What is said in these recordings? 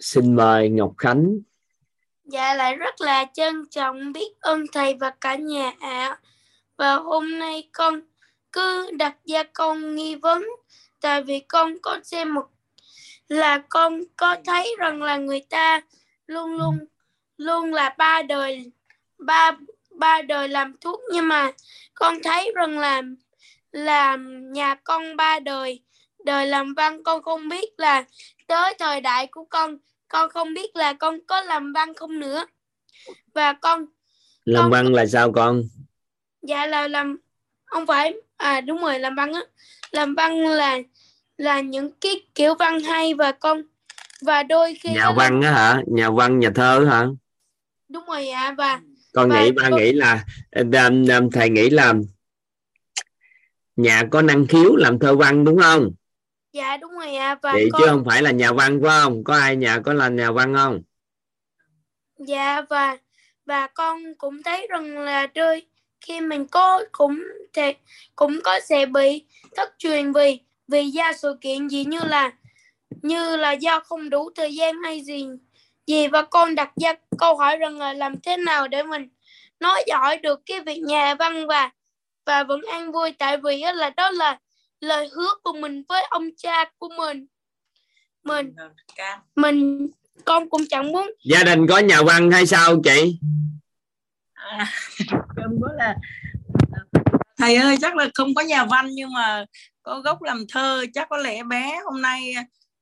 xin mời Ngọc Khánh Dạ lại rất là trân trọng biết ơn thầy và cả nhà ạ. Và hôm nay con cứ đặt ra con nghi vấn, tại vì con có xem một, là con có thấy rằng là người ta luôn luôn luôn là ba đời, ba ba đời làm thuốc, nhưng mà con thấy rằng là làm nhà con ba đời đời làm văn con không biết là tới thời đại của con con không biết là con có làm văn không nữa. Và con làm Con- văn là sao con? Dạ là làm không phải à đúng rồi làm văn á. Làm văn là là những cái kiểu văn hay và con và đôi khi nhà văn á hả? Nhà văn nhà thơ hả? Đúng rồi ạ và con Và nghĩ ba con- nghĩ là thầy nghĩ là nhà có năng khiếu làm thơ văn đúng không dạ đúng rồi ạ. Và vậy con chứ không phải là nhà văn phải không? Có ai nhà có là nhà văn không? Dạ và và con cũng thấy rằng là đôi khi mình có cũng thể cũng có sẽ bị thất truyền vì vì do sự kiện gì như là như là do không đủ thời gian hay gì. Gì và con đặt ra câu hỏi rằng là làm thế nào để mình nói giỏi được cái việc nhà văn và và vẫn an vui. Tại vì á là đó là lời hứa của mình với ông cha của mình. Mình mình con cũng chẳng muốn. Gia đình có nhà văn hay sao chị? À, không có là thầy ơi chắc là không có nhà văn nhưng mà có gốc làm thơ. Chắc có lẽ bé hôm nay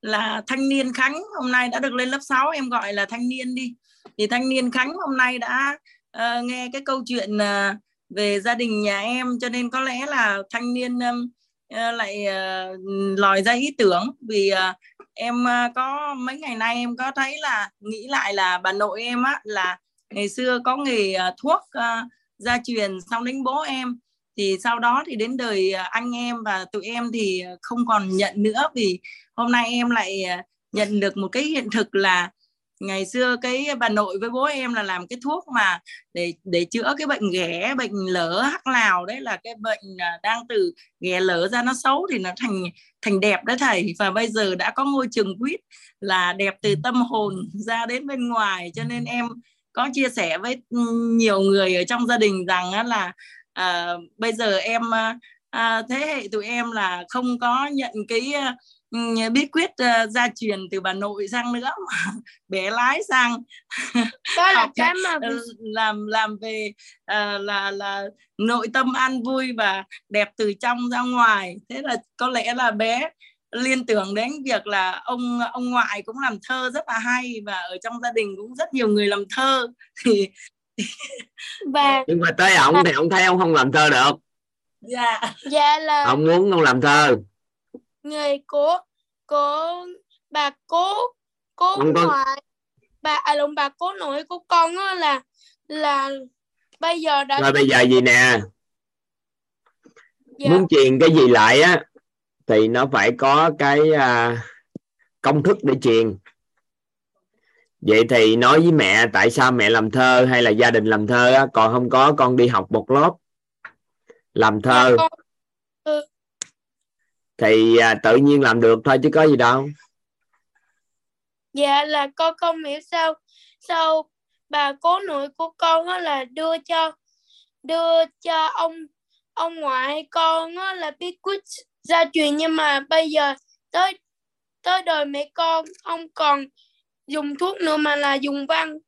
là thanh niên khánh. Hôm nay đã được lên lớp 6 em gọi là thanh niên đi. Thì thanh niên khánh hôm nay đã ờ, nghe cái câu chuyện ờ, về gia đình nhà em. Cho nên có lẽ là thanh niên ờ, Ờ, lại ờ, lòi ra ý tưởng vì ờ, em có mấy ngày nay em có thấy là, nghĩ lại là bà nội em á, là ngày xưa có nghề thuốc gia truyền xong đến bố em. Thì sau đó thì đến đời anh em và tụi em thì không còn nhận nữa vì hôm nay em lại nhận được một cái hiện thực là ngày xưa cái bà nội với bố em là làm cái thuốc mà để để chữa cái bệnh ghẻ bệnh lở hắc lào đấy là cái bệnh à, đang từ ghẻ lở ra nó xấu thì nó thành thành đẹp đấy thầy. Và bây giờ đã có ngôi trường quýt là đẹp từ tâm hồn ra đến bên ngoài. Cho nên em có chia sẻ với ừ, nhiều người ở trong gia đình rằng là à, bây giờ em à, à, thế hệ tụi em là không có nhận cái à, bí quyết à, gia truyền từ bà nội sang nữa. Mà bé lái sang. Đó là học cái mà ờ, làm làm về ờ, là là nội tâm an vui và đẹp từ trong ra ngoài. Thế là có lẽ là bé liên tưởng đến việc là ông ông ngoại cũng làm thơ rất là hay và ở trong gia đình cũng rất nhiều người làm thơ. Thì và nhưng mà tới ổng thì ông thấy ông không làm thơ được. Dạ. Dạ là ông muốn ông làm thơ người của của bà cố cố Không có- ngoại bà à lộn bà cố nội của con á là là bây giờ đã rồi bây giờ gì nè? Dạ, muốn truyền cái gì lại á thì nó phải có cái à, công thức để truyền. Vậy thì nói với mẹ tại sao mẹ làm thơ hay là gia đình làm thơ á còn không có con đi học một lớp làm dạ, thơ con, thì à, tự nhiên làm được thôi chứ có gì đâu. Dạ là con không hiểu sao. Sao bà cố nội của con á là đưa cho đưa cho ông ông ngoại con á là bí quyết gia truyền. Nhưng mà bây giờ tới tới đời mẹ con không còn dùng thuốc nữa mà là dùng văn.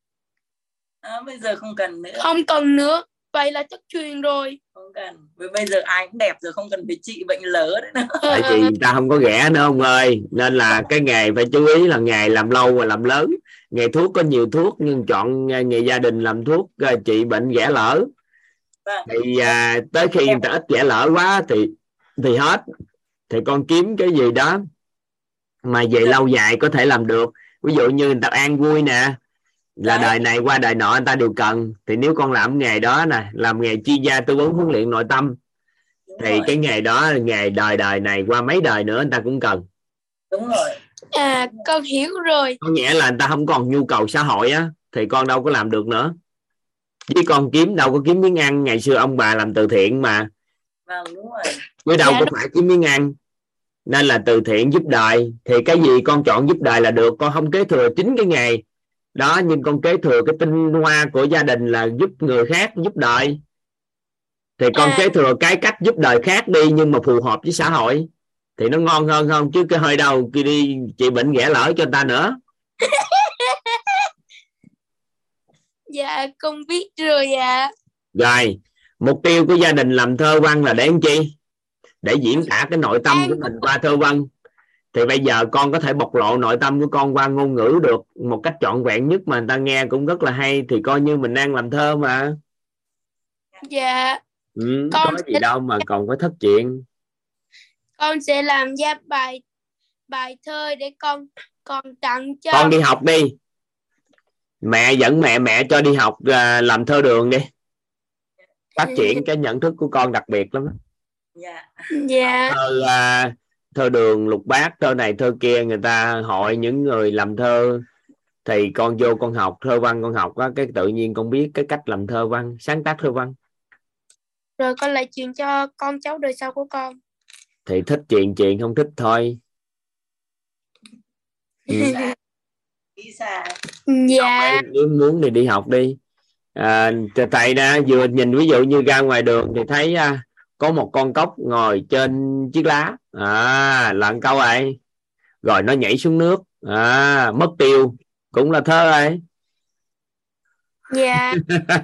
Đó, bây giờ không cần nữa. Không cần nữa. Vậy là thất truyền rồi không cần. Vì bây giờ ai cũng đẹp rồi không cần phải trị bệnh lỡ đấy nữa. Tại vì người ta không có ghẻ nữa ông ơi. Nên là cái nghề phải chú ý là nghề làm lâu và làm lớn. Nghề thuốc có nhiều thuốc nhưng chọn nghề gia đình làm thuốc à, trị bệnh ghẻ lỡ. Vâng. thì à, tới khi người ta ít ghẻ lỡ quá thì thì hết. Thì con kiếm cái gì đó mà về lâu dài có thể làm được. Ví dụ như người ta an vui nè là Đấy. đời này qua đời nọ người ta đều cần. Thì nếu con làm nghề đó nè làm nghề chuyên gia tư vấn huấn luyện nội tâm đúng thì rồi, cái nghề đó là nghề đời đời này qua mấy đời nữa người ta cũng cần. Đúng rồi. À con hiểu rồi. Có nghĩa là người ta không còn nhu cầu xã hội á thì con đâu có làm được nữa. Với con kiếm đâu có kiếm miếng ăn. Ngày xưa ông bà làm từ thiện mà. Vâng đúng rồi. Với đâu Dạ, có đúng. phải kiếm miếng ăn. Nên là từ thiện giúp đời. Thì cái gì con chọn giúp đời là được. Con không kế thừa chính cái nghề đó nhưng con kế thừa cái tinh hoa của gia đình là giúp người khác giúp đời. Thì con À. kế thừa cái cách giúp đời khác đi nhưng mà phù hợp với xã hội. Thì nó ngon hơn không? Chứ cái hơi đầu kia đi chị bệnh ghẻ lỡ cho người ta nữa. Dạ con biết rồi ạ. Rồi mục tiêu của gia đình làm thơ văn là để làm chi? Để diễn tả cái nội tâm của mình qua thơ văn thì bây giờ con có thể bộc lộ nội tâm của con qua ngôn ngữ được một cách trọn vẹn nhất mà người ta nghe cũng rất là hay thì coi như mình đang làm thơ mà. Dạ. Ừ, Con có gì sẽ- đâu mà còn phải thất chuyện. Con sẽ làm ra bài bài thơ để con con tặng cho con đi học đi. Mẹ dẫn mẹ mẹ cho đi học à, làm thơ đường đi. Phát triển cái nhận thức của con đặc biệt lắm đó. dạ. Dạ. Thơ à, thơ đường lục bát thơ này thơ kia người ta hội những người làm thơ thì con vô con học thơ văn con học á cái tự nhiên con biết cái cách làm thơ văn sáng tác thơ văn. Rồi con lại truyền cho con cháu đời sau của con. Thì thích chuyện chuyện không thích thôi. Ừ. xa dạ muốn muốn thì đi học đi. À, thầy đã vừa nhìn ví dụ như ra ngoài đường thì thấy à, có một con cốc ngồi trên chiếc lá. À lặn câu ấy. Rồi nó nhảy xuống nước. À mất tiêu. Cũng là thơ ấy. Dạ.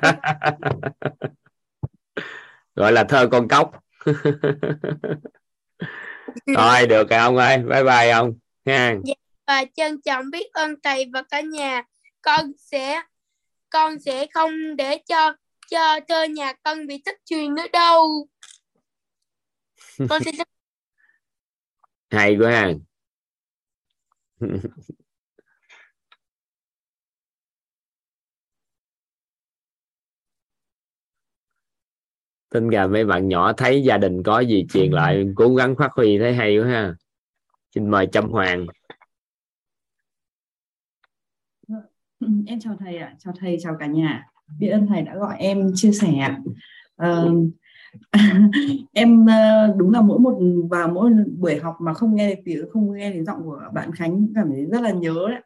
Gọi là thơ con cốc. Rồi được rồi ông ơi. Bye bye ông. Ha. Và trân trọng biết ơn thầy và cả nhà. Con sẽ con sẽ không để cho cho thơ nhà con bị thất truyền nữa đâu con sẽ hay quá ha tin rằng mấy bạn nhỏ thấy gia đình có gì truyền lại cố gắng phát huy thấy hay quá ha xin mời Trâm Hoàng Em chào thầy ạ, chào thầy, chào cả nhà. Biết ơn thầy đã gọi em chia sẻ. Ờ, em ờ, đúng là mỗi một vào mỗi buổi học mà không nghe được tiếng không nghe thấy giọng của bạn Khánh cảm thấy rất là nhớ đấy.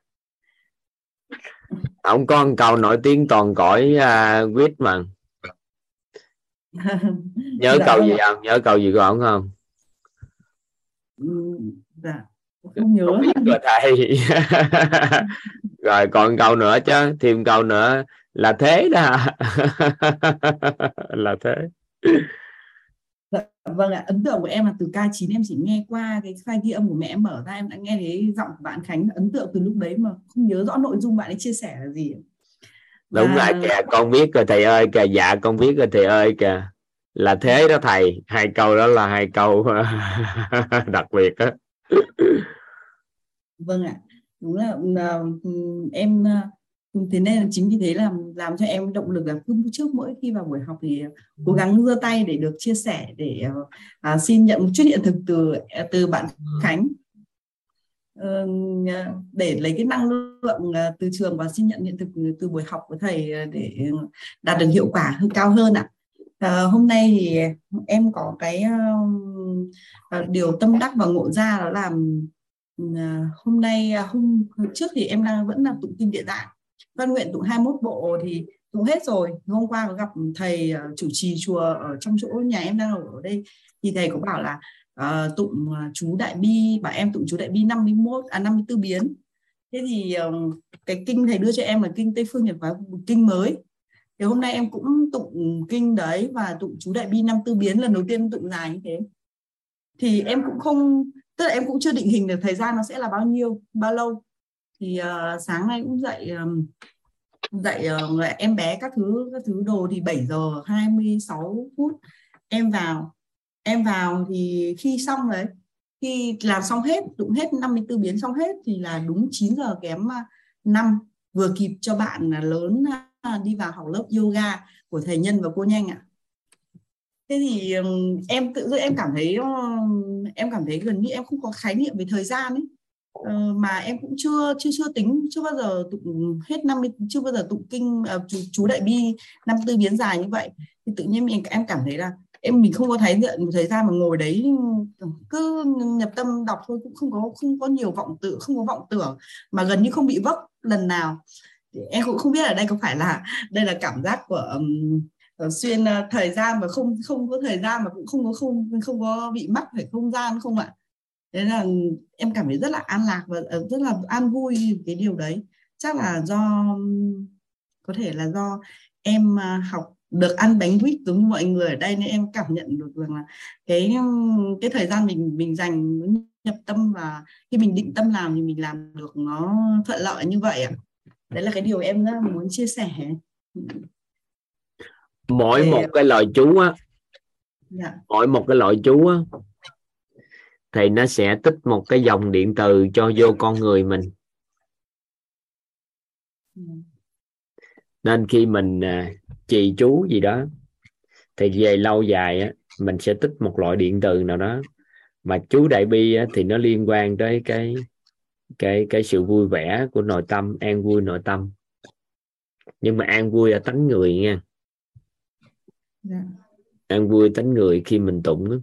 ông có một câu nổi tiếng toàn cõi uh, quýt mà nhớ Dạ câu vâng gì ạ. không nhớ câu gì của ông không Ừ, Dạ, không nhớ. không biết rồi thầy rồi còn câu nữa chứ thêm câu nữa là thế đó là thế Dạ, vâng ạ, ấn tượng của em là từ K9 em chỉ nghe qua cái file ghi âm của mẹ em mở ra em đã nghe thấy giọng của bạn Khánh. Ấn tượng từ lúc đấy mà không nhớ rõ nội dung bạn ấy chia sẻ là gì. đúng rồi kìa con biết rồi thầy ơi kìa dạ con biết rồi thầy ơi kìa. Là thế đó thầy hai câu đó là hai câu đặc biệt đó vâng ạ. Đúng là, là ừm, em thế nên là chính vì thế là làm cho em động lực là cứ trước mỗi khi vào buổi học thì cố gắng giơ tay để được chia sẻ để ờ, à, xin nhận một chút hiện thực từ từ bạn Khánh. Ờ, để lấy cái năng lượng à, từ trường và xin nhận hiện thực từ buổi học của thầy à, để đạt được hiệu quả hơn cao hơn ạ. À, hôm nay thì em có cái à, điều tâm đắc và ngộ ra đó là à, hôm nay à, hôm trước thì em đang vẫn là tụng kinh địa tạng văn nguyện tụng 21 bộ thì tụng hết rồi. Hôm qua có gặp thầy ờ, chủ trì chùa ở trong chỗ nhà em đang ở đây. Thì thầy có bảo là uh, tụng ờ, chú đại bi bảo em tụng chú đại bi 51 à 54 biến. Thế thì uh, cái kinh thầy đưa cho em là kinh Tây phương Nhật và kinh mới. Thì hôm nay em cũng tụng kinh đấy và tụng chú đại bi 54 biến lần đầu tiên tụng dài như thế. Thì em cũng không tức là em cũng chưa định hình được thời gian nó sẽ là bao nhiêu bao lâu thì uh, sáng nay cũng dậy um, dậy uh, em bé các thứ các thứ đồ thì 7 giờ 26 phút em vào em vào thì khi xong đấy khi làm xong hết đụng hết 54 biến xong hết thì là đúng 9 giờ kém ờ, 5 vừa kịp cho bạn lớn đi vào học lớp yoga của thầy Nhân và cô Nhanh ạ. Thế thì em tự dưng em cảm thấy em cảm thấy gần như em không có khái niệm về thời gian ấy. Uh, mà em cũng chưa chưa chưa tính chưa bao giờ tụng hết 50 chưa bao giờ tụng kinh uh, chú, chú đại bi 54 biến dài như vậy. Thì tự nhiên mình em cảm thấy là em mình không có thấy diện thời gian mà ngồi đấy cứ nhập tâm đọc thôi cũng không có không có nhiều vọng tưởng không có vọng tưởng mà gần như không bị vấp lần nào. Em cũng không biết ở đây có phải là đây là cảm giác của um, xuyên uh, thời gian mà không không có thời gian mà cũng không có không không có bị mắc phải không gian không ạ? Thế là em cảm thấy rất là an lạc và ờ, rất là an vui cái điều đấy. Chắc là do có thể là do em uh, học được ăn bánh quýt giống như mọi người ở đây nên em cảm nhận được rằng là cái cái thời gian mình mình dành nhập tâm và khi mình định tâm làm thì mình làm được nó thuận lợi như vậy ạ. Đấy là cái điều em rất muốn chia sẻ. Mỗi Để... một cái lời chú á dạ. mỗi một cái loại chú á thì nó sẽ tích một cái dòng điện từ cho vô con người mình nên khi mình à, trì chú gì đó thì về lâu dài á, mình sẽ tích một loại điện từ nào đó mà chú đại bi á, thì nó liên quan tới cái cái cái sự vui vẻ của nội tâm an vui nội tâm nhưng mà an vui ở tánh người nha. Dạ. an vui tánh người khi mình tụng đó.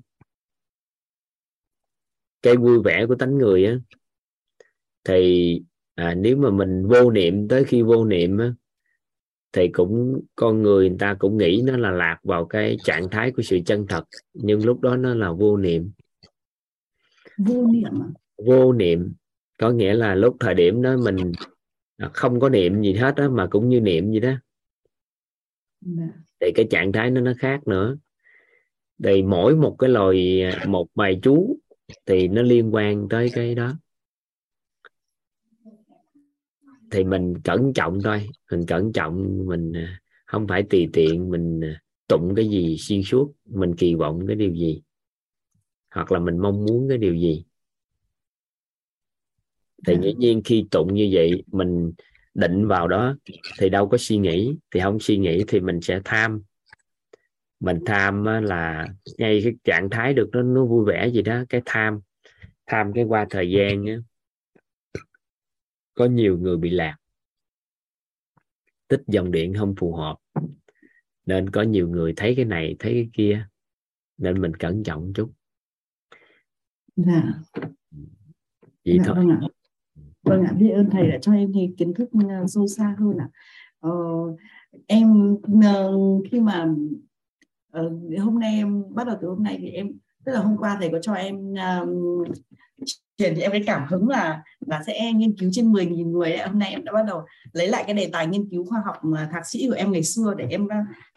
Cái vui vẻ của tánh người á thì à, nếu mà mình vô niệm tới khi vô niệm á, thì cũng con người người ta cũng nghĩ nó là lạc vào cái trạng thái của sự chân thật nhưng lúc đó nó là vô niệm vô niệm à? vô niệm có nghĩa là lúc thời điểm đó mình không có niệm gì hết đó mà cũng như niệm gì đó dạ. thì cái trạng thái nó nó khác nữa thì mỗi một cái lời một bài chú thì nó liên quan tới cái đó thì mình cẩn trọng thôi mình cẩn trọng mình à, không phải tùy tiện mình à, tụng cái gì xuyên suốt mình kỳ vọng cái điều gì hoặc là mình mong muốn cái điều gì thì. Dạ. dĩ nhiên khi tụng như vậy mình định vào đó thì đâu có suy nghĩ thì không suy nghĩ thì mình sẽ tham mình tham là ngay cái trạng thái được nó nó vui vẻ gì đó cái tham tham cái qua thời gian á, có nhiều người bị lạc. Tích dòng điện không phù hợp nên có nhiều người thấy cái này thấy cái kia nên mình cẩn trọng chút. Dạ. Vậy dạ, thôi. vâng ạ. Vâng ạ biết ơn thầy đã cho em thì kiến thức ờ, sâu xa hơn ạ. Ờ, em uh, khi mà uh, hôm nay em bắt đầu từ hôm nay thì em tức là hôm qua thầy có cho em um, truyền thì em cái cảm hứng là là sẽ nghiên cứu trên 10.000 người đấy. hôm nay em đã bắt đầu lấy lại cái đề tài nghiên cứu khoa học mà thạc sĩ của em ngày xưa để em uh,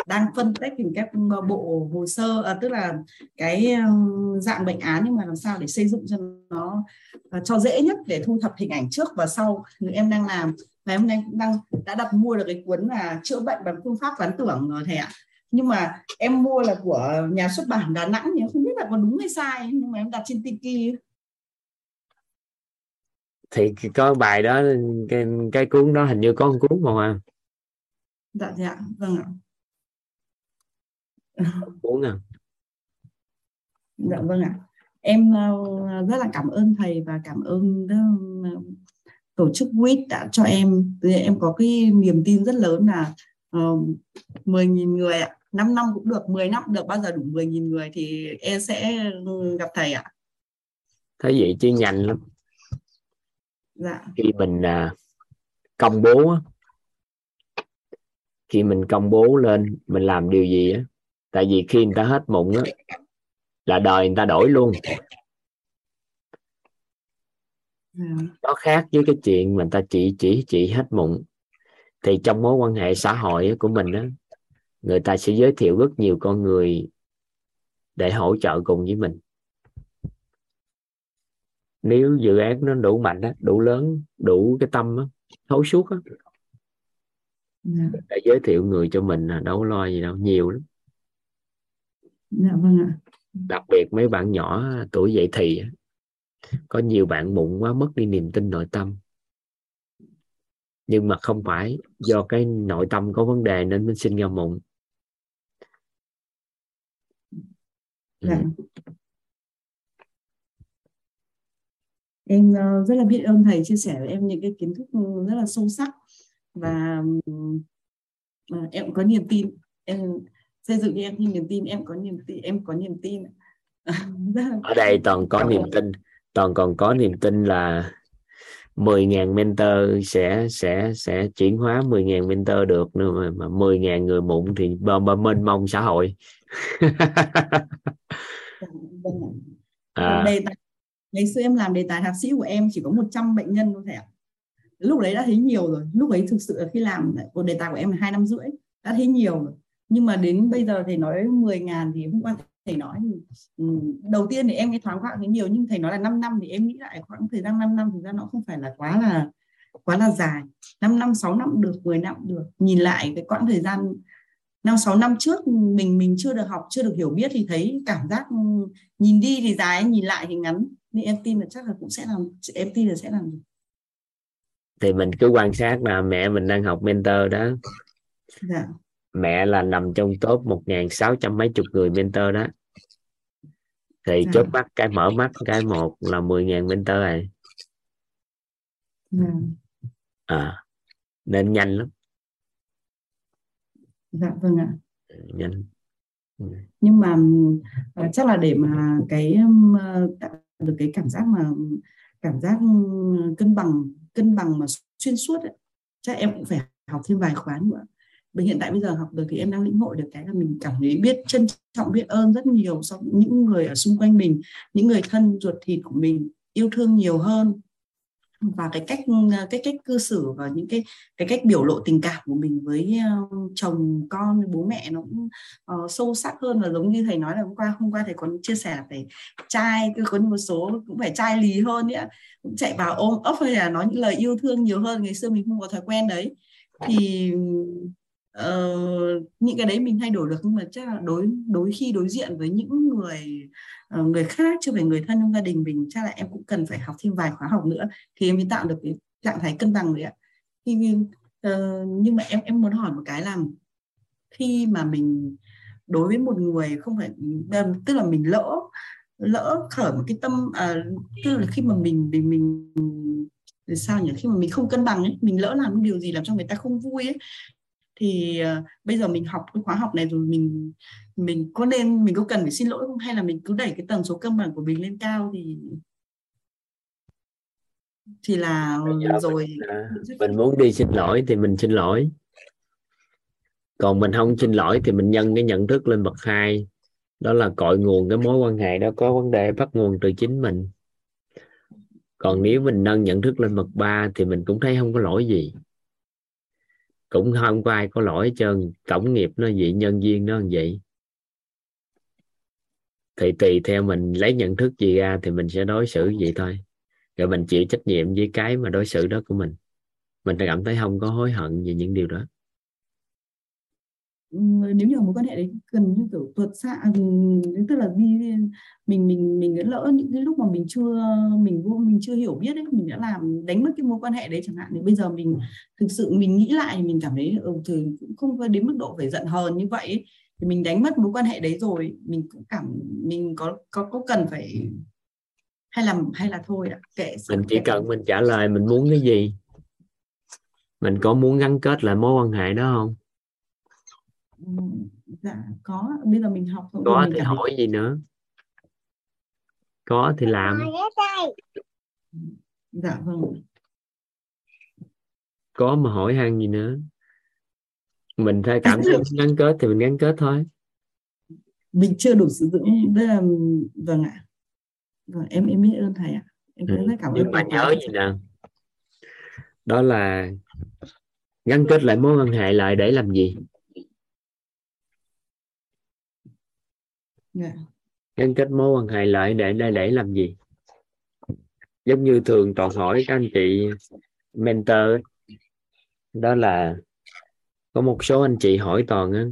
đang phân tích thành các um, bộ hồ sơ à, tức là cái um, dạng bệnh án nhưng mà làm sao để xây dựng cho nó à, cho dễ nhất để thu thập hình ảnh trước và sau người em đang làm và em đang, đang đã đặt mua được cái cuốn là chữa bệnh bằng phương pháp ván tưởng rồi thầy ạ nhưng mà em mua là của nhà xuất bản Đà Nẵng thì không biết là có đúng hay sai nhưng mà em đặt trên Tiki. Thì có bài đó cái, cái cuốn đó hình như có một cuốn mà à? Dạ dạ vâng ạ. Cuốn à dạ vâng ạ. Em uh, rất là cảm ơn thầy và cảm ơn uh, tổ chức WIT đã cho em. Em có cái niềm tin rất lớn là uh, 10.000 người ạ 5 năm cũng được 10 năm được bao giờ đủ 10.000 người thì em sẽ gặp thầy ạ thấy vậy chứ nhanh lắm dạ. khi mình à, công bố khi mình công bố lên mình làm điều gì á tại vì khi người ta hết mụn á là đời người ta đổi luôn dạ. nó khác với cái chuyện mình ta chỉ chỉ chỉ hết mụn thì trong mối quan hệ xã hội của mình á người ta sẽ giới thiệu rất nhiều con người để hỗ trợ cùng với mình. Nếu dự án nó đủ mạnh đó, đủ lớn đủ cái tâm đó, thấu suốt đó, dạ. để giới thiệu người cho mình là đâu lo gì đâu nhiều lắm. Dạ vâng ạ. Đặc biệt mấy bạn nhỏ tuổi dậy thì có nhiều bạn mụn quá mất đi niềm tin nội tâm. Nhưng mà không phải do cái nội tâm có vấn đề nên mới sinh ra mụn dạ. Ừ. em ờ, rất là biết ơn thầy chia sẻ với em những cái kiến thức rất là sâu sắc và uh, em có niềm tin em xây dựng em thêm niềm tin em có niềm tin em có niềm tin ở đây toàn có niềm tin toàn còn có niềm tin là 10.000 mentor sẽ sẽ sẽ chuyển hóa 10.000 mentor được nữa mà, mà 10.000 người mụn thì bơm bơm mênh mông xã hội. À. đề tài ngày xưa em làm đề tài thạc sĩ của em chỉ có 100 bệnh nhân thôi thầy ạ. Lúc đấy đã thấy nhiều rồi lúc ấy thực sự là khi làm của đề tài của em là hai năm rưỡi đã thấy nhiều rồi. Nhưng mà đến bây giờ thầy nói 10 ngàn thì hôm qua thầy nói ừ, đầu tiên thì em nghe thoáng qua thấy nhiều nhưng thầy nói là 5 năm thì em nghĩ lại khoảng thời gian 5 năm thực ra nó không phải là quá là quá là dài. 5 năm 6 năm được 10 năm được. Nhìn lại cái quãng thời gian năm sáu năm trước mình mình chưa được học chưa được hiểu biết thì thấy cảm giác nhìn đi thì dài nhìn lại thì ngắn. Nên em tin là chắc là cũng sẽ làm em tin là sẽ làm được. Thì mình cứ quan sát là mẹ mình đang học mentor đó. Dạ. mẹ là nằm trong top một ngàn sáu trăm mấy chục người mentor đó thì dạ. chớp mắt cái mở mắt cái một là mười ngàn mentor này dạ. à nên nhanh lắm dạ vâng ạ nhanh ừ. nhưng mà uh, chắc là để mà cái uh, được cái cảm giác mà cảm giác cân bằng cân bằng mà xuyên suốt ấy, chắc em cũng phải học thêm vài khóa nữa bởi hiện tại bây giờ học được thì em đang lĩnh hội được cái là mình cảm thấy biết trân trọng biết ơn rất nhiều so với những người ở xung quanh mình. Những người thân ruột thịt của mình yêu thương nhiều hơn. Và cái cách cái cách cư xử và những cái cái cách biểu lộ tình cảm của mình với ờ, chồng con với bố mẹ nó cũng uh, sâu sắc hơn và giống như thầy nói là hôm qua hôm qua thầy còn chia sẻ là phải trai cứ có một số cũng phải trai lì hơn nữa cũng chạy vào ôm ấp hay là nói những lời yêu thương nhiều hơn ngày xưa mình không có thói quen đấy. Thì uh, những cái đấy mình thay đổi được nhưng mà chắc là đối đối khi đối diện với những người uh, người khác chưa phải người thân trong gia đình mình chắc là em cũng cần phải học thêm vài khóa học nữa thì em mới tạo được cái trạng thái cân bằng đấy ạ. Thì uh, nhưng mà em em muốn hỏi một cái là khi mà mình đối với một người không phải tức là mình lỡ lỡ khởi một cái tâm à, tức là khi mà mình mình mình sao nhỉ? Khi mà mình không cân bằng ấy mình lỡ làm cái điều gì làm cho người ta không vui ấy thì uh, bây giờ mình học cái khóa học này rồi mình mình có nên mình có cần phải xin lỗi không? Hay là mình cứ đẩy cái tần số cân bằng của mình lên cao thì thì là rồi mình, à, mình muốn đi xin lỗi thì mình xin lỗi. Còn mình không xin lỗi thì mình nhân cái nhận thức lên bậc hai đó là cội nguồn cái mối quan hệ đó có vấn đề bắt nguồn từ chính mình. Còn nếu mình nâng nhận thức lên bậc ba thì mình cũng thấy không có lỗi gì cũng không có ai có lỗi hết trơn, tổng nghiệp nó vậy, nhân viên nó vậy. Thì tùy theo mình lấy nhận thức gì ra thì mình sẽ đối xử vậy thôi. Rồi mình chịu trách nhiệm với cái mà đối xử đó của mình. Mình cảm thấy không có hối hận về những điều đó nếu như mối quan hệ đấy gần như kiểu tuột xạ tức là đi mình mình mình lỡ những cái lúc mà mình chưa mình vô mình chưa hiểu biết ấy mình đã làm đánh mất cái mối quan hệ đấy chẳng hạn thì bây giờ mình thực sự mình nghĩ lại thì mình cảm thấy ừ, thì cũng không đến mức độ phải giận hờn như vậy ấy. thì mình đánh mất mối quan hệ đấy rồi mình cũng cảm mình có có có cần phải hay là hay là thôi ạ kệ mình chỉ cần mình trả lời mình muốn cái gì? Mình có muốn gắn kết lại mối quan hệ đó không dạ có. Bây giờ mình học có thì hỏi gì nữa? Có thì làm. Dạ vâng. Có mà hỏi han gì nữa? Mình thấy cảm thấy gắn kết thì mình gắn kết thôi. Mình chưa đủ sử dụng. Đây là vâng ạ. Vâng, em em biết ơn thầy ạ. Em ừ. rất cảm ơn nhưng mà nhớ gì nè? Đó là gắn kết lại mối quan hệ lại để làm gì yeah. Dạ. gắn kết mối quan hệ lại để để để làm gì giống như thường toàn hỏi các anh chị mentor đó là có một số anh chị hỏi toàn á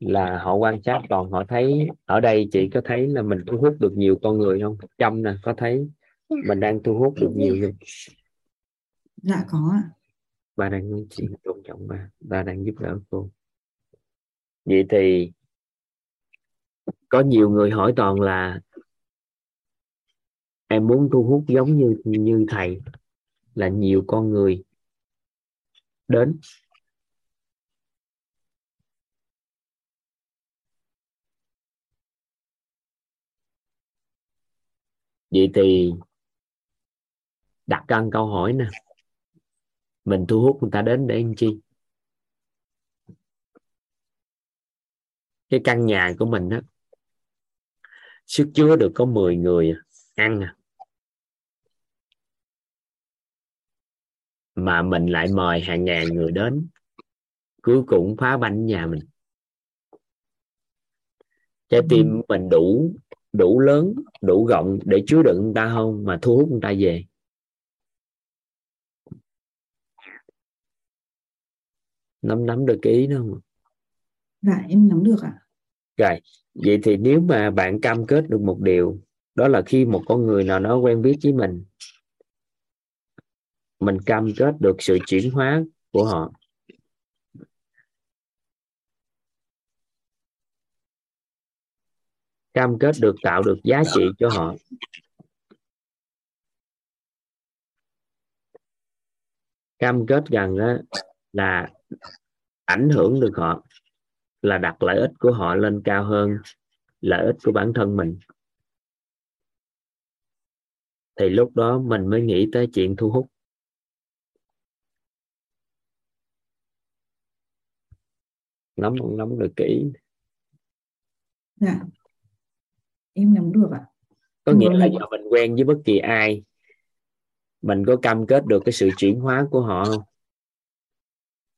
là họ quan sát toàn họ thấy ở đây chị có thấy là mình thu hút được nhiều con người không trong nè có thấy mình đang thu hút được nhiều không dạ có ba đang nói chuyện tôn trọng ba ba đang giúp đỡ cô vậy thì có nhiều người hỏi toàn là, em muốn thu hút giống như như thầy là nhiều con người đến? Vậy thì đặt căn câu hỏi nè. Mình thu hút người ta đến để làm chi? Cái căn nhà của mình á sức chứa được có 10 người ăn à. mà mình lại mời hàng ngàn người đến. Cuối cùng phá banh nhà mình. Trái tim mình đủ đủ lớn đủ rộng để chứa đựng người ta không? Mà thu hút người ta về. Nắm nắm được cái ý đó không dạ em nắm được ạ rồi, vậy thì nếu mà bạn cam kết được một điều, đó là khi một con người nào đó quen biết với mình mình cam kết được sự chuyển hóa của họ. Cam kết được tạo được giá trị cho họ. Cam kết rằng đó là ảnh hưởng được họ là đặt lợi ích của họ lên cao hơn lợi ích của bản thân mình. Thì lúc đó mình mới nghĩ tới chuyện thu hút. Nắm nắm được kỹ. Dạ. Em nắm được ạ. Có nghĩa là giờ mình quen với bất kỳ ai mình có cam kết được cái sự chuyển hóa của họ không?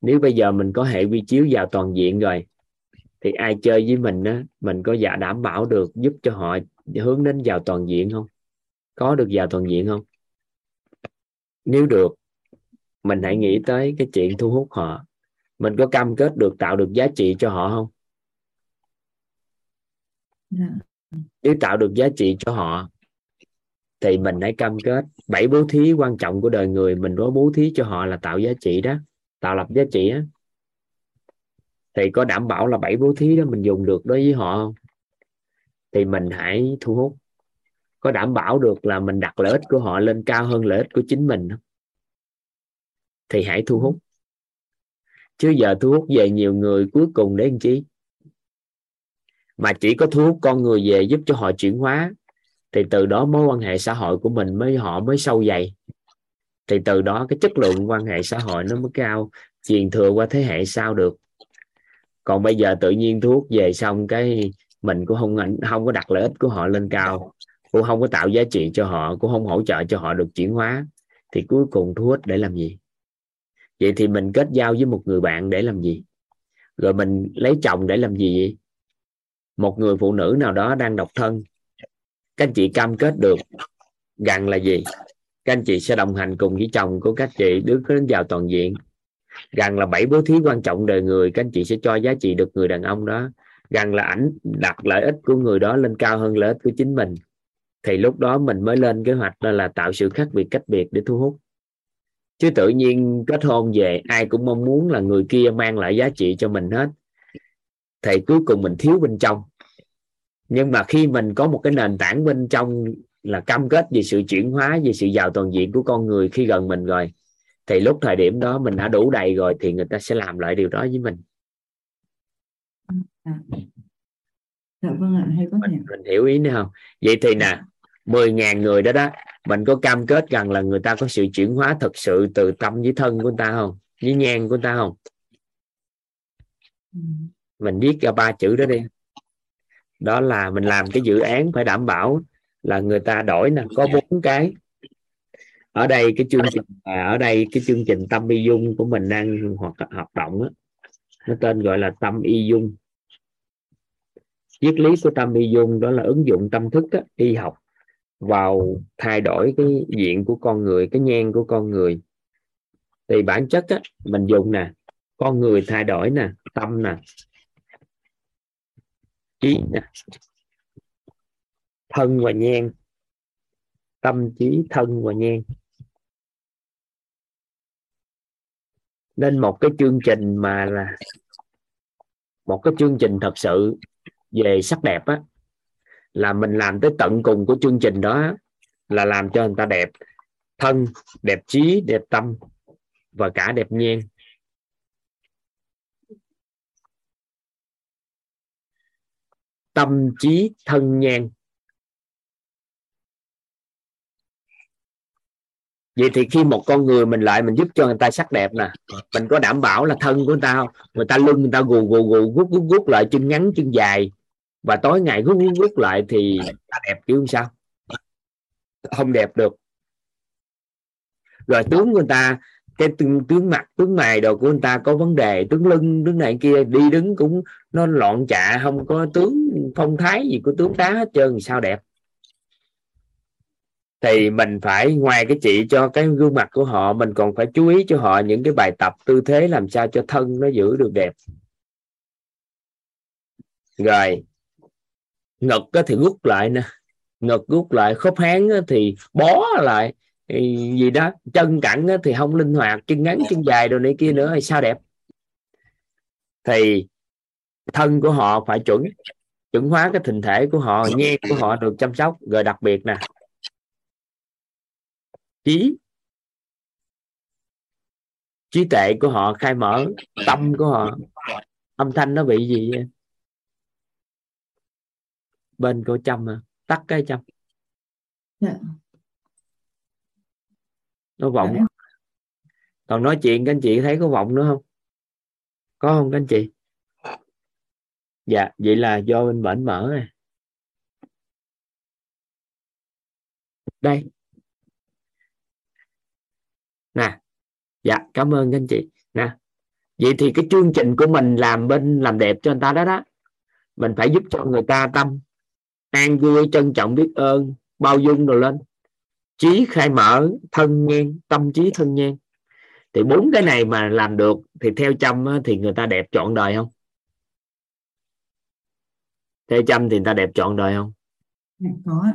Nếu bây giờ mình có hệ vi chiếu vào toàn diện rồi thì ai chơi với mình á mình có giả đảm bảo được giúp cho họ hướng đến vào toàn diện không? Có được vào toàn diện không? Nếu được mình hãy nghĩ tới cái chuyện thu hút họ. Mình có cam kết được tạo được giá trị cho họ không? Dạ. Nếu tạo được giá trị cho họ thì mình hãy cam kết. Bảy bố thí quan trọng của đời người mình có bố thí cho họ là tạo giá trị đó tạo lập giá trị á thì có đảm bảo là bảy bố thí đó mình dùng được đối với họ không? Thì mình hãy thu hút. Có đảm bảo được là mình đặt lợi ích của họ lên cao hơn lợi ích của chính mình không? Thì hãy thu hút. Chứ giờ thu hút về nhiều người cuối cùng để làm chi mà chỉ có thu hút con người về giúp cho họ chuyển hóa, thì từ đó mối quan hệ xã hội của mình mới họ mới sâu dày. Thì từ đó cái chất lượng quan hệ xã hội nó mới cao, truyền thừa qua thế hệ sau được còn bây giờ tự nhiên thuốc về xong cái mình cũng không không có đặt lợi ích của họ lên cao, cũng không có tạo giá trị cho họ, cũng không hỗ trợ cho họ được chuyển hóa, thì cuối cùng thu hút để làm gì? Vậy thì mình kết giao với một người bạn để làm gì? Rồi mình lấy chồng để làm gì vậy? Một người phụ nữ nào đó đang độc thân, các anh chị cam kết được rằng là gì? Các anh chị sẽ đồng hành cùng với chồng của các chị, đứa đến vào toàn diện rằng là bảy bố thí quan trọng đời người, các anh chị sẽ cho giá trị được người đàn ông đó. Rằng là ảnh đặt lợi ích của người đó lên cao hơn lợi ích của chính mình. Thì lúc đó mình mới lên kế hoạch đó là tạo sự khác biệt cách biệt để thu hút. Chứ tự nhiên kết hôn về, ai cũng mong muốn là người kia mang lại giá trị cho mình hết. Thì cuối cùng mình thiếu bên trong. Nhưng mà khi mình có một cái nền tảng bên trong là cam kết về sự chuyển hóa, về sự giàu toàn diện của con người khi gần mình rồi thì lúc thời điểm đó mình đã đủ đầy rồi thì người ta sẽ làm lại điều đó với mình. Dạ dạ vâng ạ hay có mình, mình hiểu ý nữa không vậy thì nè 10.000 người đó đó mình có cam kết rằng là người ta có sự chuyển hóa thật sự từ tâm với thân của ta không? Với nhang của ta không? Ừ. mình viết ra ba chữ đó đi. Đó là mình làm cái dự án phải đảm bảo là người ta đổi nè có bốn cái ở đây cái chương trình à, ở đây cái chương trình tâm y dung của mình đang hoạt hoạt động á nó tên gọi là tâm y dung. Triết lý của tâm y dung đó là ứng dụng tâm thức đó, y học vào thay đổi cái diện của con người cái nhan của con người. Thì bản chất á, mình dùng nè con người thay đổi nè tâm nè trí nè thân và nhan tâm trí thân và nhan. Nên một cái chương trình mà là một cái chương trình thật sự về sắc đẹp á, là mình làm tới tận cùng của chương trình đó là làm cho người ta đẹp thân, đẹp trí, đẹp tâm và cả đẹp nhan. Tâm trí thân nhan. Vậy thì khi một con người mình lại mình giúp cho người ta sắc đẹp nè mình có đảm bảo là thân của người ta không? Người ta lưng người ta gù gù gù gút gút gút lại chân ngắn chân dài. Và tối ngày gút gút gút lại thì ta đẹp kiểu sao. Không đẹp được. Rồi tướng người ta cái tướng, tướng mặt tướng mày đồ của người ta có vấn đề tướng lưng tướng này kia đi đứng cũng nó loạn chạ không có tướng phong thái gì của tướng tá hết trơn sao đẹp? Thì mình phải ngoài cái chị cho cái gương mặt của họ, mình còn phải chú ý cho họ những cái bài tập tư thế làm sao cho thân nó giữ được đẹp. Rồi, ngực thì rút lại nè, ngực rút lại, khớp háng thì bó lại gì đó, chân cẳng thì không linh hoạt, chân ngắn, chân dài đồ này kia nữa, hay sao đẹp? Thì thân của họ phải chuẩn chuẩn hóa cái hình thể của họ, nghe của họ được chăm sóc, rồi đặc biệt nè trí. Trí tuệ của họ khai mở tâm của họ. Âm thanh nó bị gì bên cô chăm à tắt cái chăm yeah. Dạ. nó vọng. Yeah. còn nói chuyện các anh chị thấy có vọng nữa không? Có không các anh chị? Dạ vậy là do bên bển mở này đây nè. Dạ cảm ơn các anh chị. Nè. Vậy thì cái chương trình của mình làm bên làm đẹp cho người ta đó đó. Mình phải giúp cho người ta tâm an vui trân trọng biết ơn bao dung rồi lên. Trí khai mở thân nhan tâm trí thân nhan thì bốn cái này mà làm được thì theo chăm thì người ta đẹp trọn đời không? Theo chăm thì người ta đẹp trọn đời không? Có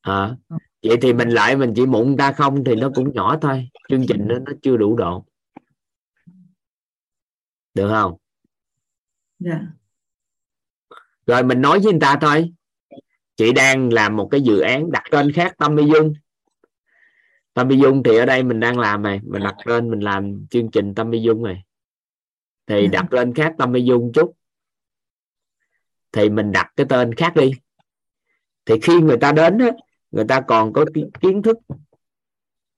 à, vậy thì mình lại mình chỉ mụn ta không thì nó cũng nhỏ thôi chương trình đó nó chưa đủ độ. Được không? Dạ. Rồi mình nói với người ta thôi. Chị đang làm một cái dự án đặt tên khác tâm mỹ dung. Tâm mỹ dung thì ở đây mình đang làm này. Mình đặt lên mình làm chương trình tâm mỹ dung này. Thì dạ. đặt lên khác tâm mỹ dung chút. Thì mình đặt cái tên khác đi. Thì khi người ta đến á, người ta còn có kiến thức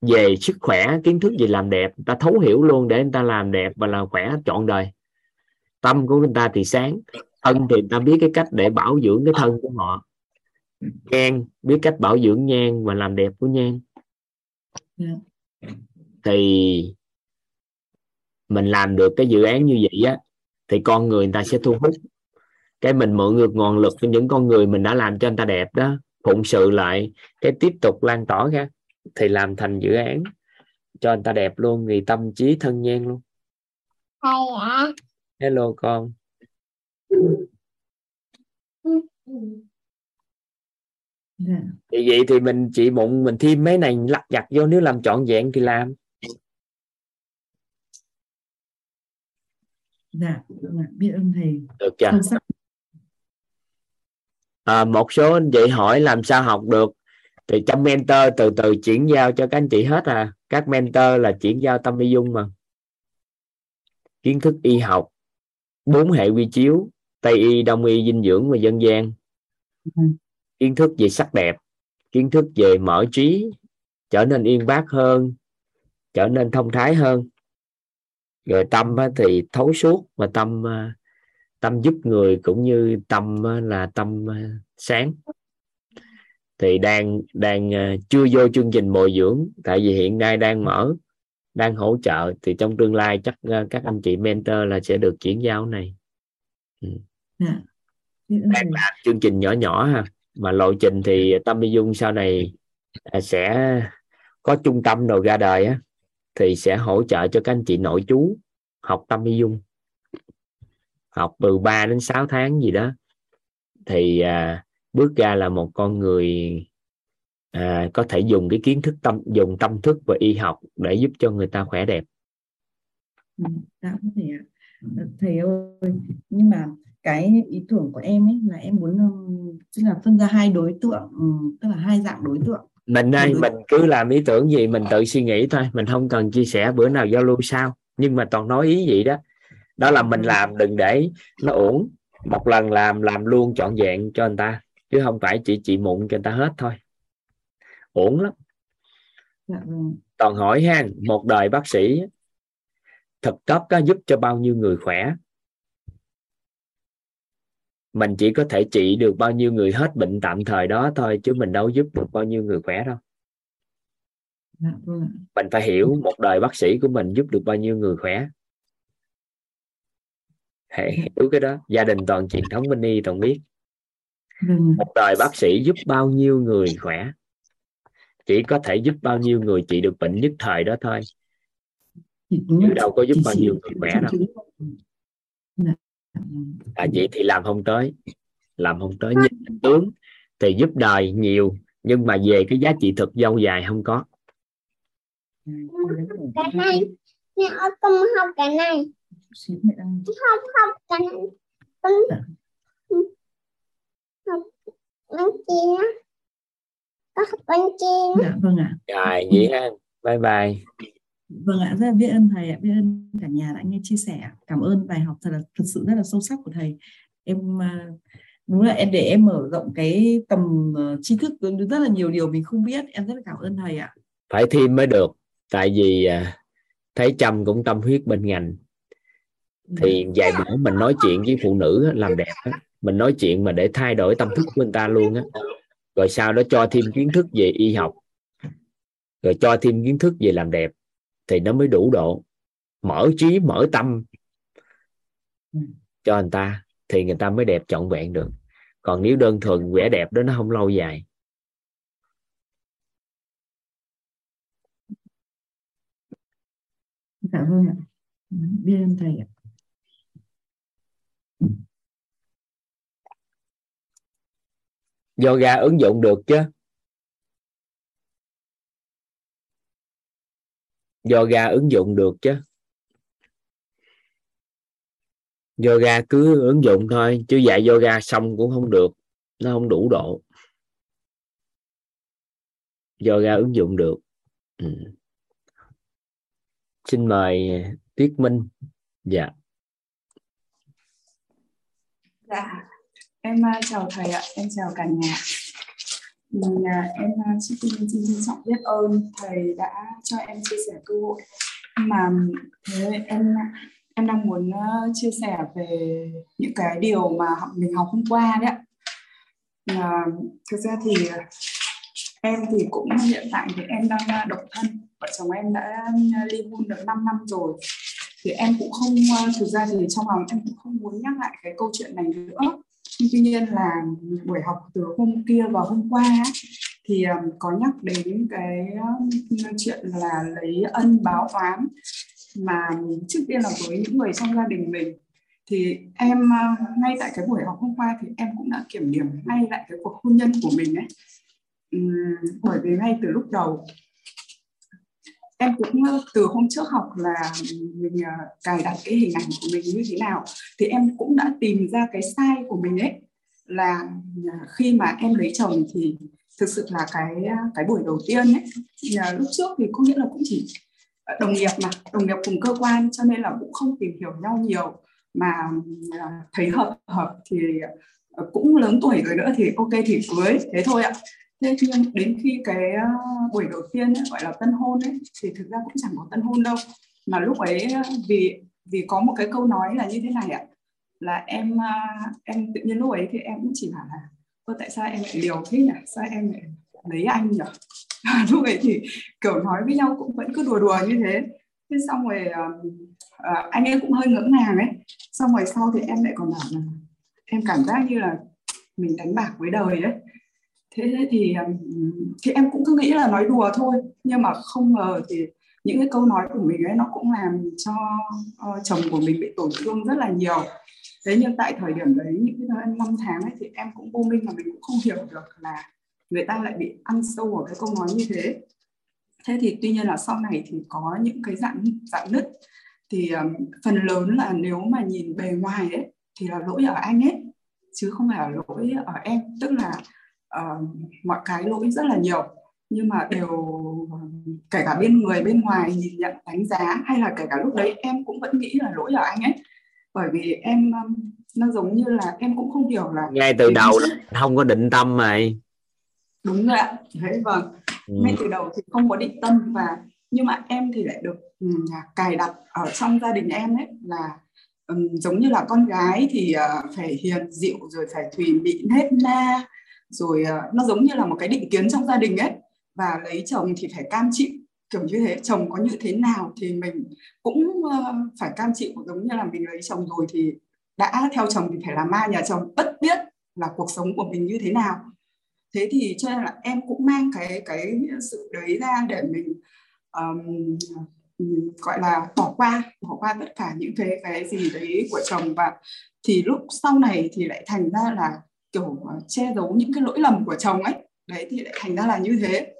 về sức khỏe kiến thức về làm đẹp người ta thấu hiểu luôn để người ta làm đẹp và là khỏe trọn đời tâm của người ta thì sáng thân thì người ta biết cái cách để bảo dưỡng cái thân của họ nhan biết cách bảo dưỡng nhan và làm đẹp của nhan. Dạ. thì mình làm được cái dự án như vậy á thì con người người ta sẽ thu hút cái mình mượn được nguồn lực của những con người mình đã làm cho người ta đẹp đó phụng sự lại cái tiếp tục lan tỏa ra thì làm thành dự án cho người ta đẹp luôn vì tâm trí thân nhan luôn. Không ạ hello con. Dạ. thì vậy thì mình chỉ mụn mình thêm mấy này lặt vặt vô nếu làm trọn vẹn thì làm. Dạ, dạ biết ơn thầy. Được chưa? À, một số anh chị hỏi làm sao học được thì trong mentor từ từ chuyển giao cho các anh chị hết à. Các mentor là chuyển giao tâm y dung mà. Kiến thức y học. Bốn hệ quy chiếu. Tây y đông y dinh dưỡng và dân gian. Ừ. kiến thức về sắc đẹp. Kiến thức về mở trí. Trở nên yên bác hơn. Trở nên thông thái hơn. Rồi tâm thì thấu suốt và tâm tâm giúp người cũng như tâm là tâm sáng thì đang đang chưa vô chương trình bồi dưỡng tại vì hiện nay đang mở đang hỗ trợ thì trong tương lai chắc các anh chị mentor là sẽ được chuyển giao này ừ. yeah. Dạ. đang làm chương trình nhỏ nhỏ ha mà lộ trình thì tâm y dung sau này à, sẽ có trung tâm đầu ra đời á thì sẽ hỗ trợ cho các anh chị nội chú học tâm y dung học từ 3 đến 6 tháng gì đó thì à, bước ra là một con người à, có thể dùng cái kiến thức tâm dùng tâm thức và y học để giúp cho người ta khỏe đẹp. Ừ, dạ thầy ạ. Thầy ơi nhưng mà cái ý tưởng của em ấy là em muốn tức là phân ra hai đối tượng tức là hai dạng đối tượng. Mình đây mình cứ làm ý tưởng gì mình tự suy nghĩ thôi mình không cần chia sẻ bữa nào giao lưu sao nhưng mà toàn nói ý gì đó. Đó là mình làm đừng để nó uổng. Một lần làm làm luôn trọn vẹn cho người ta chứ không phải chỉ chị mụn cho người ta hết thôi. Uổng lắm. Dạ vâng. Toàn hỏi ha một đời bác sĩ thực cấp có giúp cho bao nhiêu người khỏe? Mình chỉ có thể trị được bao nhiêu người hết bệnh tạm thời đó thôi chứ mình đâu giúp được bao nhiêu người khỏe đâu. Dạ vâng. Mình phải hiểu một đời bác sĩ của mình giúp được bao nhiêu người khỏe. Hãy hiểu cái đó. Gia đình toàn truyền thống bên y toàn biết vâng một đời bác sĩ giúp bao nhiêu người khỏe? Chỉ có thể giúp bao nhiêu người trị được bệnh nhất thời đó thôi. Chứ đâu có giúp bao nhiêu người khỏe đâu. vâng. à, vậy thì làm không tới. Làm không tới nhìn tướng thì giúp đời nhiều nhưng mà về cái giá trị thực lâu dài không có. Cái này con học cái này. Không không cái này bánh chia có học bánh chia dạ vâng ạ rồi vậy ha bye bye Vâng ạ, rất là biết ơn thầy ạ, biết ơn cả nhà đã nghe chia sẻ. Cảm ơn bài học thật là thật sự rất là sâu sắc của thầy. Em à, đúng là em để em mở rộng cái tầm ờ, tri thức rất là nhiều điều mình không biết. Em rất là cảm ơn thầy ạ. phải thêm mới được tại vì à, thấy trâm cũng tâm huyết bên ngành thì vài bữa mình nói chuyện với phụ nữ á, làm đẹp á, mình nói chuyện mà để thay đổi tâm thức của người ta luôn á. Rồi sau đó cho thêm kiến thức về y học. Rồi cho thêm kiến thức về làm đẹp. Thì nó mới đủ độ. Mở trí, mở tâm cho người ta. Thì người ta mới đẹp trọn vẹn được. Còn nếu đơn thuần vẻ đẹp đó, nó không lâu dài. Cảm vâng ạ. Biết ơn thầy ạ. Yoga ứng dụng được chứ. Yoga ứng dụng được chứ. Yoga cứ ứng dụng thôi chứ dạy yoga xong cũng không được. Nó không đủ độ. Yoga ứng dụng được. Ừ. xin mời Tuyết Minh. Dạ. Dạ, em à, chào thầy ạ, em chào cả nhà. Mình, à, em à, trước tiên xin trân trọng biết ơn thầy đã cho em chia sẻ cơ hội. Mà thế em à, em đang muốn chia sẻ về những cái điều mà học- mình học hôm qua đấy ạ. À, thực ra thì em thì cũng hiện tại thì em đang độc thân, vợ chồng em đã ly hôn được 5 năm rồi thì em cũng không thực ra thì trong lòng em cũng không muốn nhắc lại cái câu chuyện này nữa nhưng tuy nhiên là buổi học từ hôm kia và hôm qua thì có nhắc đến cái chuyện là lấy ân báo oán mà trước tiên là với những người trong gia đình mình. Thì em ngay tại cái buổi học hôm qua thì em cũng đã kiểm điểm ngay lại cái cuộc hôn nhân của mình ấy. Ừm, bởi vì ngay từ lúc đầu em cũng từ hôm trước học là mình ờ, cài đặt cái hình ảnh của mình như thế nào thì em cũng đã tìm ra cái sai của mình ấy. Là ờ, khi mà em lấy chồng thì thực sự là cái ờ, cái buổi đầu tiên ấy là lúc trước thì có nghĩa là cũng chỉ đồng nghiệp mà, đồng nghiệp cùng cơ quan cho nên là cũng không tìm hiểu nhau nhiều. Mà thấy hợp hợp thì cũng lớn tuổi rồi nữa thì ok thì cưới. Thế thôi ạ thế nhưng đến khi cái ờ, buổi đầu tiên ấy, gọi là tân hôn ấy thì thực ra cũng chẳng có tân hôn đâu. Mà lúc ấy ờ, vì vì có một cái câu nói là như thế này ạ là em ờ, em tự nhiên lúc ấy thì em cũng chỉ bảo là tôi tại sao em lại liều thế nhỉ? Sao em lại lấy anh nhỉ? Lúc ấy thì kiểu nói với nhau cũng vẫn cứ đùa đùa như thế. Thế xong rồi uh, anh ấy cũng hơi ngỡ ngàng ấy. Xong rồi sau thì em lại còn bảo là em cảm giác như là mình đánh bạc với đời ấy thế thì thì em cũng cứ nghĩ là nói đùa thôi. Nhưng mà không ngờ thì những cái câu nói của mình ấy nó cũng làm cho uh, chồng của mình bị tổn thương rất là nhiều. Thế nhưng tại thời điểm đấy những cái thời năm tháng ấy thì em cũng vô minh mà mình cũng không hiểu được là người ta lại bị ăn sâu ở cái câu nói như thế. Thế thì tuy nhiên là sau này thì có những cái dạng dạng nứt. Thì um, phần lớn là nếu mà nhìn bề ngoài ấy thì là lỗi ở anh ấy chứ không phải là lỗi ở em. Tức là ờ, mọi cái lỗi rất là nhiều. Nhưng mà đều kể cả bên người bên ngoài nhìn nhận đánh giá hay là kể cả lúc đấy em cũng vẫn nghĩ là lỗi ở anh ấy. Bởi vì em um, nó giống như là em cũng không hiểu là ngay từ đầu đó, không có định tâm mày đúng rồi ạ. Thế vâng. Ừ. ngay từ đầu thì không có định tâm và nhưng mà em thì lại được um, cài đặt ở trong gia đình em ấy là um, giống như là con gái thì uh, phải hiền dịu rồi phải thùy mị nết na rồi ờ, nó giống như là một cái định kiến trong gia đình ấy. Và lấy chồng thì phải cam chịu kiểu như thế. Chồng có như thế nào thì mình cũng ờ, phải cam chịu. Giống như là mình lấy chồng rồi thì đã theo chồng thì phải làm ma nhà chồng. Bất biết là cuộc sống của mình như thế nào. Thế thì cho nên là em cũng mang cái cái sự đấy ra để mình um, gọi là bỏ qua bỏ qua tất cả những cái cái gì đấy của chồng. Và thì lúc sau này thì lại thành ra là kiểu ờ, che giấu những cái lỗi lầm của chồng ấy. Đấy thì lại thành ra là như thế.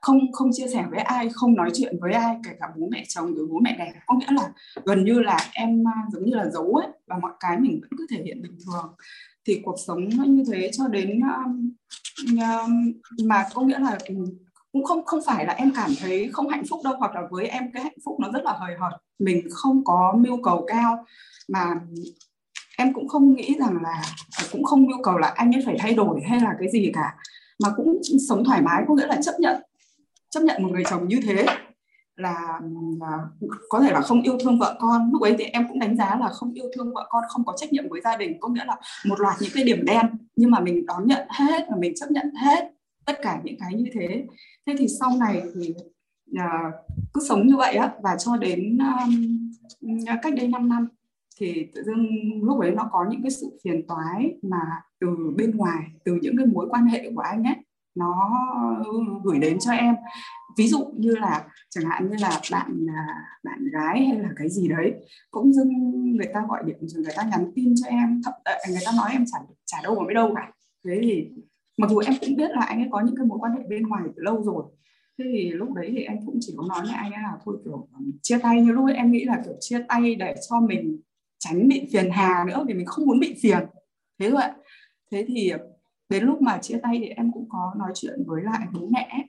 Không không chia sẻ với ai không nói chuyện với ai kể cả bố mẹ chồng rồi bố mẹ đẻ. Có nghĩa là gần như là em giống như là giấu ấy và mọi cái mình vẫn cứ thể hiện bình thường. Thì cuộc sống nó như thế cho đến um, um, mà có nghĩa là ừ, cũng không không phải là em cảm thấy không hạnh phúc đâu hoặc là với em cái hạnh phúc nó rất là hời hợt. Mình không có mưu cầu cao mà em cũng không nghĩ rằng là à, cũng không yêu cầu là anh ấy phải thay đổi hay là cái gì cả mà cũng sống thoải mái có nghĩa là chấp nhận chấp nhận một người chồng như thế là, là có thể là không yêu thương vợ con. Lúc ấy thì em cũng đánh giá là không yêu thương vợ con không có trách nhiệm với gia đình có nghĩa là một loạt những cái điểm đen nhưng mà mình đón nhận hết và mình chấp nhận hết tất cả những cái như thế. Thế thì sau này thì uh, cứ sống như vậy á và cho đến um, cách đây 5 năm thì tự dưng lúc ấy nó có những cái sự phiền toái mà từ bên ngoài, từ những cái mối quan hệ của anh ấy, nó gửi đến cho em. Ví dụ như là, chẳng hạn như là bạn à, bạn gái hay là cái gì đấy, cũng dưng người ta gọi điện rồi người ta nhắn tin cho em, thậm à, người ta nói em chả chả đâu mà biết đâu cả. Thế thì mặc dù em cũng biết là anh ấy có những cái mối quan hệ bên ngoài từ lâu rồi, thế thì lúc đấy thì em cũng chỉ có nói với anh ấy là thôi, kiểu, chia tay. Như lúc ấy em nghĩ là, kiểu, chia tay để cho mình tránh bị phiền hà nữa vì mình không muốn bị phiền. Thế thôi ạ. Thế thì đến lúc mà chia tay thì em cũng có nói chuyện với lại bố mẹ.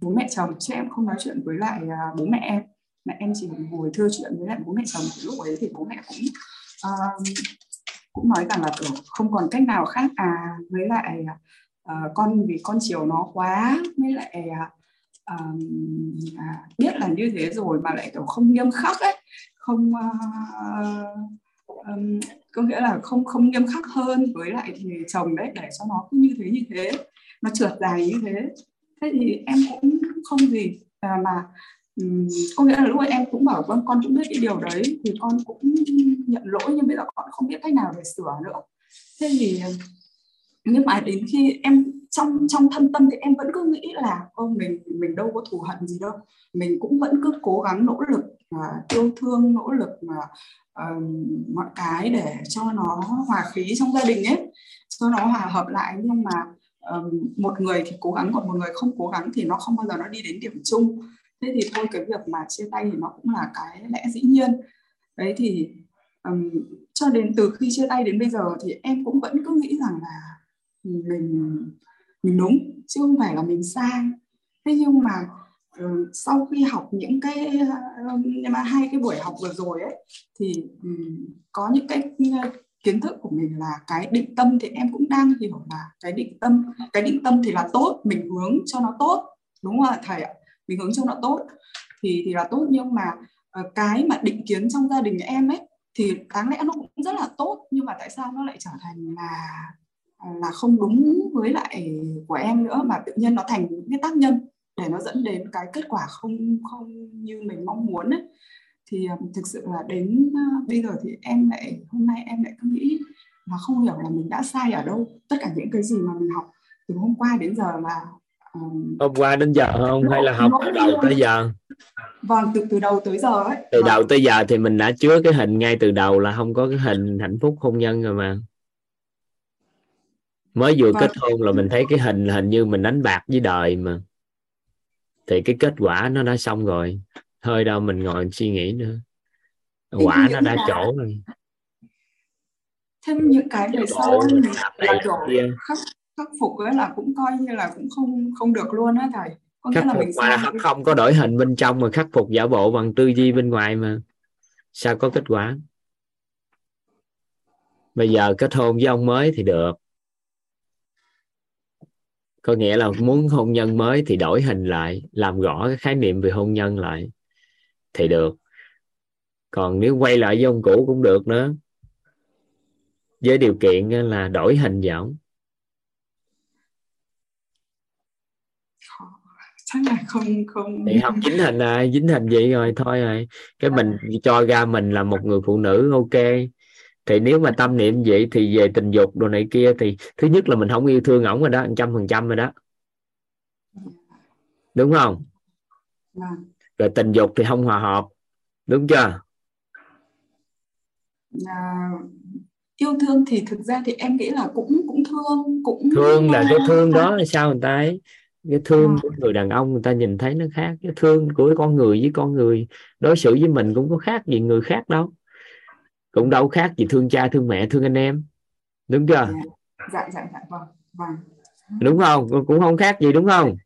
Bố mẹ chồng chứ em không nói chuyện với lại à, bố mẹ em. Mà em chỉ ngồi thưa chuyện với lại bố mẹ chồng. Thì lúc ấy thì bố mẹ cũng uh, cũng nói rằng là không còn cách nào khác. À với lại uh, con vì con chiều nó quá với lại uh, uh, biết là như thế rồi mà lại kiểu không nghiêm khắc ấy không uh, um, có nghĩa là không không nghiêm khắc hơn với lại thì chồng đấy để cho nó cứ như thế như thế nó trượt dài như thế. Thế thì em cũng không gì à, mà um, có nghĩa là lúc ấy em cũng bảo vâng con cũng biết cái điều đấy thì con cũng nhận lỗi nhưng bây giờ con không biết cách nào để sửa nữa. Thế thì nhưng mà đến khi em trong trong thâm tâm thì em vẫn cứ nghĩ là ô mình mình đâu có thù hận gì đâu mình cũng vẫn cứ cố gắng nỗ lực uh, yêu thương nỗ lực mà uh, mọi cái để cho nó hòa khí trong gia đình ấy cho nó hòa hợp lại. Nhưng mà um, một người thì cố gắng còn một người không cố gắng thì nó không bao giờ nó đi đến điểm chung. Thế thì thôi cái việc mà chia tay thì nó cũng là cái lẽ dĩ nhiên. Đấy thì um, cho đến từ khi chia tay đến bây giờ thì em cũng vẫn cứ nghĩ rằng là mình mình đúng chứ không phải là mình sai. Thế nhưng mà Ừ, sau khi học những cái um, mà hai cái buổi học vừa rồi ấy, thì ừ, có những cái ừ, kiến thức của mình là cái định tâm thì em cũng đang hiểu là cái định tâm, cái định tâm thì là tốt, mình hướng cho nó tốt, đúng không ạ thầy ạ? Mình hướng cho nó tốt thì thì là tốt. Nhưng mà ờ, cái mà định kiến trong gia đình em ấy, thì đáng lẽ nó cũng rất là tốt, nhưng mà tại sao nó lại trở thành là là không đúng với lại của em nữa, mà tự nhiên nó thành những cái tác nhân? Để nó dẫn đến cái kết quả không không như mình mong muốn ấy. Thì thực sự là đến uh, bây giờ thì em lại hôm nay em lại cứ nghĩ là không hiểu là mình đã sai ở đâu. Tất cả những cái gì mà mình học từ hôm qua đến giờ là um, hôm qua đến giờ không hay là học từ đầu tới giờ? Vâng từ từ đầu tới giờ ấy. Từ đầu tới giờ thì mình đã chứa cái hình ngay từ đầu là không có cái hình hạnh phúc hôn nhân rồi mà. Mới vừa vâng. kết hôn là mình thấy cái hình hình như mình đánh bạc với đời mà thì cái kết quả nó đã xong rồi. Thôi đâu mình ngồi suy nghĩ nữa. Quả nó đã chỗ rồi. Thêm những cái về sau là kiểu khắc khắc phục ấy là cũng coi như là cũng không không được luôn á thầy. Có khắc phục mà không, không có đổi hình bên trong mà khắc phục giả bộ bằng tư duy bên ngoài mà. Sao có kết quả? Bây giờ kết hôn với ông mới thì được có nghĩa là muốn hôn nhân mới thì đổi hình lại làm rõ cái khái niệm về hôn nhân lại thì được. Còn nếu quay lại với ông cũ cũng được nữa. Với điều kiện là đổi hình vào chắc là không không. Thì không dính hình à dính hình vậy rồi thôi rồi. Cái mình cho ra mình là một người phụ nữ ok thì nếu mà tâm niệm vậy thì về tình dục đồ này kia thì thứ nhất là mình không yêu thương ổng rồi đó trăm phần trăm rồi đó. Đúng không? Vâng. rồi tình dục thì không hòa hợp. Đúng chưa? À, yêu thương thì thực ra thì em nghĩ là cũng cũng thương cũng thương là cái à, thương đó là sao người ta ấy? Cái thương Ờ. của người đàn ông người ta nhìn thấy nó khác. Cái thương của con người với con người đối xử với mình cũng có khác gì người khác đâu cũng đâu khác gì thương cha thương mẹ thương anh em. Đúng chưa? Dạ. Dạ dạ vâng. Vâng. Đúng không? Cũng không khác gì đúng không?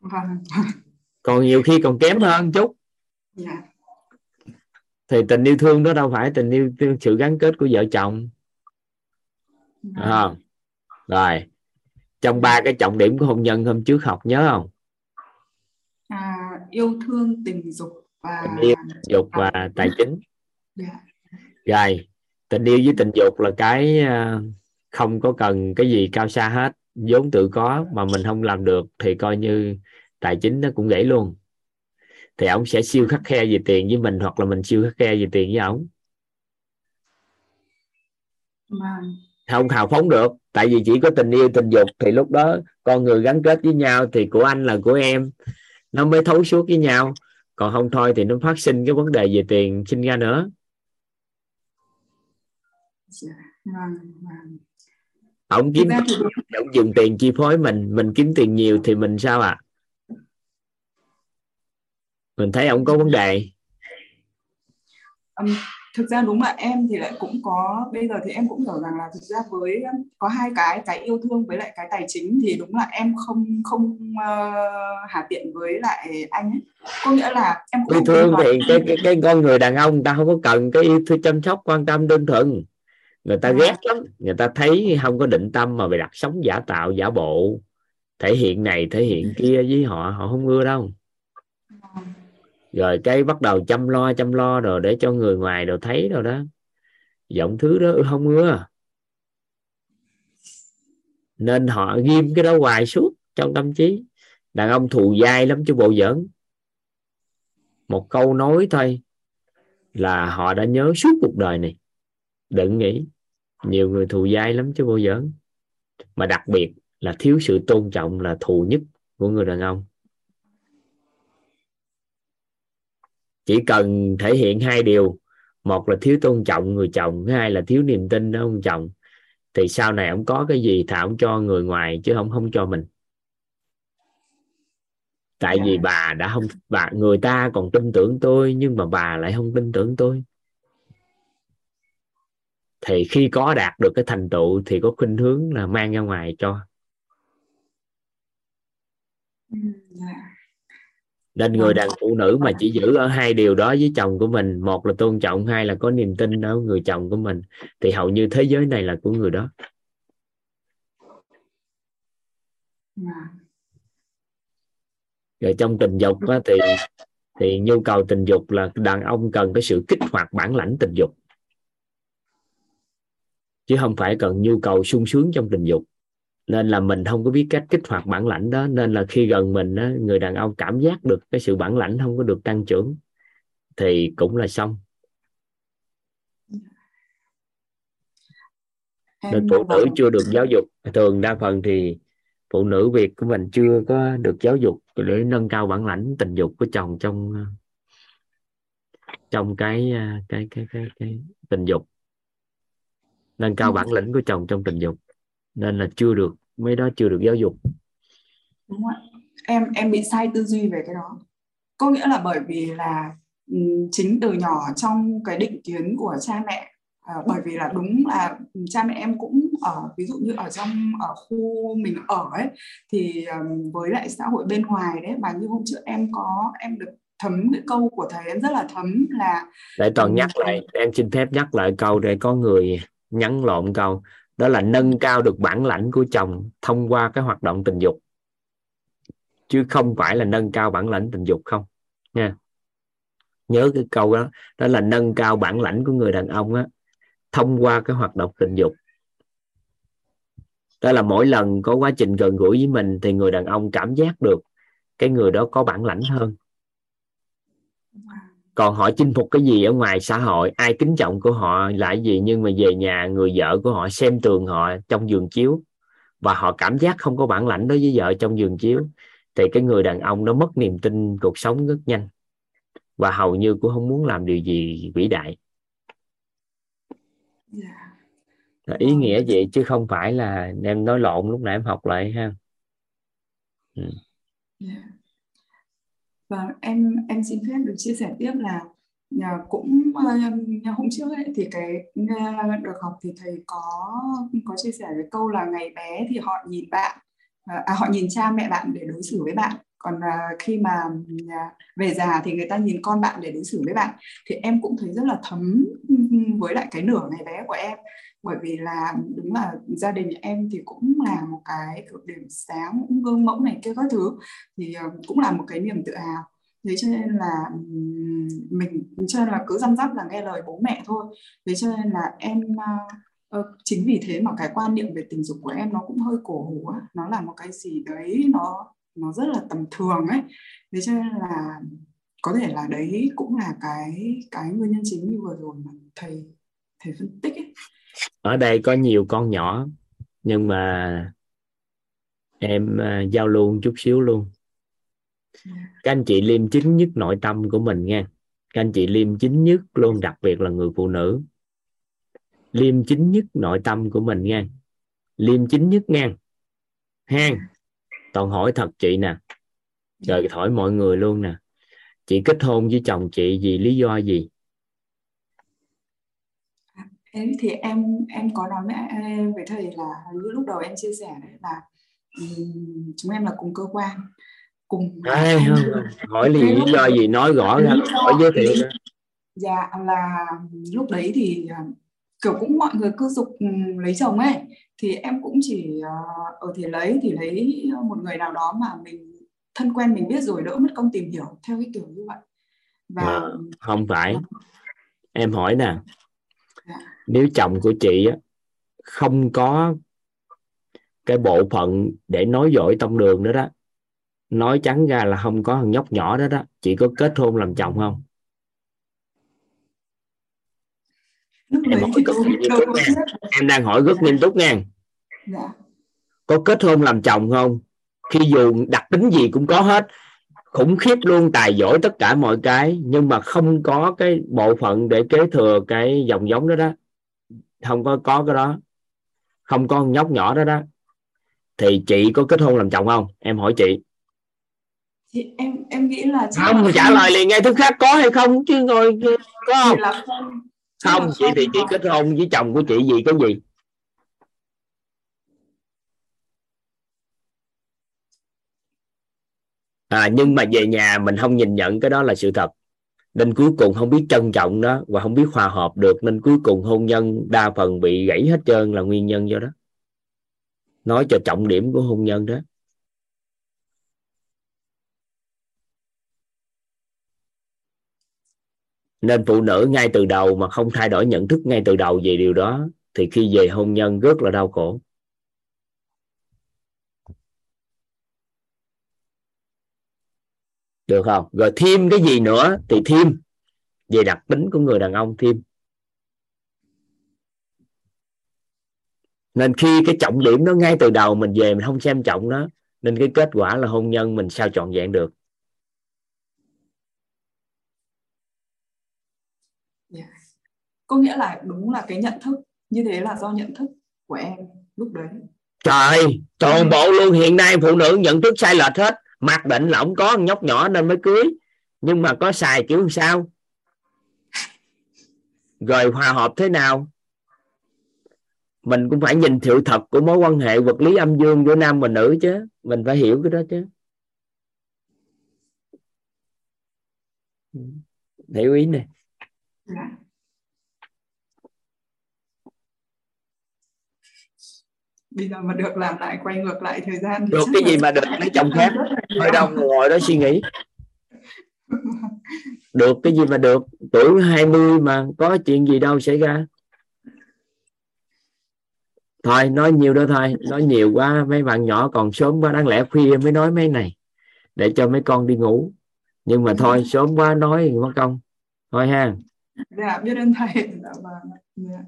Vâng. Còn nhiều khi còn kém hơn chút. Dạ. Thì tình yêu thương đó đâu phải tình yêu thương sự gắn kết của vợ chồng. Đúng không? Rồi. Trong ba cái trọng điểm của hôn nhân hôm trước học nhớ không? À, yêu thương tình dục và Tình yêu. dục và tài chính. Dạ rồi tình yêu với tình dục là cái à, không có cần cái gì cao xa hết. Vốn tự có mà mình không làm được thì coi như tài chính nó cũng gãy luôn. Thì ông sẽ siêu khắc khe về tiền với mình hoặc là mình siêu khắc khe về tiền với ổng không hào phóng được tại vì chỉ có tình yêu tình dục thì lúc đó con người gắn kết với nhau thì của anh là của em. Nó mới thấu suốt với nhau. Còn không thôi thì nó phát sinh cái vấn đề về tiền sinh ra nữa vâng vâng. Ông kiếm thì ông dùng tiền chi phối mình mình kiếm tiền nhiều thì mình sao ạ? Mình thấy ông có vấn đề. Ừm, thực ra đúng là em thì lại cũng có bây giờ thì em cũng hiểu rằng là thực ra với um, có hai cái cái yêu thương với lại cái tài chính thì đúng là em không không uh, hà tiện với lại anh ấy. Có nghĩa là em cũng yêu thương thì cái, cái cái con người đàn ông người ta không có cần cái yêu thương chăm sóc quan tâm đơn thuần người ta À. ghét lắm. Người ta thấy không có định tâm mà bị đặt sống giả tạo giả bộ. Thể hiện này thể hiện kia với họ họ không ưa đâu. Rồi cái bắt đầu chăm lo chăm lo rồi để cho người ngoài đồ thấy rồi đó. Giọng thứ đó không ưa. Nên họ ghim cái đó hoài suốt trong tâm trí. Đàn ông thù dai lắm chứ bộ giỡn. Một câu nói thôi là họ đã nhớ suốt cuộc đời này. Đừng nghĩ nhiều người thù dai lắm chứ bộ giỡn. Mà đặc biệt là thiếu sự tôn trọng là thù nhất của người đàn ông. Chỉ cần thể hiện hai điều. Một là thiếu tôn trọng người chồng hai là thiếu niềm tin ở ông chồng. Thì sau này ông có cái gì thà ông cho người ngoài chứ không không cho mình. Tại vì bà đã không bà người ta còn tin tưởng tôi nhưng mà bà lại không tin tưởng tôi thì khi có đạt được cái thành tựu thì có khuynh hướng là mang ra ngoài cho Ừm, dạ. nên người đàn phụ nữ mà chỉ giữ ở hai điều đó với chồng của mình một là tôn trọng hai là có niềm tin ở người chồng của mình thì hầu như thế giới này là của người đó Dạ. rồi trong tình dục á, thì thì nhu cầu tình dục là đàn ông cần cái sự kích hoạt bản lãnh tình dục chứ không phải cần nhu cầu sung sướng trong tình dục. Nên là mình không có biết cách kích hoạt bản lãnh đó. Nên là khi gần mình á, người đàn ông cảm giác được cái sự bản lãnh không có được tăng trưởng thì cũng là xong. Nên phụ nữ chưa được giáo dục. Thường đa phần thì phụ nữ Việt của mình chưa có được giáo dục để nâng cao bản lãnh tình dục của chồng trong trong cái cái cái cái, cái tình dục nâng cao Ừ. bản lĩnh của chồng trong tình dục nên là chưa được mấy đó chưa được giáo dục đúng ạ em em bị sai tư duy về cái đó có nghĩa là bởi vì là ừm, chính từ nhỏ trong cái định kiến của cha mẹ à, bởi vì là đúng là cha mẹ em cũng ở ví dụ như ở trong ở khu mình ở ấy thì ừm, với lại xã hội bên ngoài đấy mà như hôm trước em có em được thấm cái câu của thầy em rất là thấm là để toàn Ừ. nhắc lại em xin phép nhắc lại câu để có người nhắn lộn câu, đó là nâng cao được bản lãnh của chồng thông qua cái hoạt động tình dục. Chứ không phải là nâng cao bản lãnh tình dục không? Nha. Nhớ cái câu đó đó là nâng cao bản lãnh của người đàn ông á, thông qua cái hoạt động tình dục. Đó là mỗi lần có quá trình gần gũi với mình thì người đàn ông cảm giác được cái người đó có bản lãnh hơn còn họ chinh phục cái gì ở ngoài xã hội? Ai kính trọng của họ là gì? Nhưng mà về nhà người vợ của họ xem tường họ trong giường chiếu. Và họ cảm giác không có bản lãnh đối với vợ trong giường chiếu. Thì cái người đàn ông nó mất niềm tin cuộc sống rất nhanh. Và hầu như cũng không muốn làm điều gì vĩ đại. Yeah. ý nghĩa vậy chứ không phải là em nói lộn lúc nãy em học lại ha. Ừ. yeah và em em xin phép được chia sẻ tiếp là à, à, nhà cũng hôm trước ấy, thì cái à, được học thì thầy có có chia sẻ cái câu là ngày bé thì họ nhìn bạn à, họ nhìn cha mẹ bạn để đối xử với bạn. Còn khi mà về già thì người ta nhìn con bạn để đối xử với bạn. Thì em cũng thấy rất là thấm ừ, với lại cái nửa ngày bé của em bởi vì là đúng là gia đình em thì cũng là một cái điểm sáng cũng gương mẫu này kia các thứ. Thì ờ, cũng là một cái niềm tự hào. Thế cho nên là mình cho nên là cứ răm rắp là nghe lời bố mẹ thôi. Thế cho nên là em uh, chính vì thế mà cái quan niệm về tình dục của em nó cũng hơi cổ hủ nó là một cái gì đấy nó nó rất là tầm thường ấy. Thế cho nên là có thể là đấy cũng là cái cái nguyên nhân chính như vừa rồi mà thầy thầy phân tích ấy ở đây có nhiều con nhỏ nhưng mà em uh, giao lưu chút xíu luôn. Các anh chị liêm chính nhất nội tâm của mình nha các anh chị liêm chính nhất luôn đặc biệt là người phụ nữ. Liêm chính nhất nội tâm của mình nha liêm chính nhất nha ha toàn hỏi thật chị nè. Rồi hỏi mọi người luôn nè. Chị kết hôn với chồng chị vì lý do gì em thì em em có nói với với thầy là như lúc đầu em chia sẻ đấy là um, chúng em là cùng cơ quan cùng Ai, hỏi lý, lý do gì? Nói rõ ra hỏi giới thiệu dạ là lúc đấy thì à, kiểu cũng mọi người cứ dục lấy chồng ấy. Thì em cũng chỉ ở ờ, thì lấy thì lấy một người nào đó mà mình thân quen mình biết rồi đỡ mất công tìm hiểu theo cái kiểu như vậy. Và à, không phải. Em hỏi nè. Nếu chồng của chị á, không có cái bộ phận để nói giỏi tông đường nữa đó nói trắng ra là không có thằng nhóc nhỏ đó đó chị có kết hôn làm chồng không? Em, hỏi túc nha. em đang hỏi rất nghiêm túc nha. Dạ. có kết hôn làm chồng không? Khi dù đặc tính gì cũng có hết. Khủng khiếp luôn tài giỏi tất cả mọi cái nhưng mà không có cái bộ phận để kế thừa cái dòng giống đó đó không có có cái đó. Không có nhóc nhỏ đó đó. Thì chị có kết hôn làm chồng không? Em hỏi chị. Thì em em nghĩ là không trả lời liền ngay thứ khác có hay không chứ ngồi có không? không, không chị thì chị kết hôn với chồng của chị gì cái gì? À, nhưng mà về nhà mình không nhìn nhận cái đó là sự thật nên cuối cùng không biết trân trọng đó và không biết hòa hợp được. Nên cuối cùng hôn nhân đa phần bị gãy hết trơn là nguyên nhân do đó. Nói cho trọng điểm của hôn nhân đó. Nên phụ nữ ngay từ đầu mà không thay đổi nhận thức ngay từ đầu về điều đó, thì khi về hôn nhân rất là đau khổ. Được không? Rồi thêm cái gì nữa thì thêm. Về đặc tính của người đàn ông thêm. Nên khi cái trọng điểm đó ngay từ đầu mình về mình không xem trọng nó nên cái kết quả là hôn nhân mình sao trọn vẹn được. Yeah. có nghĩa là đúng là cái nhận thức như thế là do nhận thức của em lúc đấy. Trời toàn bộ luôn hiện nay phụ nữ nhận thức sai lệch hết mặc định là ông có nhóc nhỏ nên mới cưới. Nhưng mà có xài kiểu sao? Rồi hòa hợp thế nào? Mình cũng phải nhìn sự thật của mối quan hệ vật lý âm dương giữa nam và nữ chứ. Mình phải hiểu cái đó chứ. Hiểu ý này bây giờ mà được làm lại quay ngược lại thời gian được cái gì mà được lấy chồng khác. Thôi đâu ngồi đó suy nghĩ. Được cái gì mà được tuổi 20 mà có chuyện gì đâu xảy ra. Thôi nói nhiều đó thôi nói nhiều quá mấy bạn nhỏ còn sớm quá đáng lẽ khuya mới nói mấy này để cho mấy con đi ngủ. Nhưng mà thôi sớm quá nói mất công. Thôi ha. Dạ biết ơn thầy. Dạ vâng dạ.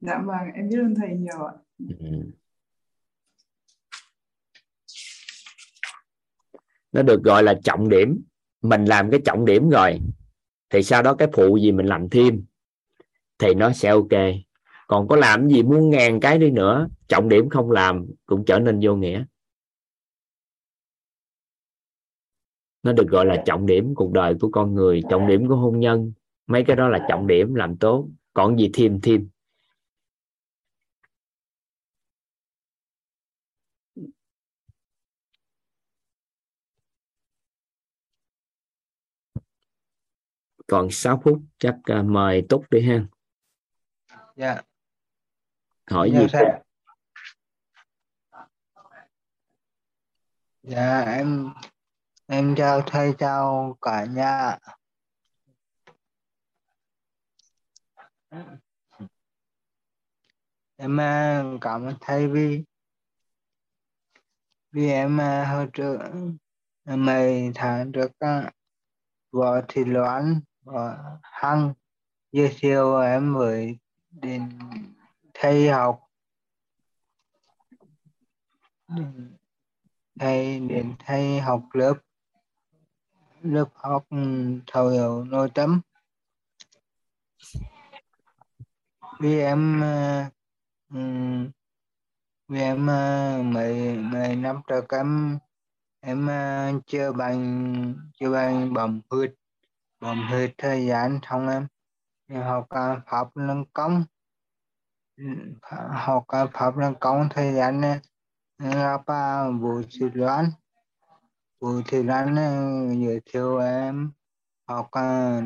Dạ vâng em biết ơn thầy nhiều ạ. Ừ. nó được gọi là trọng điểm. Mình làm cái trọng điểm rồi thì sau đó cái phụ gì mình làm thêm thì nó sẽ ok. Còn có làm gì muốn ngàn cái đi nữa trọng điểm không làm cũng trở nên vô nghĩa. Nó được gọi là trọng điểm cuộc đời của con người trọng điểm của hôn nhân. Mấy cái đó là trọng điểm làm tốt. Còn gì thêm thêm còn 6 phút chắc à, mời túc đi ha. Dạ. Hỏi dạ gì? thầy dạ em em chào thầy chào cả nhà. Em à, cảm ơn thầy vì vì em à, hồi trước mấy tháng trước á, võ thị loan hăng hằng giới thiệu em với đến thầy học. Thầy đến thầy học lớp lớp học thầu thấu hiểu nội tâm. Vì em ờ, ừ, vì em ờ, mấy mấy năm trước em em chưa bằng chưa bằng bầm huyết bẩm huyết thời gian xong em em học ờ, pháp luân công. Ừm, học ờ, pháp luân công thời gian này gặp ờ, Vũ Thị Loan Vũ Thị Loan giới thiệu em. Học ờ,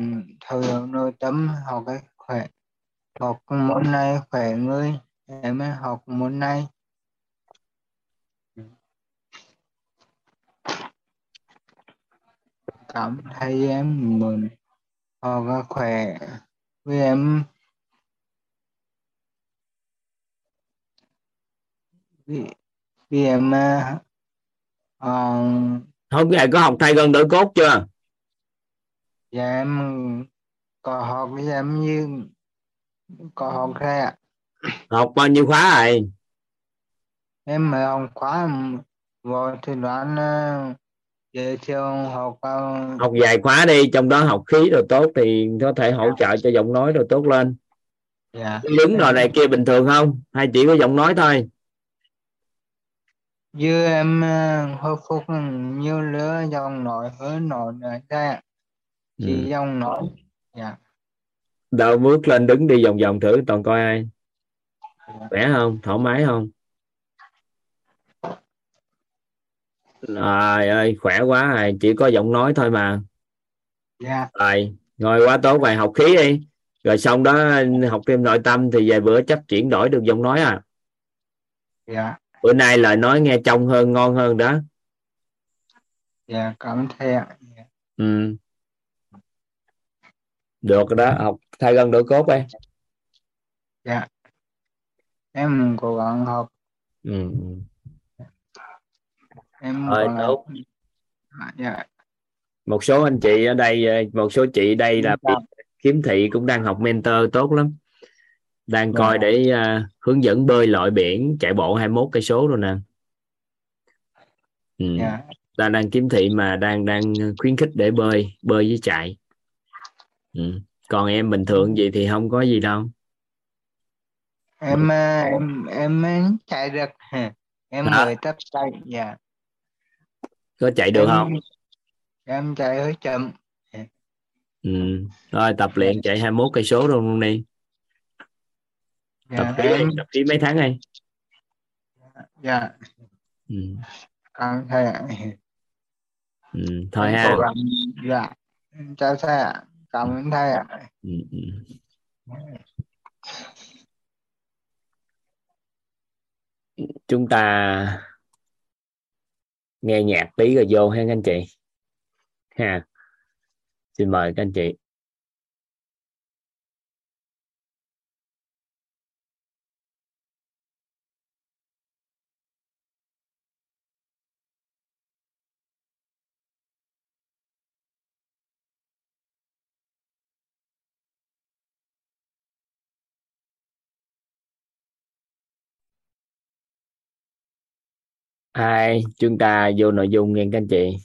thấu hiểu nội tâm học cái khỏe học môn này khỏe người. Em học môn này. Cảm thấy em mừng học cái khỏe vì em. Vì, vì em ờ, ờ, hôm ngày có học thay gân đổi cốt chưa? Dạ em có học với em như có học thôi ạ. Học bao nhiêu khóa rồi? Em mới học khóa vô thì đoán thiệu học học vài khóa đi trong đó học khí rồi tốt thì có thể hỗ trợ cho giọng nói rồi tốt lên. Dạ. Đứng rồi này kia bình thường không? Hay chỉ có giọng nói thôi? Như em ờ, hồi phục nhiều lứa dòng nói hơn nói nữa ạ chỉ ừ. dòng nói dạ. Đâu bước lên đứng đi vòng vòng thử toàn coi ai? Khỏe không? Thoải mái không trời ơi khỏe quá rồi chỉ có giọng nói thôi mà. Dạ. Rồi ngồi quá tốt rồi học khí đi. Rồi xong đó học thêm nội tâm thì vài bữa chắc chuyển đổi được giọng nói à. Dạ. Bữa nay lời nói nghe trong hơn ngon hơn đó. Dạ cảm ơn thầy ạ. Dạ. ừ. được đó học thay gân đổi cốt đi. Dạ. Em cố gắng học. Ừ. em Rồi, gắng tốt. dạ một số anh chị ở đây ờ, một số chị đây là Dạ. kiếm thị cũng đang học mentor tốt lắm đang Dạ. coi để ờ, hướng dẫn bơi lội biển chạy bộ 21 cây số rồi nè ừ. dạ ta đang kiếm thị mà đang đang khuyến khích để bơi bơi với chạy ừ. còn em bình thường gì thì không có gì đâu em ờ, em em chạy được em Dạ. mới tập chạy dạ có chạy được không em chạy hơi chậm ừ. rồi tập luyện chạy 21 cây số luôn đi tập dạ kỹ em tập kỹ mấy tháng đi dạ ừ. ơn thầy ạ Ừ. thôi Em ha dạ chào thầy ạ cảm ơn thầy ạ ừ. Ừ. chúng ta nghe nhạc tí rồi vô ha anh chị. Ha. Xin mời các anh chị. Hai chúng ta vô nội dung nghe các anh chị.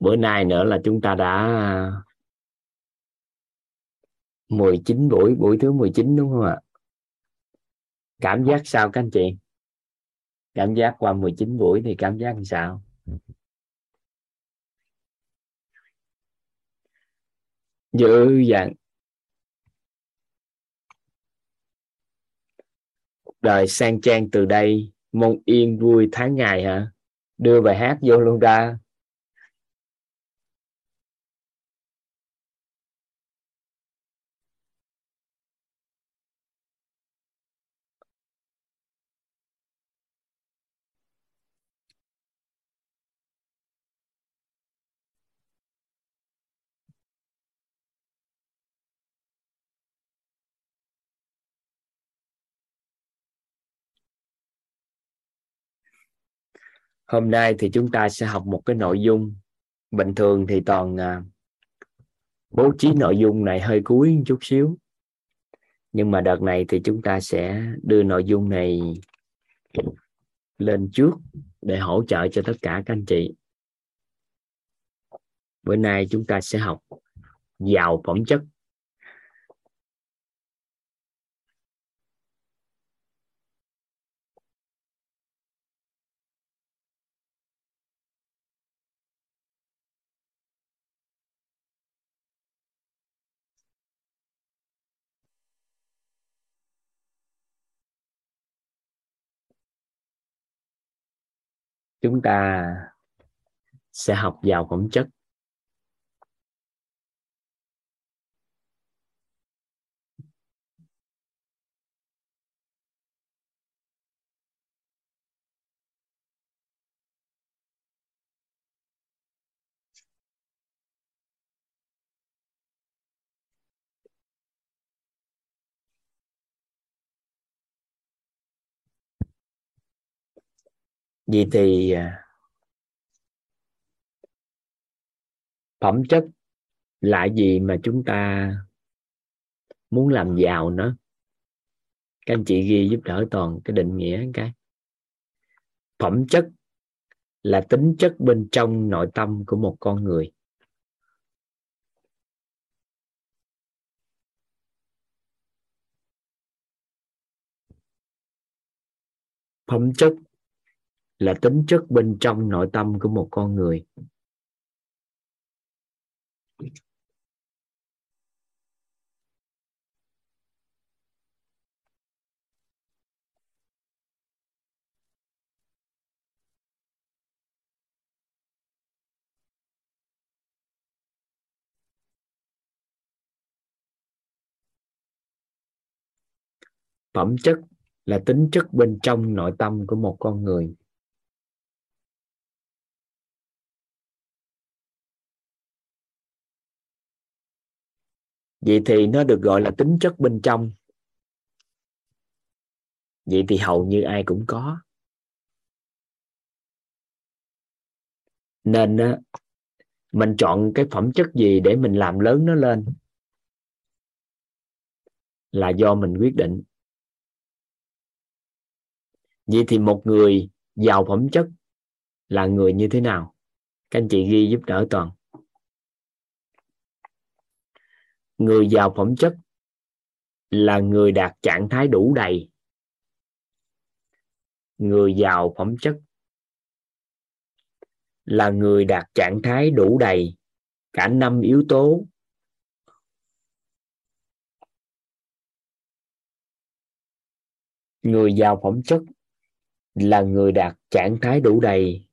Bữa nay nữa là chúng ta đã à, 19 buổi buổi thứ 19 đúng không ạ? Cảm giác sao các anh chị? Cảm giác qua 19 buổi thì cảm giác làm sao? Dữ dằn. Đời sang trang từ đây, mong yên vui tháng ngày hả? Đưa bài hát vô luôn ra. Hôm nay thì chúng ta sẽ học một cái nội dung. Bình thường thì toàn à, bố trí nội dung này hơi cuối một chút xíu. Nhưng mà đợt này thì chúng ta sẽ đưa nội dung này lên trước để hỗ trợ cho tất cả các anh chị. Bữa nay chúng ta sẽ học giàu phẩm chất. Chúng ta sẽ học vào phẩm chất vậy thì à, phẩm chất là gì mà chúng ta muốn làm giàu nó các anh chị ghi giúp đỡ toàn cái định nghĩa cái. Phẩm chất là tính chất bên trong nội tâm của một con người. Phẩm chất là tính chất bên trong nội tâm của một con người. Phẩm chất là tính chất bên trong nội tâm của một con người. Vậy thì nó được gọi là tính chất bên trong. Vậy thì hầu như ai cũng có. Nên mình chọn cái phẩm chất gì để mình làm lớn nó lên là do mình quyết định. Vậy thì một người giàu phẩm chất là người như thế nào? Các anh chị ghi giúp đỡ toàn. Người giàu phẩm chất là người đạt trạng thái đủ đầy. Người giàu phẩm chất là người đạt trạng thái đủ đầy. Cả năm yếu tố người giàu phẩm chất là người đạt trạng thái đủ đầy.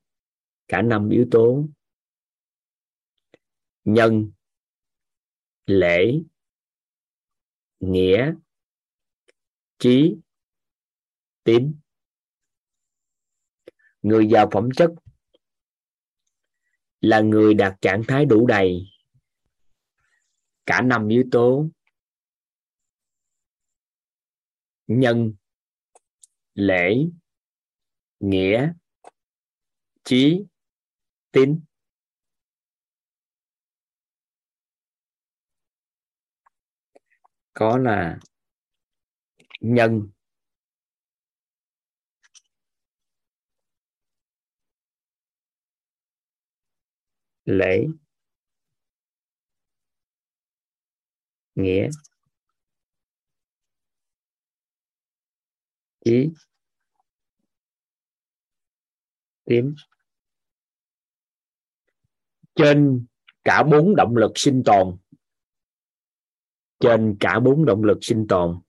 Cả năm yếu tố nhân lễ, nghĩa, trí, tín. Người giàu phẩm chất là người đạt trạng thái đủ đầy. Cả năm yếu tố nhân, lễ, nghĩa, trí, tín. Có là nhân. Lễ. Nghĩa. Ý tím. Trên cả bốn động lực sinh tồn trên cả bốn động lực sinh tồn.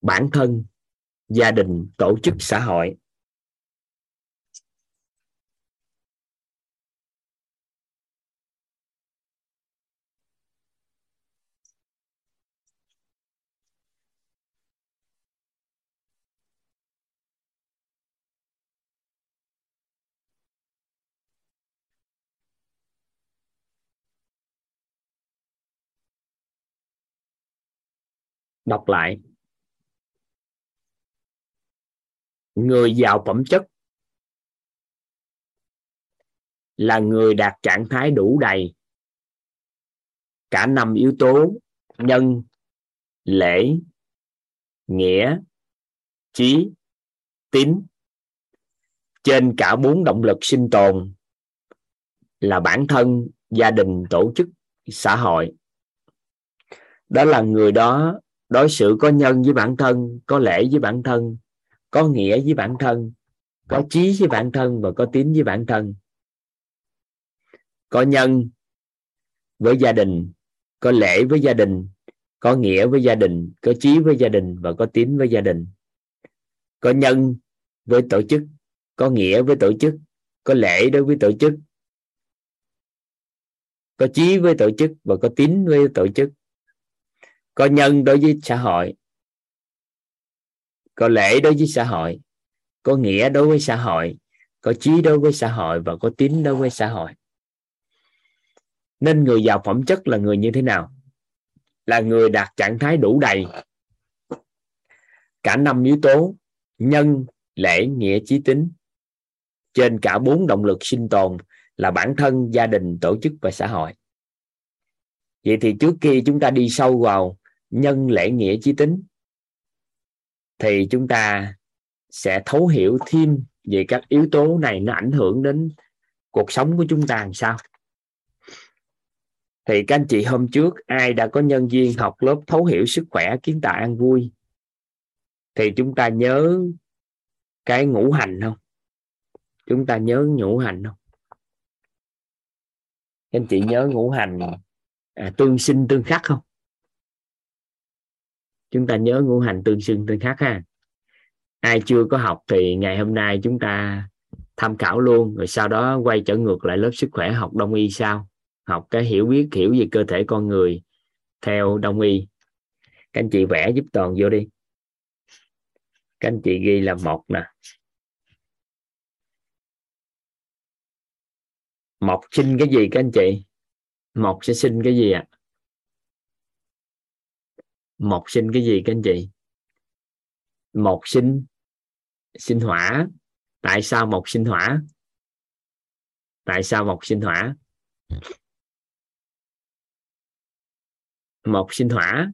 Bản thân, gia đình, tổ chức xã hội. Đọc lại. Người giàu phẩm chất là người đạt trạng thái đủ đầy. Cả năm yếu tố nhân, lễ, nghĩa, trí, tín. Trên cả bốn động lực sinh tồn là bản thân, gia đình, tổ chức, xã hội. Đó là người đó đối xử có nhân với bản thân, có lễ với bản thân, có nghĩa với bản thân, có trí với bản thân và có tín với bản thân. Có nhân với gia đình, có lễ với gia đình, có nghĩa với gia đình, có trí với gia đình và có tín với gia đình. Có nhân với tổ chức, có nghĩa với tổ chức, có lễ đối với tổ chức, có trí với tổ chức và có tín với tổ chức có nhân đối với xã hội. Có lễ đối với xã hội. Có nghĩa đối với xã hội. Có trí đối với xã hội và có tín đối với xã hội. Nên người giàu phẩm chất là người như thế nào? Là người đạt trạng thái đủ đầy. Cả năm yếu tố, nhân, lễ, nghĩa trí tính trên cả bốn động lực sinh tồn là bản thân, gia đình, tổ chức và xã hội. Vậy thì trước khi chúng ta đi sâu vào nhân lễ nghĩa trí tính thì chúng ta sẽ thấu hiểu thêm về các yếu tố này nó ảnh hưởng đến cuộc sống của chúng ta làm sao. Thì các anh chị hôm trước ai đã có nhân viên học lớp thấu hiểu sức khỏe kiến tạo an vui thì chúng ta nhớ cái ngũ hành không? Chúng ta nhớ ngũ hành không? Các anh chị nhớ ngũ hành à, tương sinh tương khắc không? Chúng ta nhớ ngũ hành tương sinh tương khắc ha. Ai chưa có học thì ngày hôm nay chúng ta tham khảo luôn, rồi sau đó quay trở ngược lại lớp sức khỏe, học đông y sao? Học cái hiểu biết, hiểu về cơ thể con người theo đông y. Các anh chị vẽ giúp toàn vô đi. Các anh chị ghi là một nè. Mộc sinh cái gì các anh chị? Mộc sẽ sinh cái gì ạ? à? Mộc sinh cái gì các anh chị? Mộc sinh sinh hỏa. Tại sao mộc sinh hỏa? Tại sao mộc sinh hỏa? Mộc sinh hỏa.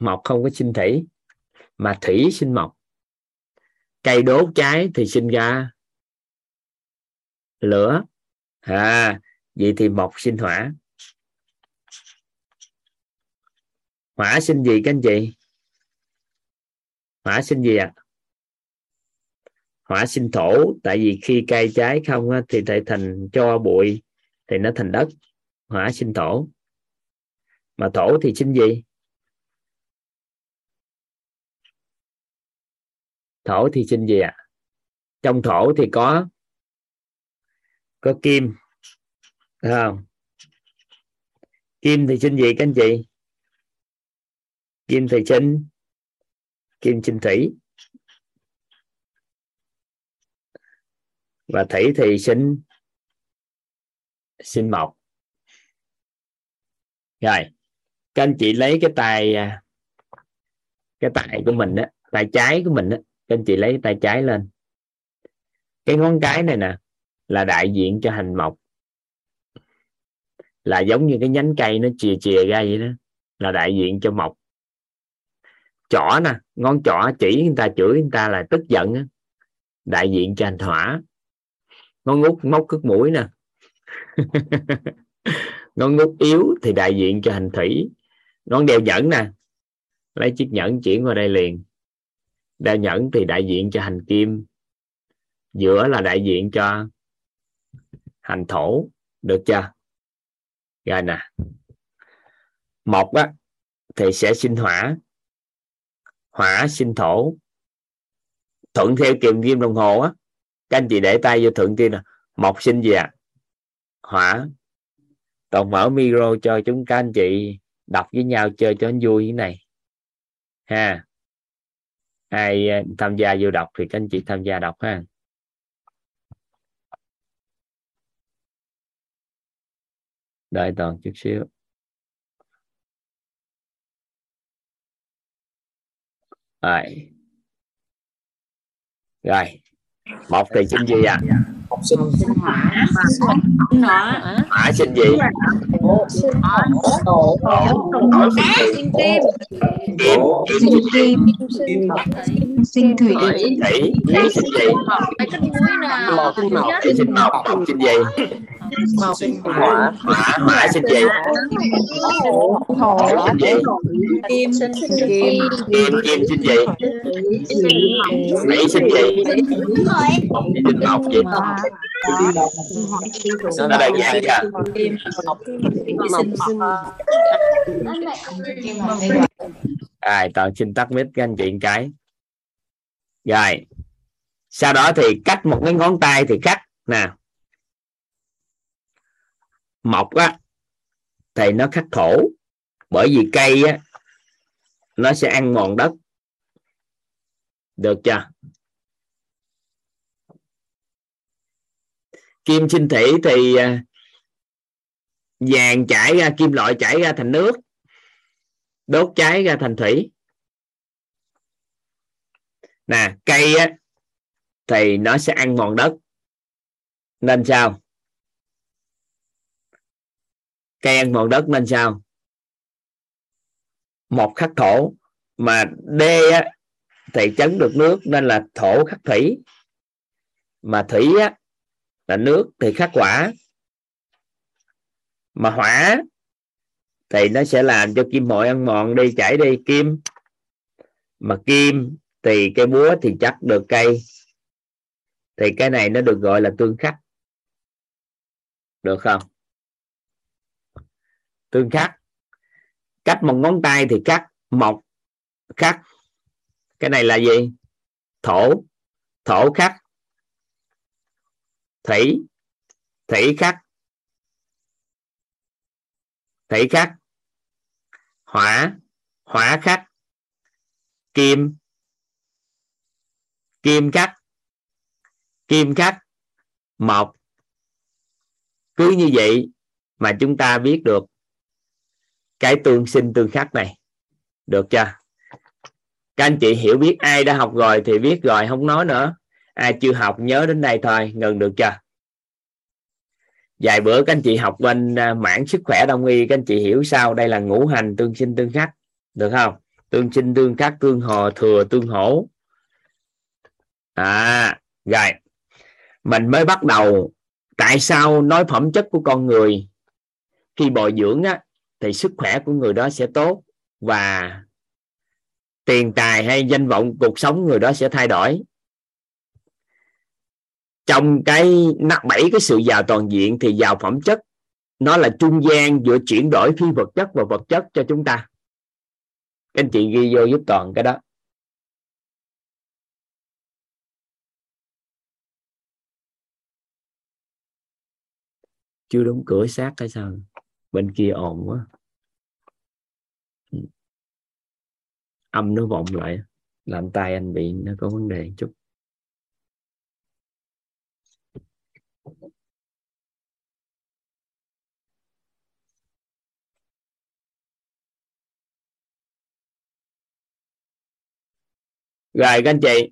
Mộc không có sinh thủy, mà thủy sinh mộc. Cây đốt cháy thì sinh ra lửa. À vậy thì mộc sinh hỏa. Hỏa sinh gì các anh chị? Hỏa sinh gì ạ? À? hỏa sinh thổ, tại vì khi cây cháy không thì lại thành cho bụi, thì nó thành đất. Hỏa sinh thổ. Mà thổ thì sinh gì? Thổ thì sinh gì ạ? À? trong thổ thì có có kim. Đúng không? Kim thì sinh gì các anh chị? Kim thầy sinh kim sinh thủy. Và thủy thì sinh. Sinh mộc. Rồi, các anh chị lấy cái tay à, cái tay của mình á, tay trái của mình á, các anh chị lấy tay trái lên. Cái ngón cái này nè, là đại diện cho hành mộc. Là giống như cái nhánh cây nó chìa chìa ra vậy đó, là đại diện cho mộc chỏ nè, ngón chỏ chỉ người ta, chửi người ta là tức giận á. Đại diện cho hành hỏa ngón ngút móc cất mũi nè. Ngón ngút yếu thì đại diện cho hành thủy. Ngón đeo nhẫn nè. Lấy chiếc nhẫn chuyển qua đây liền. Đeo nhẫn thì đại diện cho hành kim. Giữa là đại diện cho hành thổ. Được chưa? Rồi nè. Mộc á, thì sẽ sinh hỏa hỏa sinh thổ. Thuận theo kiềm kim đồng hồ á, các anh chị để tay vô thuận tiên nè mộc sinh gì ạ? À? hỏa. Toàn mở micro cho chúng các anh chị đọc với nhau chơi cho nó vui như này. Ha. Ai à, tham gia vô đọc thì các anh chị tham gia đọc ha. Đợi toàn chút xíu. Rồi rồi một thì sinh gì à học sinh sinh hỏa hỏa sinh gì sinh kim sinh kim sinh thủy thủy thủy sinh gì mộc sinh mộc sinh sinh gì mộc sinh hỏa hỏa hỏa sinh gì? Thổ sinh gì? Kim sinh kim kim. Kim sinh gì? Thủy sinh gì? Sinh mộc gì? Nó đơn giản chưa rồi toàn xin tắt mic các anh chị một cái. Rồi. Sau đó thì cắt một cái ngón tay thì cắt nè mọc á, thì nó khắc khổ. Bởi vì cây á, nó sẽ ăn mòn đất. Được chưa? Kim sinh thủy thì à, vàng chảy ra, kim loại chảy ra thành nước, đốt cháy ra thành thủy. Nè, cây á, thì nó sẽ ăn mòn đất. Nên sao? Cây ăn mòn đất nên sao? Một khắc thổ. Mà D á, thì chấn được nước nên là thổ khắc thủy. Mà thủy á, là nước thì khắc hỏa mà hỏa thì nó sẽ làm cho kim mọi ăn mòn đi chảy đi kim. Mà kim thì cây búa thì chắc được cây. Thì cái này nó được gọi là tương khắc. Được không? Tương khắc. Cắt một ngón tay thì cắt một khắc. Cái này là gì? Thổ thổ khắc. Thủy thủy khắc. Thủy khắc. Hỏa hỏa khắc. Kim kim khắc. Kim khắc. Mộc cứ như vậy mà chúng ta biết được cái tương sinh tương khắc này. Được chưa? Các anh chị hiểu biết ai đã học rồi thì biết rồi, không nói nữa. Ai chưa học nhớ đến đây thôi, ngừng được chưa? Vài bữa các anh chị học bên à, mảng sức khỏe đông y, các anh chị hiểu sao đây là ngũ hành tương sinh tương khắc, được không? Tương sinh tương khắc, tương hò thừa, tương hổ. À rồi. Mình mới bắt đầu tại sao nói phẩm chất của con người khi bồi dưỡng á thì sức khỏe của người đó sẽ tốt và tiền tài hay danh vọng cuộc sống người đó sẽ thay đổi. Trong cái nắp bảy cái sự giàu toàn diện thì giàu phẩm chất, nó là trung gian giữa chuyển đổi phi vật chất và vật chất cho chúng ta. Anh chị ghi vô giúp toàn cái đó. Chưa đóng cửa sát hay sao? bên kia ồn quá. Âm nó vọng lại, làm tay anh bị, nó có vấn đề chút. Rồi, các anh chị.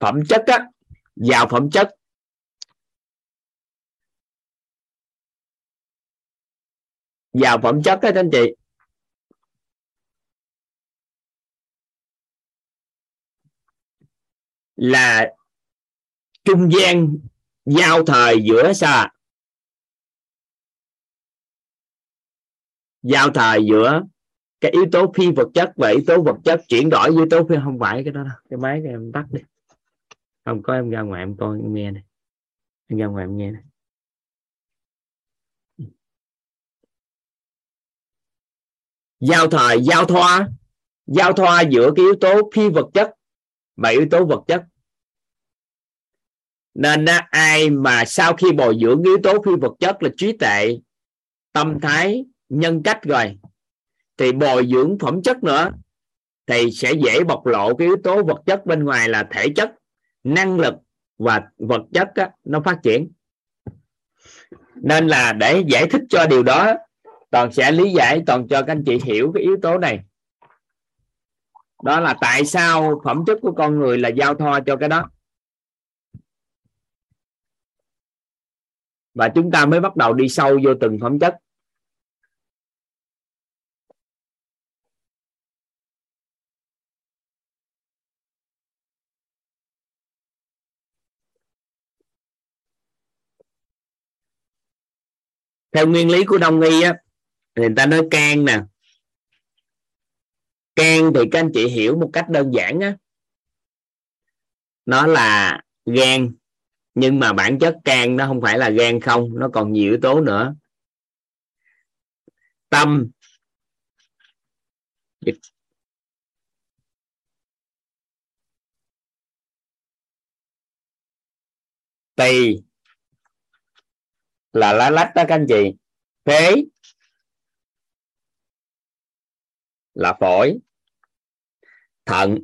Phẩm chất á, vào phẩm chất. Vào phẩm chất các anh chị. Là trung gian giao thời giữa xa. Giao thời giữa cái yếu tố phi vật chất và yếu tố vật chất chuyển đổi. Yếu tố phi không phải cái đó đâu. Cái máy em tắt đi. Không, có em ra ngoài em coi, em nghe này em ra ngoài em nghe này giao thời giao thoa. Giao thoa giữa cái yếu tố phi vật chất và yếu tố vật chất. Nên ai mà sau khi bồi dưỡng yếu tố phi vật chất là trí tuệ tâm thái nhân cách rồi thì bồi dưỡng phẩm chất nữa thì sẽ dễ bộc lộ cái yếu tố vật chất bên ngoài là thể chất năng lực và vật chất á, nó phát triển. Nên là để giải thích cho điều đó toàn sẽ lý giải, toàn cho các anh chị hiểu cái yếu tố này. Đó là tại sao phẩm chất của con người là giao thoa cho cái đó. Và chúng ta mới bắt đầu đi sâu vô từng phẩm chất. Theo nguyên lý của đông y á người ta nói can nè. Can thì các anh chị hiểu một cách đơn giản á. Nó là gan, nhưng mà bản chất can nó không phải là gan không, nó còn nhiều yếu tố nữa. Tâm. Tỳ. Là lá lách đó các anh chị. Phế là phổi thận.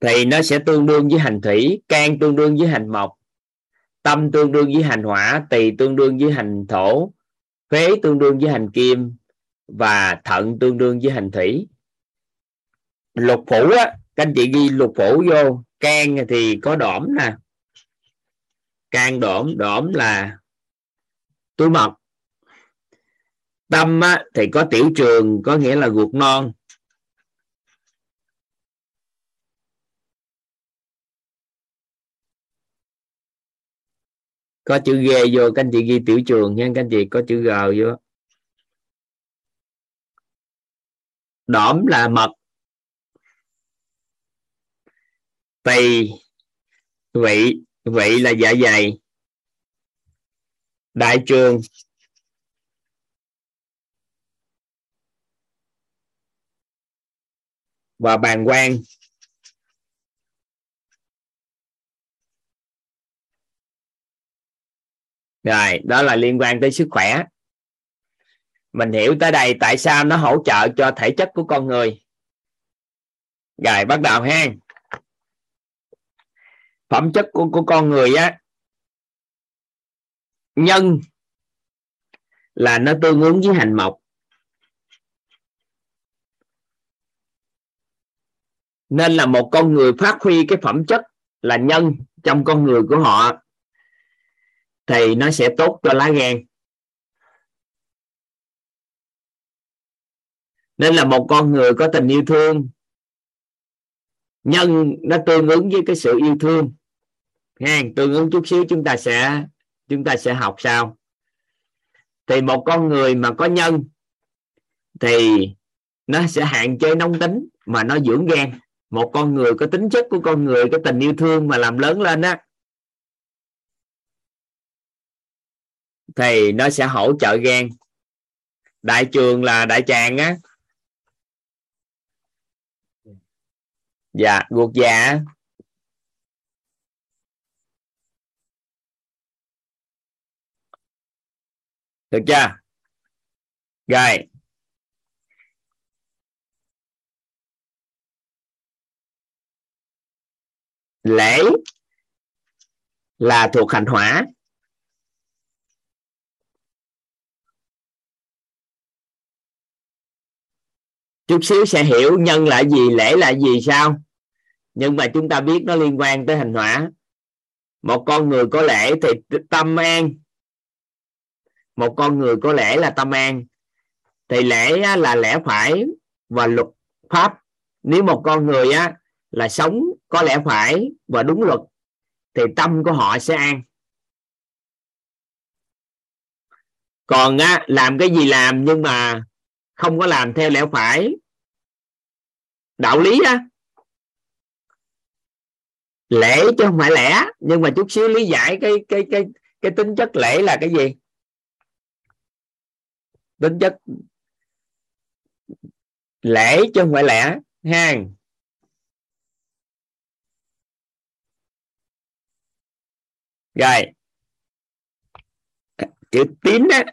Thì nó sẽ tương đương với hành thủy can tương đương với hành mộc tâm tương đương với hành hỏa tỳ tương đương với hành thổ phế tương đương với hành kim và thận tương đương với hành thủy. Lục phủ á các anh chị ghi lục phủ vô can thì có đỏm nè. Can đỏm, đỏm là túi mật tâm á, thì có tiểu trường có nghĩa là ruột non. Có chữ G vô các anh chị ghi tiểu trường nha các anh chị có chữ G vô. Đỏm là mật. Tỳ vị vị là dạ dày. Đại trường và bàn quan. Rồi đó là liên quan tới sức khỏe. Mình hiểu tới đây tại sao nó hỗ trợ cho thể chất của con người. Rồi bắt đầu ha. Phẩm chất của, của con người á nhân là nó tương ứng với hành mộc. Nên là một con người phát huy cái phẩm chất là nhân trong con người của họ, thì nó sẽ tốt cho lá gan. Nên là một con người có tình yêu thương, nhân nó tương ứng với cái sự yêu thương. Nghe, tương ứng chút xíu chúng ta sẽ, chúng ta sẽ học sau. Thì một con người mà có nhân thì nó sẽ hạn chế nóng tính mà nó dưỡng gan một con người có tính chất của con người có tình yêu thương mà làm lớn lên á, thì nó sẽ hỗ trợ gan. Đại trường là đại tràng á. Dạ ruột dạ được chưa? Rồi. Lễ là thuộc hành hỏa chút xíu sẽ hiểu nhân là gì, lễ là gì sao. Nhưng mà chúng ta biết nó liên quan tới hành hỏa một con người có lễ thì tâm an. Một con người có lễ là tâm an. Thì lễ là lẽ phải và luật pháp. Nếu một con người á là sống có lẽ phải và đúng luật thì tâm của họ sẽ an. Còn á, làm cái gì làm nhưng mà không có làm theo lẽ phải. Đạo lý á. Lễ chứ không phải lẽ nhưng mà chút xíu lý giải cái cái cái cái tính chất lễ là cái gì? Tính chất lễ chứ không phải lẽ. Ha rồi. Chữ tín á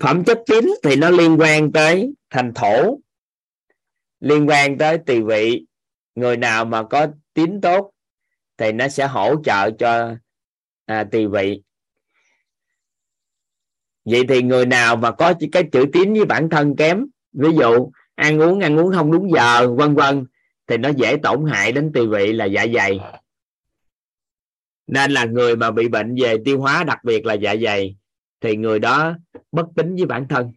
phẩm chất tín thì nó liên quan tới thành thổ liên quan tới tỳ vị. Người nào mà có tín tốt thì nó sẽ hỗ trợ cho à, tỳ vị. Vậy thì người nào mà có cái chữ tín với bản thân kém ví dụ ăn uống ăn uống không đúng giờ vân vân thì nó dễ tổn hại đến tỳ vị là dạ dày nên là người mà bị bệnh về tiêu hóa, đặc biệt là dạ dày, thì người đó bất tính với bản thân.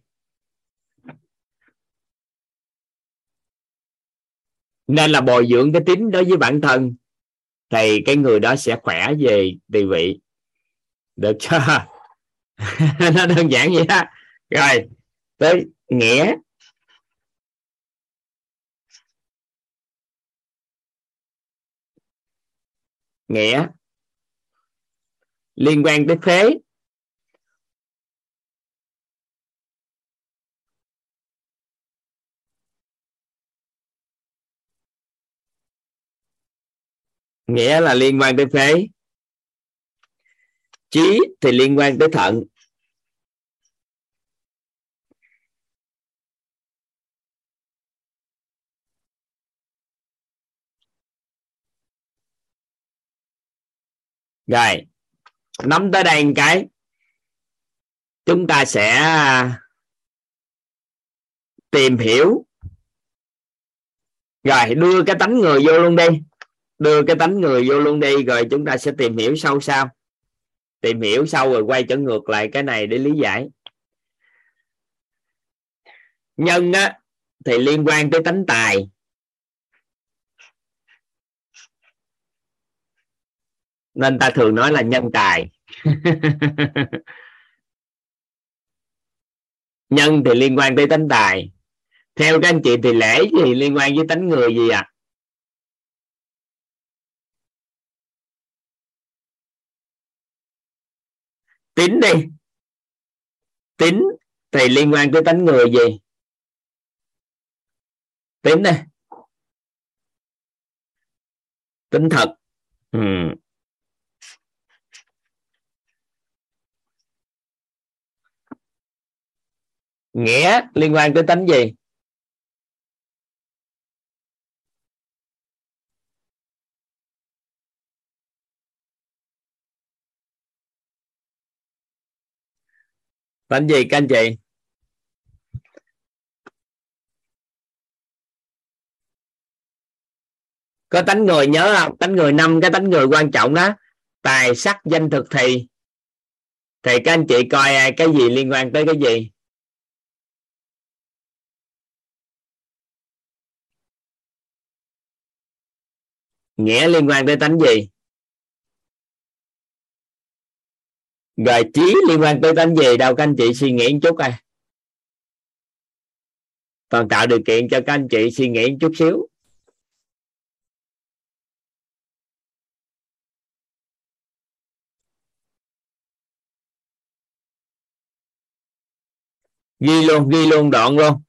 Nên là bồi dưỡng cái tính đối với bản thân, thì cái người đó sẽ khỏe về tỳ vị. Được chưa? Nó đơn giản vậy đó. Rồi, tới nghĩa. Nghĩa liên quan tới phế nghĩa là liên quan tới phế trí thì liên quan tới thận. Rồi nắm tới đây một cái. Chúng ta sẽ à, tìm hiểu. Rồi, đưa cái tánh người vô luôn đi. Đưa cái tánh người vô luôn đi, rồi chúng ta sẽ tìm hiểu sâu sao. Tìm hiểu sâu rồi quay trở ngược lại cái này để lý giải. Nhân á, thì liên quan tới tánh tài. Nên ta thường nói là nhân tài. Nhân thì liên quan tới tánh tài. Theo các anh chị thì lễ thì liên quan với tánh người gì à tính đi. Tính thì liên quan tới tánh người gì? Tính đây tính thật. Ừ. nghĩa liên quan tới tánh gì? Tánh gì, các anh chị? Có tánh người nhớ không? Tánh người năm, cái tánh người quan trọng đó. Tài sắc danh thực thì. Thì các anh chị coi à, cái gì liên quan tới cái gì? Nghĩa liên quan tới tánh gì? Rồi trí liên quan tới tánh gì? Đâu, các anh chị suy nghĩ một chút à còn tạo điều kiện cho các anh chị suy nghĩ một chút xíu. Ghi luôn ghi luôn đoạn luôn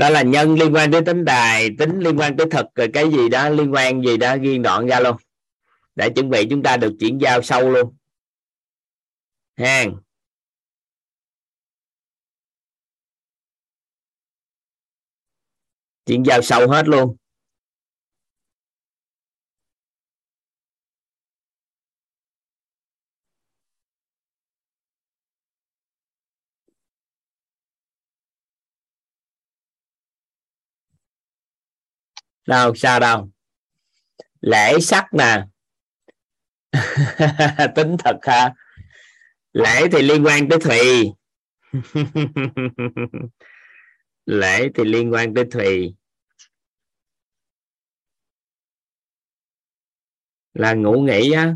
đó là nhân liên quan tới tính tài tính liên quan tới thực, rồi cái gì đó liên quan, gì đó ghi đoạn ra luôn để chuẩn bị chúng ta được chuyển giao sâu luôn. Hàng. Chuyển giao sâu hết luôn. Đâu, sao đâu? Lễ sắc nè. Tính thật ha lễ thì liên quan tới thùy. Lễ thì liên quan tới thùy. Là ngủ nghỉ á.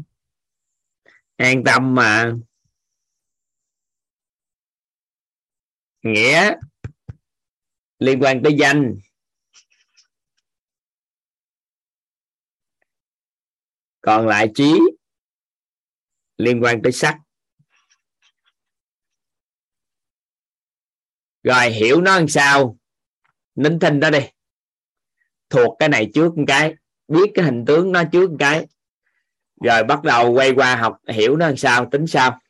An tâm mà. Nghĩa. Liên quan tới danh. Còn lại trí liên quan tới sắc. Rồi hiểu nó làm sao? Nín thinh đó đi. Thuộc cái này trước một cái, biết cái hình tướng nó trước một cái. Rồi bắt đầu quay qua học, hiểu nó làm sao, tính sao.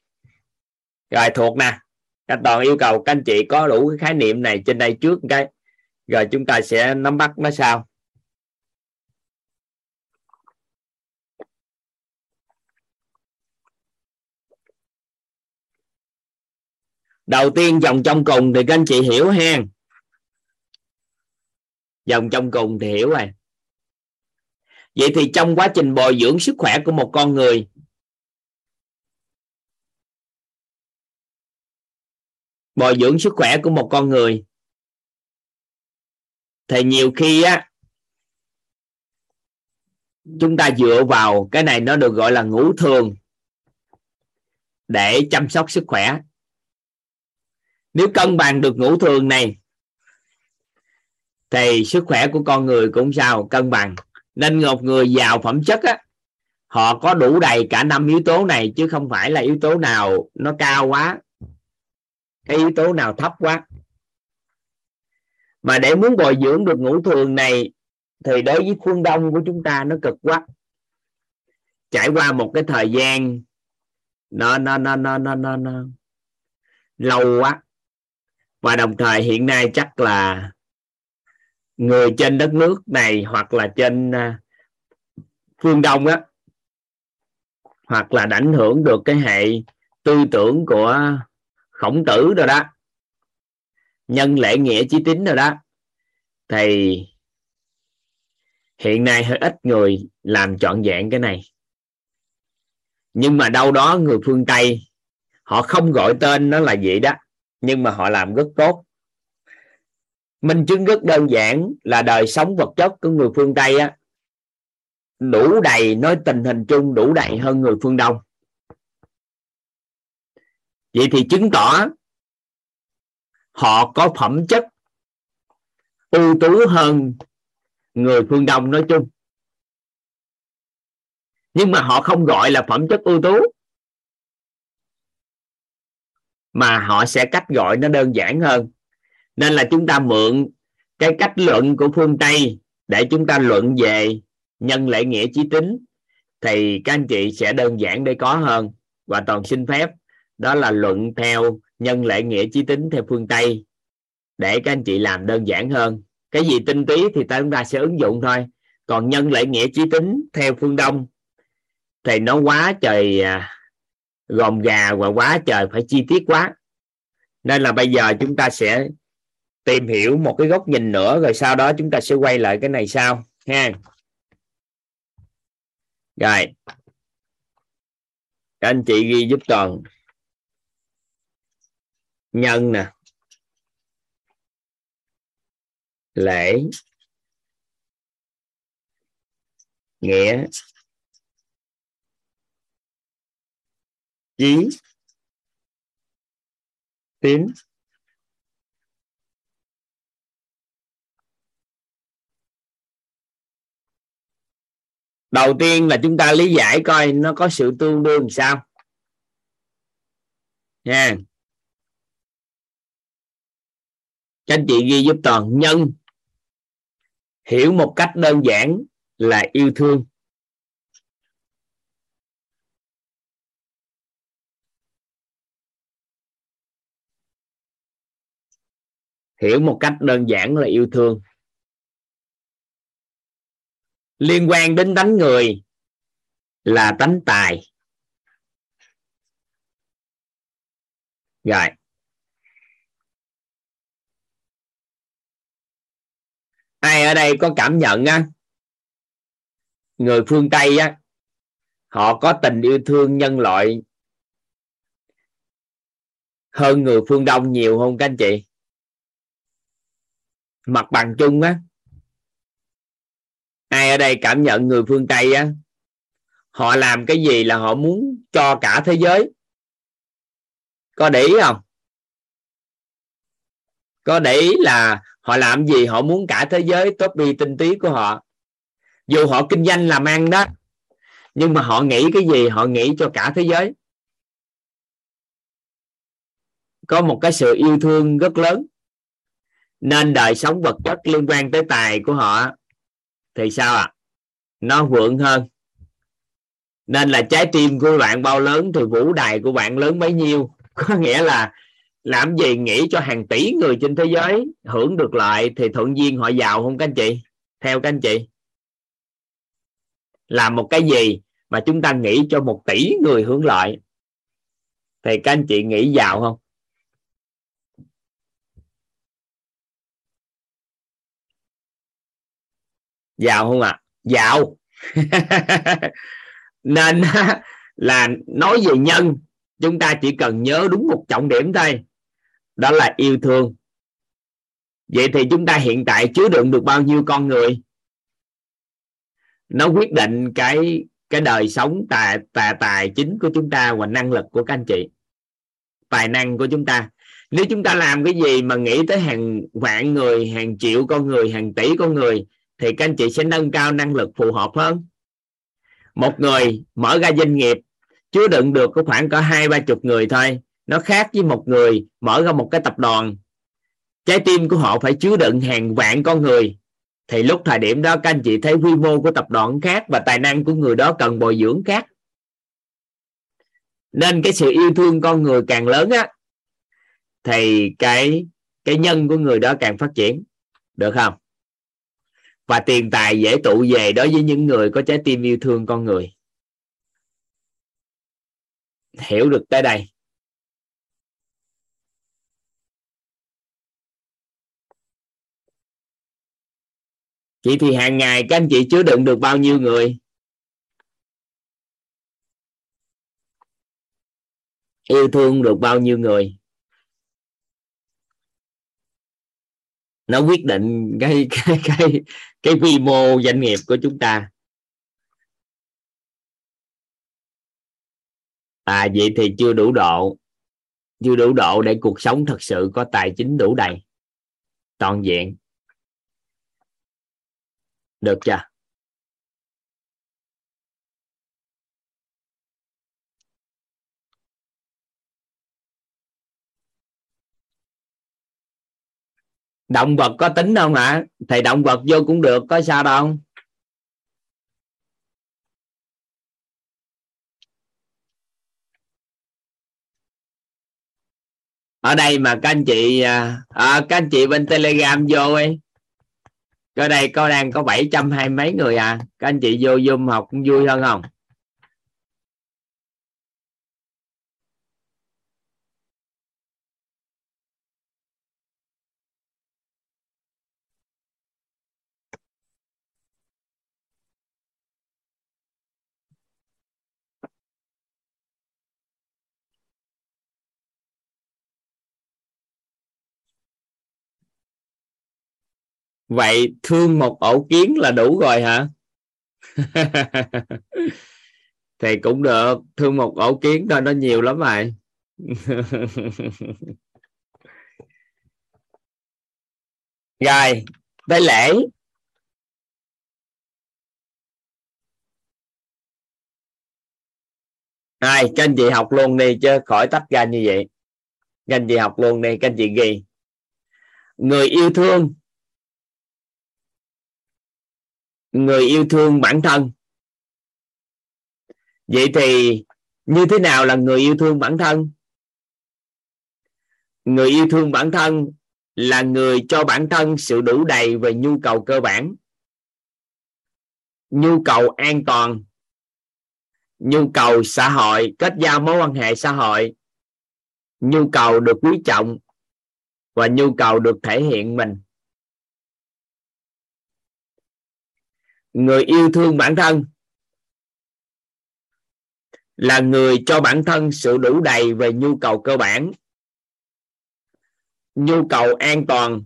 Rồi thuộc nè, các toàn yêu cầu các anh chị có đủ cái khái niệm này trên đây trước một cái. Rồi chúng ta sẽ nắm bắt nó sao đầu tiên dòng trong cùng thì các anh chị hiểu ha dòng trong cùng thì hiểu rồi. Vậy thì trong quá trình bồi dưỡng sức khỏe của một con người, bồi dưỡng sức khỏe của một con người, thì nhiều khi á, chúng ta dựa vào cái này nó được gọi là ngủ thường để chăm sóc sức khỏe nếu cân bằng được ngũ thường này thì sức khỏe của con người cũng sao cân bằng. Nên một người giàu phẩm chất á họ có đủ đầy cả năm yếu tố này chứ không phải là yếu tố nào nó cao quá cái yếu tố nào thấp quá. Mà để muốn bồi dưỡng được ngũ thường này thì đối với phương đông của chúng ta nó cực quá. Trải qua một cái thời gian nó nó nó nó nó nó, nó lâu quá và đồng thời hiện nay chắc là người trên đất nước này hoặc là trên à, phương đông á, hoặc là ảnh hưởng được cái hệ tư tưởng của khổng tử rồi đó, nhân lễ nghĩa chí tín rồi đó, thì hiện nay hơi ít người làm trọn vẹn cái này. Nhưng mà đâu đó người phương tây, họ không gọi tên nó là vậy đó nhưng mà họ làm rất tốt. Minh chứng rất đơn giản là đời sống vật chất của người phương tây á, đủ đầy, nói tình hình chung đủ đầy hơn người phương đông. Vậy thì chứng tỏ họ có phẩm chất ưu tú hơn người phương đông nói chung. Nhưng mà họ không gọi là phẩm chất ưu tú mà họ sẽ cách gọi nó đơn giản hơn. Nên là chúng ta mượn cái cách luận của phương tây để chúng ta luận về nhân lễ nghĩa chí tính, thì các anh chị sẽ đơn giản để có hơn. Và toàn xin phép, đó là luận theo nhân lễ nghĩa chí tính theo phương tây để các anh chị làm đơn giản hơn. Cái gì tinh túy thì ta chúng ta sẽ ứng dụng thôi. Còn nhân lễ nghĩa chí tính theo phương đông thì nó quá trời à, gồm gà và quá trời, phải chi tiết quá. Nên là bây giờ chúng ta sẽ tìm hiểu một cái góc nhìn nữa, rồi sau đó chúng ta sẽ quay lại cái này sau, ha. Rồi. Các anh chị ghi giúp toàn. Nhân nè. Lễ. Nghĩa. Chí. Tín. Đầu tiên là chúng ta lý giải coi nó có sự tương đương sao. Nha. Các anh chị ghi giúp toàn. Nhân. Hiểu một cách đơn giản là yêu thương. Hiểu một cách đơn giản là yêu thương. Liên quan đến tánh người là tánh tài. Rồi. Ai ở đây có cảm nhận á? Người phương tây á, họ có tình yêu thương nhân loại hơn người phương đông nhiều không các anh chị? Mặt bằng chung á. Ai ở đây cảm nhận người phương tây á, họ làm cái gì là họ muốn cho cả thế giới. Có để ý không? Có để ý là họ làm gì, họ muốn cả thế giới tốt đi tinh túy của họ. Dù họ kinh doanh làm ăn đó, nhưng mà họ nghĩ cái gì, họ nghĩ cho cả thế giới. Có một cái sự yêu thương rất lớn nên đời sống vật chất liên quan tới tài của họ thì sao ạ? À? nó vượng hơn. Nên là trái tim của bạn bao lớn thì vũ đài của bạn lớn bấy nhiêu. Có nghĩa là làm gì nghĩ cho hàng tỷ người trên thế giới hưởng được lợi thì thuận duyên họ giàu không các anh chị? Theo các anh chị. Làm một cái gì mà chúng ta nghĩ cho một tỷ người hưởng lợi? Thì các anh chị nghĩ giàu không? Giàu không ạ? À? giàu nên là nói về nhân, chúng ta chỉ cần nhớ đúng một trọng điểm thôi. Đó là yêu thương. Vậy thì chúng ta hiện tại chứa đựng được bao nhiêu con người? Nó quyết định cái cái đời sống tài tài tài chính của chúng ta và năng lực của các anh chị. Tài năng của chúng ta. Nếu chúng ta làm cái gì mà nghĩ tới hàng vạn người, hàng triệu con người, hàng tỷ con người thì các anh chị sẽ nâng cao năng lực phù hợp hơn. Một người mở ra doanh nghiệp, chứa đựng được có khoảng có hai, ba chục người thôi. Nó khác với một người mở ra một cái tập đoàn. Trái tim của họ phải chứa đựng hàng vạn con người. Thì lúc thời điểm đó, các anh chị thấy quy mô của tập đoàn khác và tài năng của người đó cần bồi dưỡng khác. Nên cái sự yêu thương con người càng lớn á, thì cái cái nhân của người đó càng phát triển. Được không? Và tiền tài dễ tụ về đối với những người có trái tim yêu thương con người. Hiểu được tới đây. Chị thì hàng ngày các anh chị chứa đựng được bao nhiêu người? Yêu thương được bao nhiêu người? Nó quyết định cái cái cái cái quy mô doanh nghiệp của chúng ta. À vậy thì chưa đủ độ, chưa đủ độ để cuộc sống thật sự có tài chính đủ đầy. Toàn diện. Được chưa? Động vật có tính không ạ thầy động vật vô cũng được có sao đâu. Ở đây mà các anh chị à, à các anh chị bên telegram vô ấy. Ở đây có đang có 720 mấy người à. Các anh chị vô zoom học cũng vui hơn không? Vậy thương một ổ kiến là đủ rồi hả? Thì cũng được, thương một ổ kiến thôi, nó nhiều lắm mày. Rồi, tới lễ. Này các anh chị học luôn đi chứ, khỏi tách ra như vậy. Các anh chị học luôn đi, các anh chị ghi. Người yêu thương người yêu thương bản thân. Vậy thì như thế nào là người yêu thương bản thân? Người yêu thương bản thân là người cho bản thân sự đủ đầy về nhu cầu cơ bản. Nhu cầu an toàn. Nhu cầu xã hội, kết giao mối quan hệ xã hội. Nhu cầu được quý trọng và nhu cầu được thể hiện mình. Người yêu thương bản thân là người cho bản thân sự đủ đầy về nhu cầu cơ bản. Nhu cầu an toàn.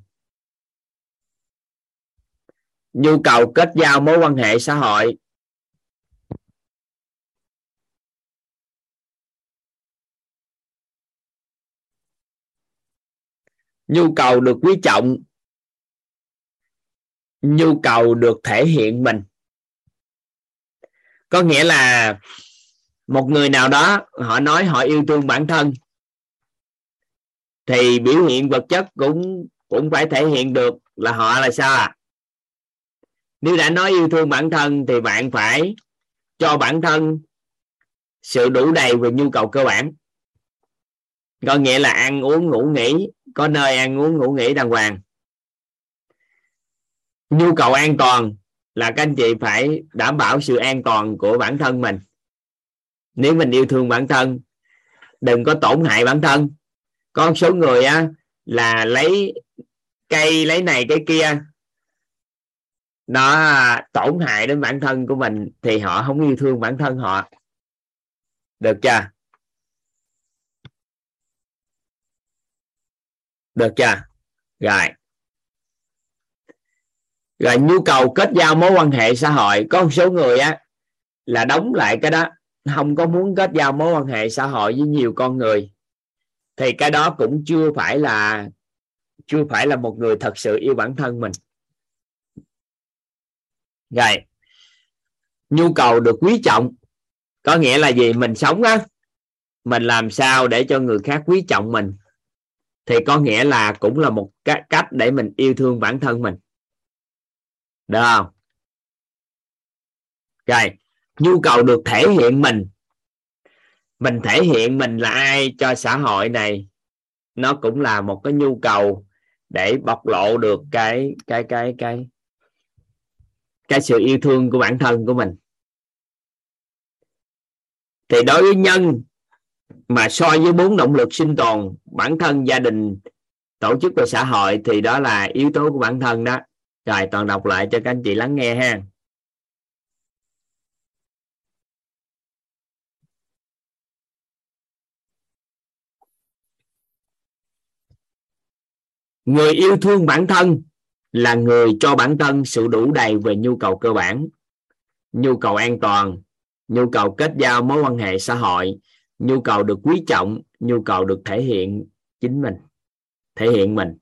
Nhu cầu kết giao mối quan hệ xã hội. Nhu cầu được quý trọng nhu cầu được thể hiện mình. Có nghĩa là một người nào đó, họ nói họ yêu thương bản thân, thì biểu hiện vật chất cũng cũng phải thể hiện được là họ là sao à? Nếu đã nói yêu thương bản thân thì bạn phải cho bản thân sự đủ đầy về nhu cầu cơ bản. Có nghĩa là ăn uống ngủ nghỉ, có nơi ăn uống ngủ nghỉ đàng hoàng nhu cầu an toàn là các anh chị phải đảm bảo sự an toàn của bản thân mình. Nếu mình yêu thương bản thân, đừng có tổn hại bản thân. Có một số người á, là lấy cây, lấy này, cái kia, nó tổn hại đến bản thân của mình thì họ không yêu thương bản thân họ. Được chưa? Được chưa? Rồi rồi nhu cầu kết giao mối quan hệ xã hội, có một số người á, là đóng lại cái đó, không có muốn kết giao mối quan hệ xã hội với nhiều con người. Thì cái đó cũng chưa phải là, chưa phải là một người thật sự yêu bản thân mình. Rồi, nhu cầu được quý trọng, có nghĩa là gì? Mình sống á, mình làm sao để cho người khác quý trọng mình? Thì có nghĩa là cũng là một cách để mình yêu thương bản thân mình được không? Rồi, nhu cầu được thể hiện mình. Mình thể hiện mình là ai cho xã hội này, nó cũng là một cái nhu cầu để bộc lộ được cái cái cái cái cái sự yêu thương của bản thân của mình. Thì đối với nhân mà so với bốn động lực sinh tồn, bản thân, gia đình, tổ chức và xã hội thì đó là yếu tố của bản thân đó rồi, toàn đọc lại cho các anh chị lắng nghe ha. Người yêu thương bản thân là người cho bản thân sự đủ đầy về nhu cầu cơ bản, nhu cầu an toàn, nhu cầu kết giao mối quan hệ xã hội, nhu cầu được quý trọng, nhu cầu được thể hiện chính mình, thể hiện mình.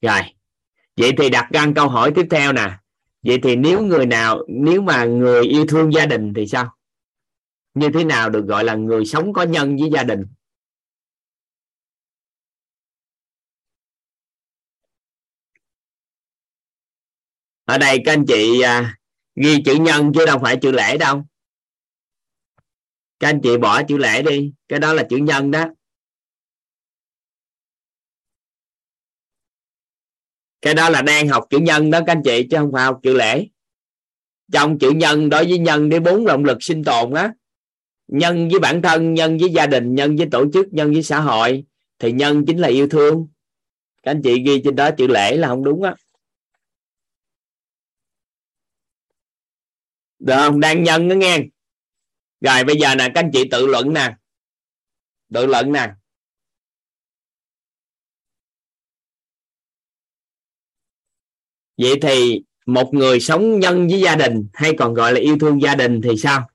Rồi vậy thì đặt ra câu hỏi tiếp theo nè. Vậy thì nếu người nào nếu mà người yêu thương gia đình thì sao? Như thế nào được gọi là người sống có nhân với gia đình? Ở đây các anh chị à, ghi chữ nhân chứ đâu phải chữ lễ đâu. Các anh chị bỏ chữ lễ đi cái đó là chữ nhân đó. Cái đó là đang học chữ nhân đó, các anh chị, chứ không phải học chữ lễ. Trong chữ nhân, đối với nhân để bốn động lực sinh tồn á, nhân với bản thân, nhân với gia đình, nhân với tổ chức, nhân với xã hội, thì nhân chính là yêu thương. Các anh chị ghi trên đó chữ lễ là không đúng á. Được không? Đang nhân nó nghe. Rồi bây giờ nè, các anh chị tự luận nè. Tự luận nè. Vậy thì một người sống nhân với gia đình hay còn gọi là yêu thương gia đình thì sao?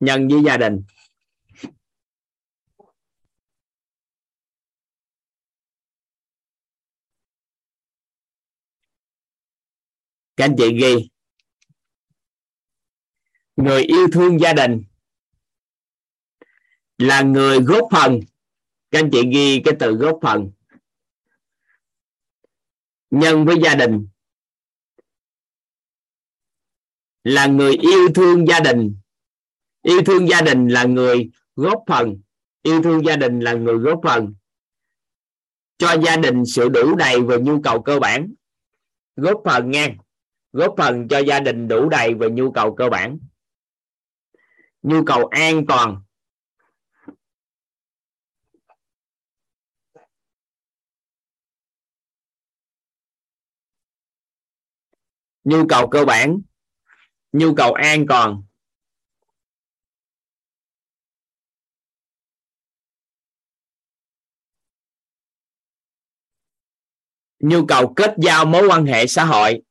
Nhân với gia đình. Các anh chị ghi. Người yêu thương gia đình là người góp phần. Các anh chị ghi cái từ góp phần. Nhân với gia đình. Là người yêu thương gia đình. Yêu thương gia đình là người góp phần. Yêu thương gia đình là người góp phần. Cho gia đình sự đủ đầy về nhu cầu cơ bản. Góp phần nha. Góp phần cho gia đình đủ đầy về nhu cầu cơ bản. Nhu cầu an toàn. Nhu cầu cơ bản, nhu cầu an toàn. Nhu cầu kết giao mối quan hệ xã hội.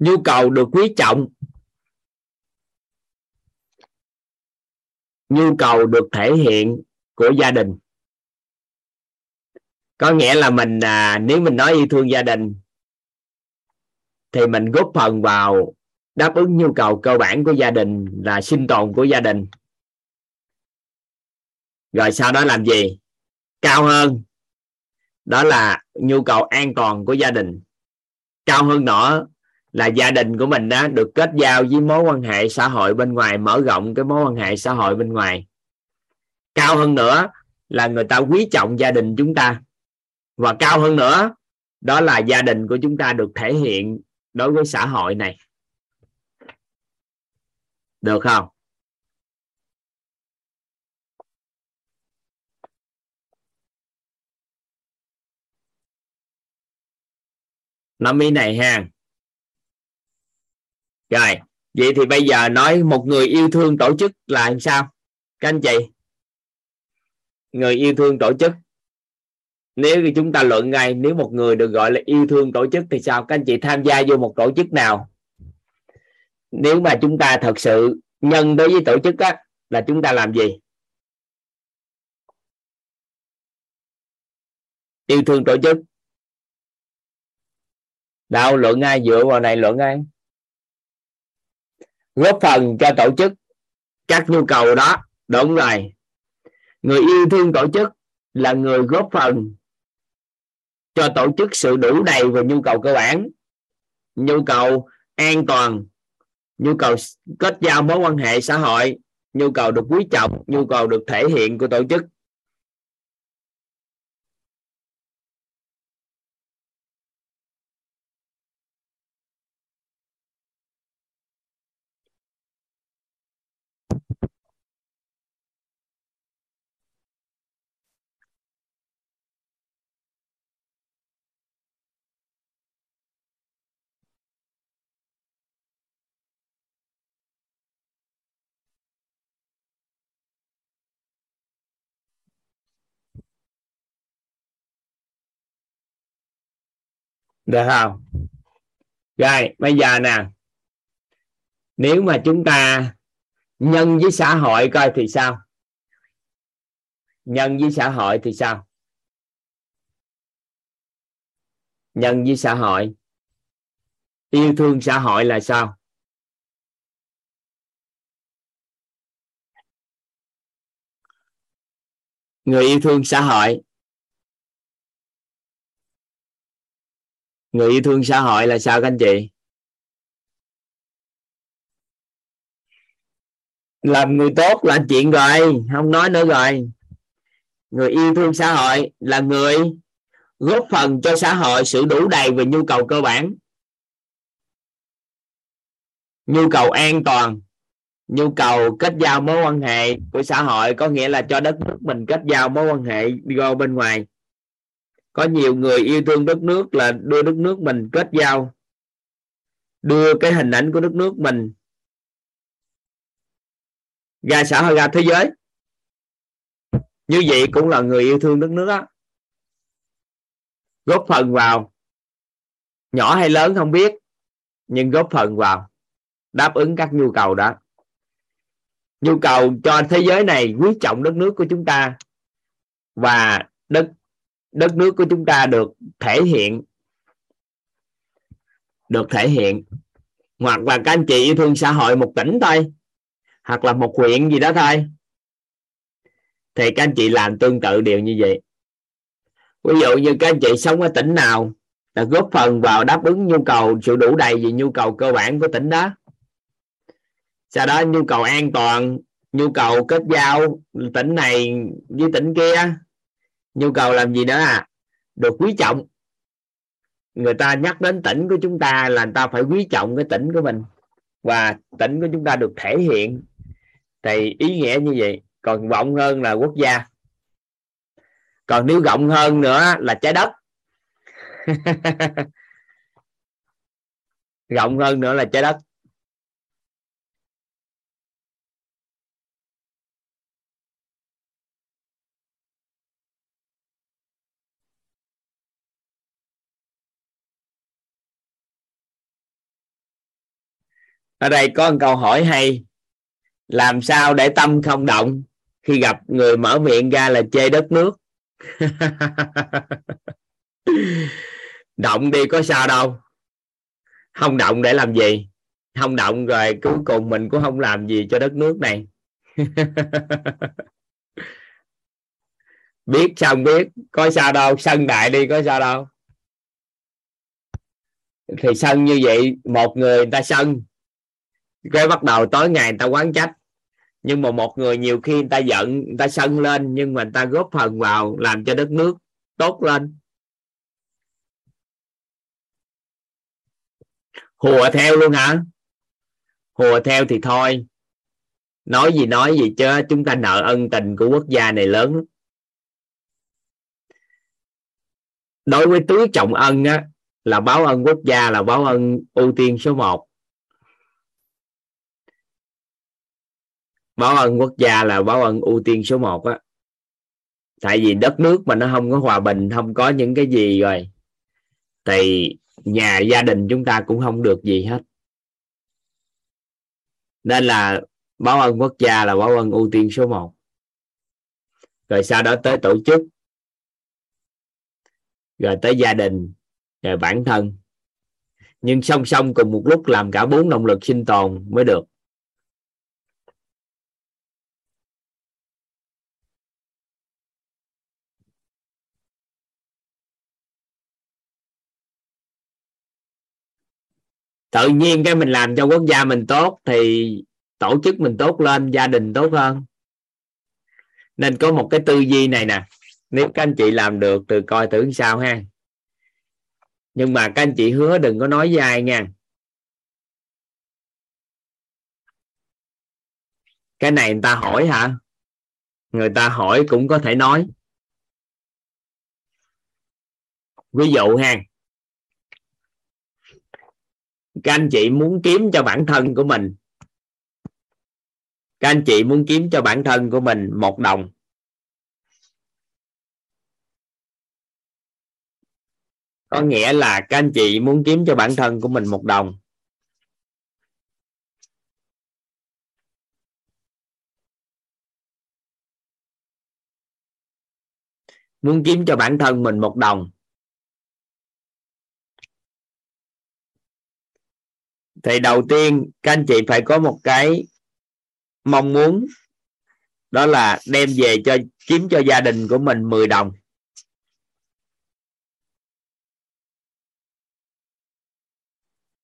Nhu cầu được quý trọng. Nhu cầu được thể hiện của gia đình. Có nghĩa là mình à, nếu mình nói yêu thương gia đình thì mình góp phần vào đáp ứng nhu cầu cơ bản của gia đình là sinh tồn của gia đình. Rồi sau đó làm gì? Cao hơn. Đó là nhu cầu an toàn của gia đình. Cao hơn nữa là gia đình của mình đó được kết giao với mối quan hệ xã hội bên ngoài, mở rộng cái mối quan hệ xã hội bên ngoài. Cao hơn nữa là người ta quý trọng gia đình chúng ta. Và cao hơn nữa, đó là gia đình của chúng ta được thể hiện đối với xã hội này. Được không? Năm ý này ha rồi, vậy thì bây giờ nói một người yêu thương tổ chức là làm sao? Các anh chị, người yêu thương tổ chức. Nếu chúng ta luận ngay, nếu một người được gọi là yêu thương tổ chức thì sao? Các anh chị tham gia vô một tổ chức nào? Nếu mà chúng ta thật sự nhân đối với tổ chức á, là chúng ta làm gì? Yêu thương tổ chức. Đâu, luận ngay, dựa vào này luận ngay góp phần cho tổ chức. Các nhu cầu đó, đúng rồi. Người yêu thương tổ chức là người góp phần cho tổ chức sự đủ đầy về nhu cầu cơ bản, nhu cầu an toàn, nhu cầu kết giao mối quan hệ xã hội, nhu cầu được quý trọng, nhu cầu được thể hiện của tổ chức. Được không? Rồi, bây giờ nè. Nếu mà chúng ta nhân với xã hội coi thì sao? Nhân với xã hội thì sao? Nhân với xã hội. Yêu thương xã hội là sao? Người yêu thương xã hội. Người yêu thương xã hội là sao các anh chị? Làm người tốt là chuyện rồi, không nói nữa rồi. Người yêu thương xã hội là người góp phần cho xã hội sự đủ đầy về nhu cầu cơ bản. Nhu cầu an toàn, nhu cầu kết giao mối quan hệ của xã hội có nghĩa là cho đất nước mình kết giao mối quan hệ đi ra bên ngoài có nhiều người yêu thương đất nước là đưa đất nước mình kết giao, đưa cái hình ảnh của đất nước mình. Ra xã hội ra thế giới. Như vậy cũng là người yêu thương đất nước đó góp phần vào, nhỏ hay lớn không biết, nhưng góp phần vào đáp ứng các nhu cầu đó. Nhu cầu cho thế giới này, quý trọng đất nước của chúng ta và đất đất nước của chúng ta được thể hiện, được thể hiện. Hoặc là các anh chị yêu thương xã hội một tỉnh thôi, hoặc là một huyện gì đó thôi, thì các anh chị làm tương tự điều như vậy. Ví dụ như các anh chị sống ở tỉnh nào là góp phần vào đáp ứng nhu cầu, sự đủ đầy về nhu cầu cơ bản của tỉnh đó. Sau đó nhu cầu an toàn, nhu cầu kết giao tỉnh này với tỉnh kia nhu cầu làm gì nữa à? Được quý trọng. Người ta nhắc đến tỉnh của chúng ta là người ta phải quý trọng cái tỉnh của mình. Và tỉnh của chúng ta được thể hiện. Thì ý nghĩa như vậy. Còn rộng hơn là quốc gia. Còn nếu rộng hơn nữa là trái đất. Rộng hơn nữa là trái đất. Ở đây có một câu hỏi hay. Làm sao để tâm không động khi gặp người mở miệng ra là chê đất nước? Động đi có sao đâu. Không động để làm gì? Không động rồi cuối cùng mình cũng không làm gì cho đất nước này. Biết xong biết? Có sao đâu. Sân đại đi, có sao đâu. Thì sân như vậy, một người người ta sân cái bắt đầu tối ngày người ta quán trách. Nhưng mà một người nhiều khi người ta giận, người ta sân lên, nhưng mà người ta góp phần vào làm cho đất nước tốt lên. Hùa theo luôn hả? Hùa theo thì thôi. Nói gì nói gì chứ, chúng ta nợ ân tình của quốc gia này lớn đối với tứ trọng ân á, là báo ân quốc gia là báo ân ưu tiên số 1 báo ân quốc gia là báo ân ưu tiên số 1 á. Tại vì đất nước mà nó không có hòa bình, không có những cái gì rồi, thì nhà gia đình chúng ta cũng không được gì hết. Nên là báo ân quốc gia là báo ân ưu tiên số 1 rồi sau đó tới tổ chức, rồi tới gia đình, rồi bản thân. Nhưng song song cùng một lúc làm cả bốn động lực sinh tồn mới được. Tự nhiên cái mình làm cho quốc gia mình tốt thì tổ chức mình tốt lên, gia đình tốt hơn. Nên có một cái tư duy này nè. Nếu các anh chị làm được từ coi thử sao ha. Nhưng mà các anh chị hứa đừng có nói với ai nha. Cái này người ta hỏi hả? Người ta hỏi cũng có thể nói. Ví dụ ha các anh chị muốn kiếm cho bản thân của mình. Các anh chị muốn kiếm cho bản thân của mình một đồng. Có nghĩa là các anh chị muốn kiếm cho bản thân của mình một đồng. Muốn kiếm cho bản thân mình một đồng. Thì đầu tiên, các anh chị phải có một cái mong muốn, đó là đem về cho, kiếm cho gia đình của mình 10 đồng.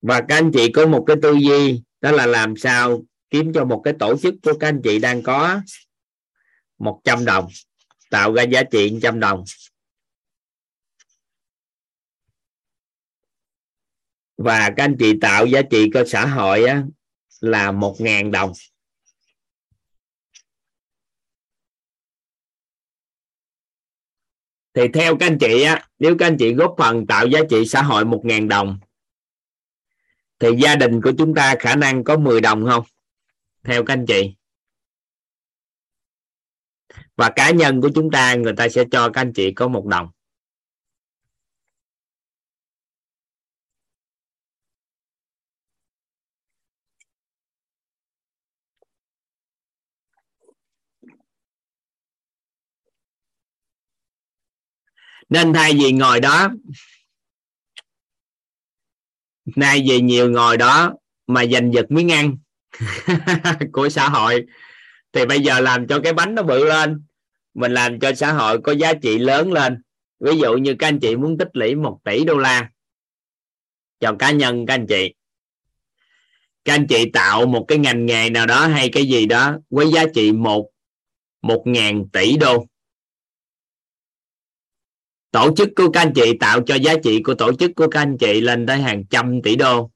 Và các anh chị có một cái tư duy, đó là làm sao kiếm cho một cái tổ chức của các anh chị đang có 100 đồng, tạo ra giá trị 100 đồng. Và các anh chị tạo giá trị cho xã hội á, là một ngàn đồng. Thì theo các anh chị á nếu các anh chị góp phần tạo giá trị xã hội một ngàn đồng thì gia đình của chúng ta khả năng có 10 đồng không? Theo các anh chị. Và cá nhân của chúng ta người ta sẽ cho các anh chị có một đồng. Nên thay vì ngồi đó nay về nhiều ngồi đó mà giành giật miếng ăn của xã hội, thì bây giờ làm cho cái bánh nó bự lên. Mình làm cho xã hội có giá trị lớn lên. Ví dụ như các anh chị muốn tích lũy một tỷ đô la cho cá nhân các anh chị. Các anh chị tạo một cái ngành nghề nào đó hay cái gì đó với giá trị một một ngàn tỷ đô tổ chức của các anh chị tạo cho giá trị của tổ chức của các anh chị lên tới hàng trăm tỷ đô.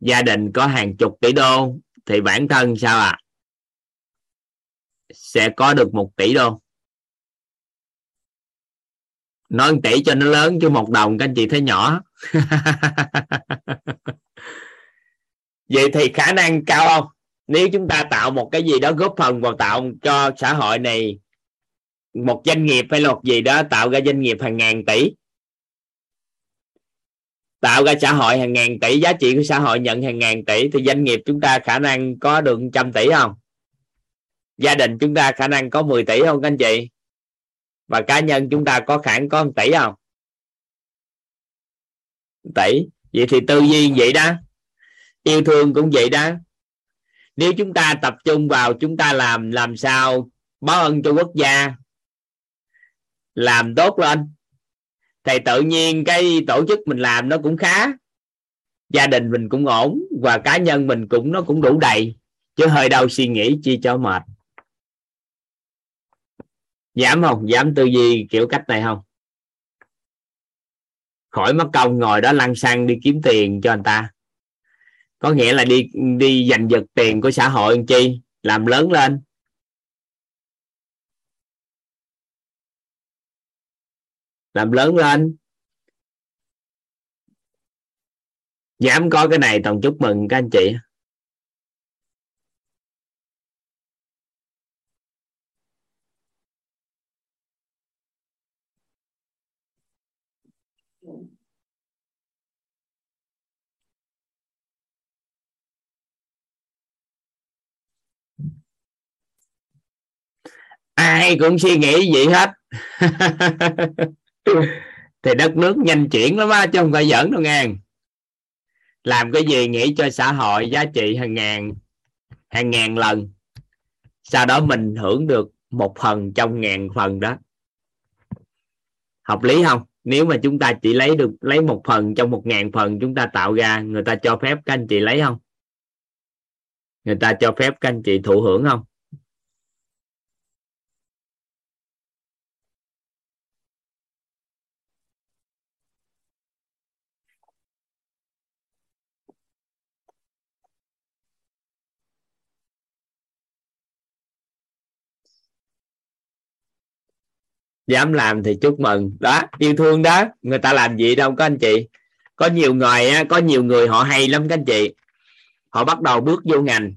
Gia đình có hàng chục tỷ đô, thì bản thân sao ạ? À? sẽ có được một tỷ đô. Nói một tỷ cho nó lớn chứ một đồng các anh chị thấy nhỏ. Vậy thì khả năng cao không? Nếu chúng ta tạo một cái gì đó góp phần vào tạo cho xã hội này một doanh nghiệp hay một gì đó tạo ra doanh nghiệp hàng ngàn tỷ, tạo ra xã hội hàng ngàn tỷ, giá trị của xã hội nhận hàng ngàn tỷ, thì doanh nghiệp chúng ta khả năng có được trăm tỷ không? Gia đình chúng ta khả năng có 10 tỷ không các anh chị? Và cá nhân chúng ta có khả năng có 1 tỷ không? Tỷ. Vậy thì tư duy vậy đó. Yêu thương cũng vậy đó. Nếu chúng ta tập trung vào chúng ta làm làm sao báo ân cho quốc gia làm tốt lên thì tự nhiên cái tổ chức mình làm nó cũng khá. Gia đình mình cũng ổn và cá nhân mình cũng, nó cũng đủ đầy. Chứ hơi đau suy nghĩ chi cho mệt. Dám không? Dám tư duy kiểu cách này không? Khỏi mất công ngồi đó lăn xăng đi kiếm tiền cho anh ta. Có nghĩa là đi đi giành giật tiền của xã hội làm chi? Làm lớn lên. Làm lớn lên dám có cái này toàn chúc mừng các anh chị. Ai cũng suy nghĩ vậy hết. thì đất nước nhanh chuyển lắm á, chứ không phải giỡn đâu nghe. Làm cái gì nghĩ cho xã hội, giá trị hàng ngàn hàng ngàn lần. Sau đó mình hưởng được một phần trong ngàn phần đó. Hợp lý không? Nếu mà chúng ta chỉ lấy được, lấy một phần trong một ngàn phần, chúng ta tạo ra, người ta cho phép các anh chị lấy không? Người ta cho phép các anh chị thụ hưởng không? Dám làm thì chúc mừng. Đó, yêu thương đó. Người ta làm gì đâu có anh chị. Có nhiều người có nhiều người họ hay lắm, các anh chị. Họ bắt đầu bước vô ngành.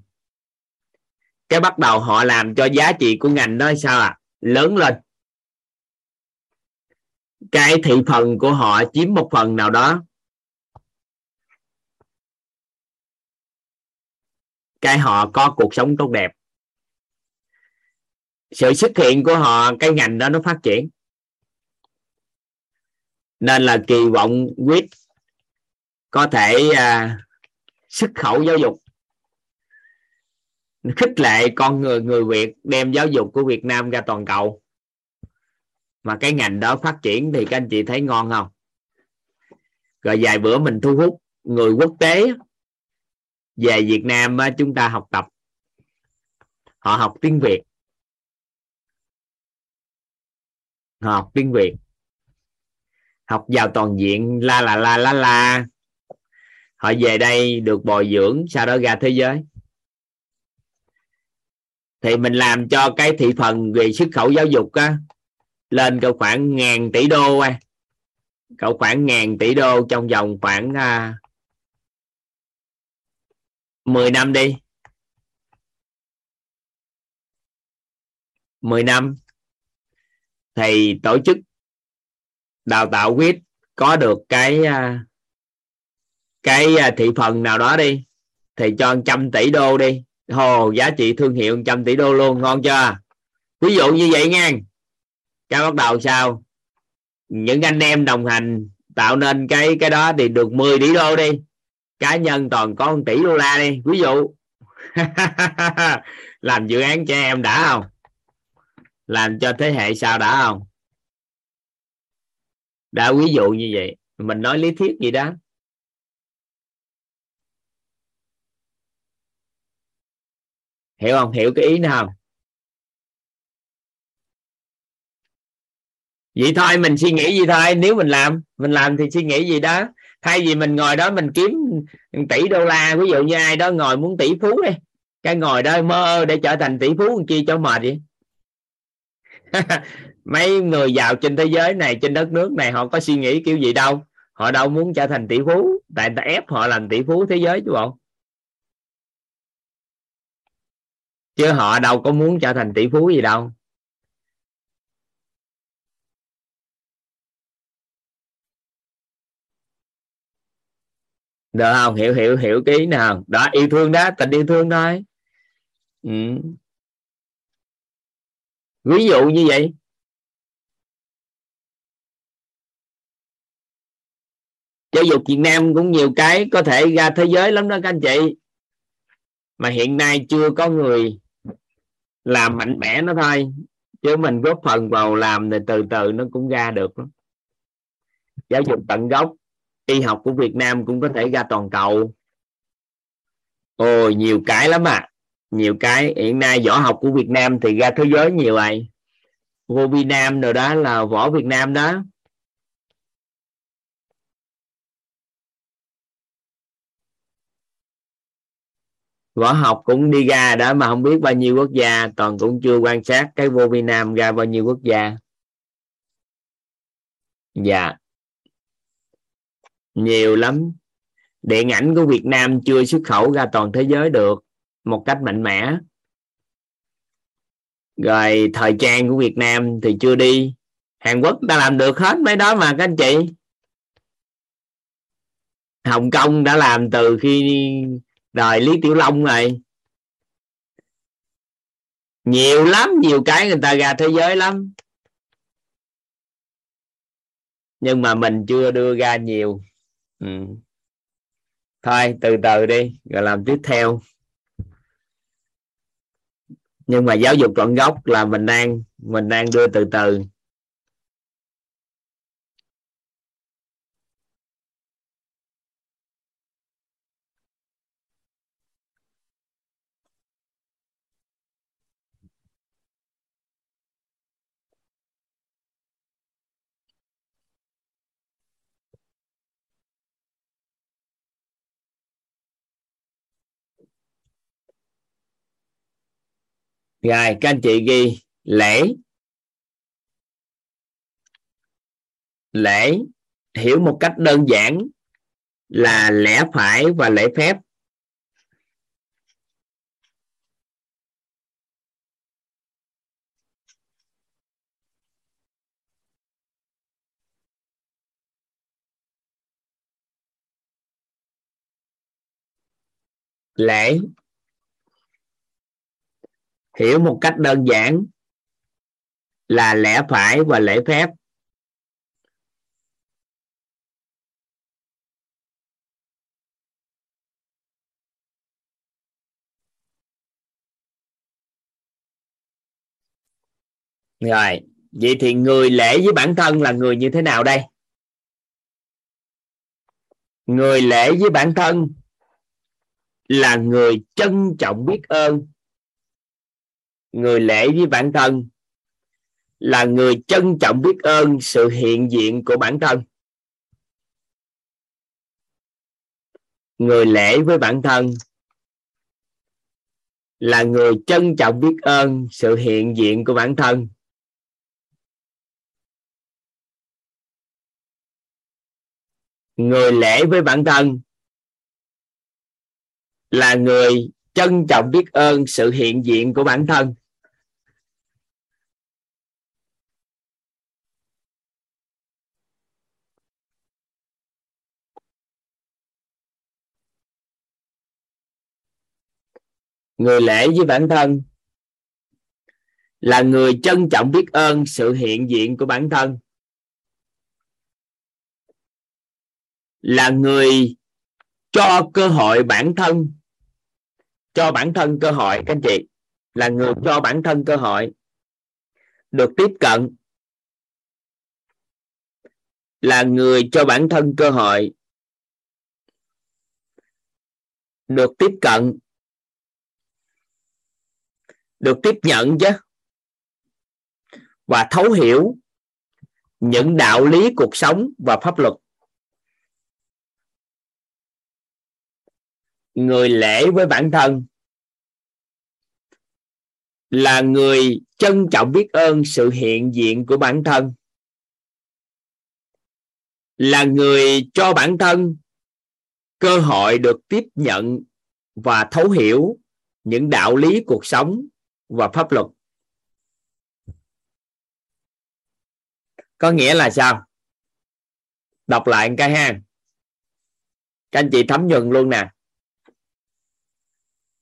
Cái bắt đầu họ làm cho giá trị của ngành đó sao à lớn lên. Cái thị phần của họ chiếm một phần nào đó. Cái họ có cuộc sống tốt đẹp sự xuất hiện của họ cái ngành đó nó phát triển. Nên là kỳ vọng quyết có thể à, xuất khẩu giáo dục khích lệ con người người Việt đem giáo dục của Việt Nam ra toàn cầu. Mà cái ngành đó phát triển thì các anh chị thấy ngon không? Rồi vài bữa mình thu hút người quốc tế về Việt Nam chúng ta học tập. Họ học tiếng Việt. Học tiếng Việt. Học vào toàn diện la la la la la. Họ về đây được bồi dưỡng sau đó ra thế giới. Thì mình làm cho cái thị phần về xuất khẩu giáo dục á, lên cỡ khoảng ngàn tỷ đô à. cỡ khoảng ngàn tỷ đô trong vòng khoảng à, 10 năm đi. 10 năm thì tổ chức đào tạo quýt có được cái à, cái à, thị phần nào đó đi, thì cho trăm tỷ đô đi. Hồ giá trị thương hiệu trăm tỷ đô luôn, ngon chưa? Ví dụ như vậy nha. Cái bắt đầu sao? Những anh em đồng hành tạo nên cái cái đó thì được 10 tỷ đô đi. Cá nhân toàn có 1 tỷ đô la đi. Ví dụ, làm dự án cho em đã không? Làm cho thế hệ sau đã không? Đã ví dụ như vậy, mình nói lý thuyết gì đó. Hiểu không? Hiểu cái ý nào không? Vậy thôi, mình suy nghĩ gì thôi. Nếu mình làm mình làm thì suy nghĩ gì đó. Thay vì mình ngồi đó mình kiếm tỷ đô la, ví dụ như ai đó ngồi muốn tỷ phú đi, cái ngồi đó mơ để trở thành tỷ phú chi cho mệt vậy. mấy người giàu trên thế giới này, trên đất nước này, họ có suy nghĩ kiểu gì đâu. Họ đâu muốn trở thành tỷ phú. Tại người ta ép họ làm tỷ phú thế giới chứ bộ. Chứ họ đâu có muốn trở thành tỷ phú gì đâu. Được không? Hiểu hiểu hiểu ký nào. Đó, yêu thương đó, tình yêu thương thôi. Ừ ví dụ như vậy. Giáo dục Việt Nam cũng nhiều cái có thể ra thế giới lắm đó các anh chị. Mà hiện nay chưa có người làm mạnh mẽ nó thôi. Chứ mình góp phần vào làm thì từ từ nó cũng ra được giáo dục tận gốc, y học của Việt Nam cũng có thể ra toàn cầu. Ôi, nhiều cái lắm à nhiều cái, hiện nay võ học của Việt Nam thì ra thế giới nhiều vậy. Vô Việt Nam rồi đó là võ Việt Nam đó. Võ học cũng đi ra đó mà không biết bao nhiêu quốc gia, toàn cũng chưa quan sát cái vô Việt Nam ra bao nhiêu quốc gia. Dạ. Nhiều lắm. Điện ảnh của Việt Nam chưa xuất khẩu ra toàn thế giới được một cách mạnh mẽ. Rồi, thời trang của Việt Nam thì chưa đi. Hàn Quốc đã làm được hết mấy đó mà, các anh chị. Hồng Kông đã làm từ khi đời Lý Tiểu Long rồi. Nhiều lắm, nhiều cái người ta ra thế giới lắm. Nhưng mà mình chưa đưa ra nhiều. Ừ. thôi, từ từ đi, rồi làm tiếp theo nhưng mà giáo dục trọn gốc là mình đang mình đang đưa từ từ. Rồi, các anh chị ghi lễ. Lễ, hiểu một cách đơn giản là lẽ phải và lễ phép. Lễ hiểu một cách đơn giản là lẽ phải và lễ phép. Rồi, vậy thì người lễ với bản thân là người như thế nào đây? Người lễ với bản thân là người trân trọng biết ơn người lễ với bản thân là người trân trọng biết ơn sự hiện diện của bản thân. Người lễ với bản thân là người trân trọng biết ơn sự hiện diện của bản thân. Người lễ với bản thân là người trân trọng biết ơn sự hiện diện của bản thân. Người lễ với bản thân là người trân trọng biết ơn sự hiện diện của bản thân. Là người cho cơ hội bản thân cho bản thân cơ hội, các anh chị, là người cho bản thân cơ hội được tiếp cận, là người cho bản thân cơ hội được tiếp cận, được tiếp nhận chứ, và thấu hiểu những đạo lý cuộc sống và pháp luật. Người lễ với bản thân, là người trân trọng biết ơn sự hiện diện của bản thân, là người cho bản thân cơ hội được tiếp nhận và thấu hiểu những đạo lý cuộc sống và pháp luật. Có nghĩa là sao? Đọc lại cái ha. Các anh chị thấm nhuần luôn nè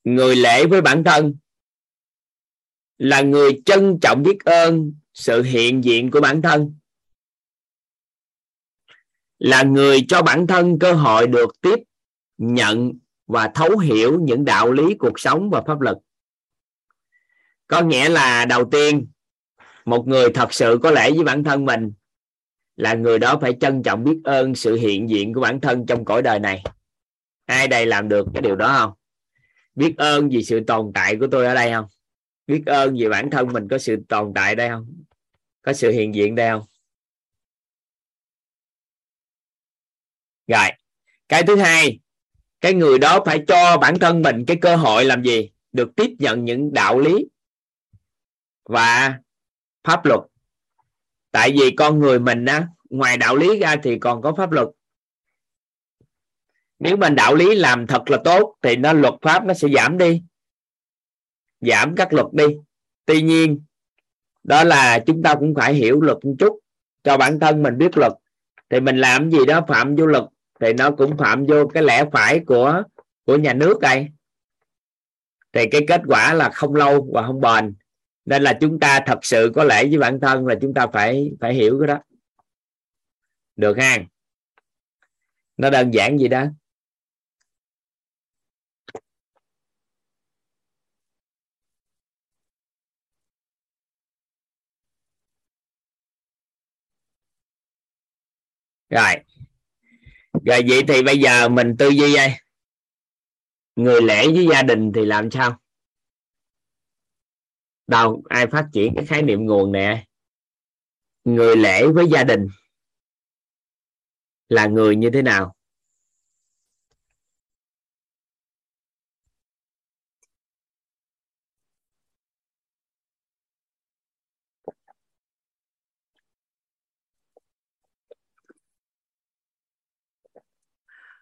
người lễ với bản thân là người trân trọng biết ơn sự hiện diện của bản thân, là người cho bản thân cơ hội được tiếp nhận và thấu hiểu những đạo lý, cuộc sống và pháp luật. Có nghĩa là đầu tiên, một người thật sự có lễ với bản thân mình là người đó phải trân trọng biết ơn sự hiện diện của bản thân trong cõi đời này. Ai đây làm được cái điều đó không? Biết ơn vì sự tồn tại của tôi ở đây không? Biết ơn vì bản thân mình có sự tồn tại đây không? Có sự hiện diện đây không? Rồi, cái thứ hai, cái người đó phải cho bản thân mình cái cơ hội làm gì? Được tiếp nhận những đạo lý và pháp luật. Tại vì con người mình á, ngoài đạo lý ra thì còn có pháp luật nếu mà đạo lý làm thật là tốt, thì nó luật pháp nó sẽ giảm đi. Giảm các luật đi. Tuy nhiên, đó là chúng ta cũng phải hiểu luật một chút. Cho bản thân mình biết luật, thì mình làm gì đó phạm vô luật, thì nó cũng phạm vô cái lẽ phải của của nhà nước đây. Thì cái kết quả là không lâu và không bền. Nên là chúng ta thật sự có lẽ với bản thân là chúng ta phải phải hiểu cái đó. Được ha? Nó đơn giản gì đó? Rồi. Rồi vậy thì bây giờ mình tư duy đây. Người lẻ với gia đình thì làm sao? Đâu, ai phát triển cái khái niệm nguồn nè? Người lễ với gia đình là người như thế nào?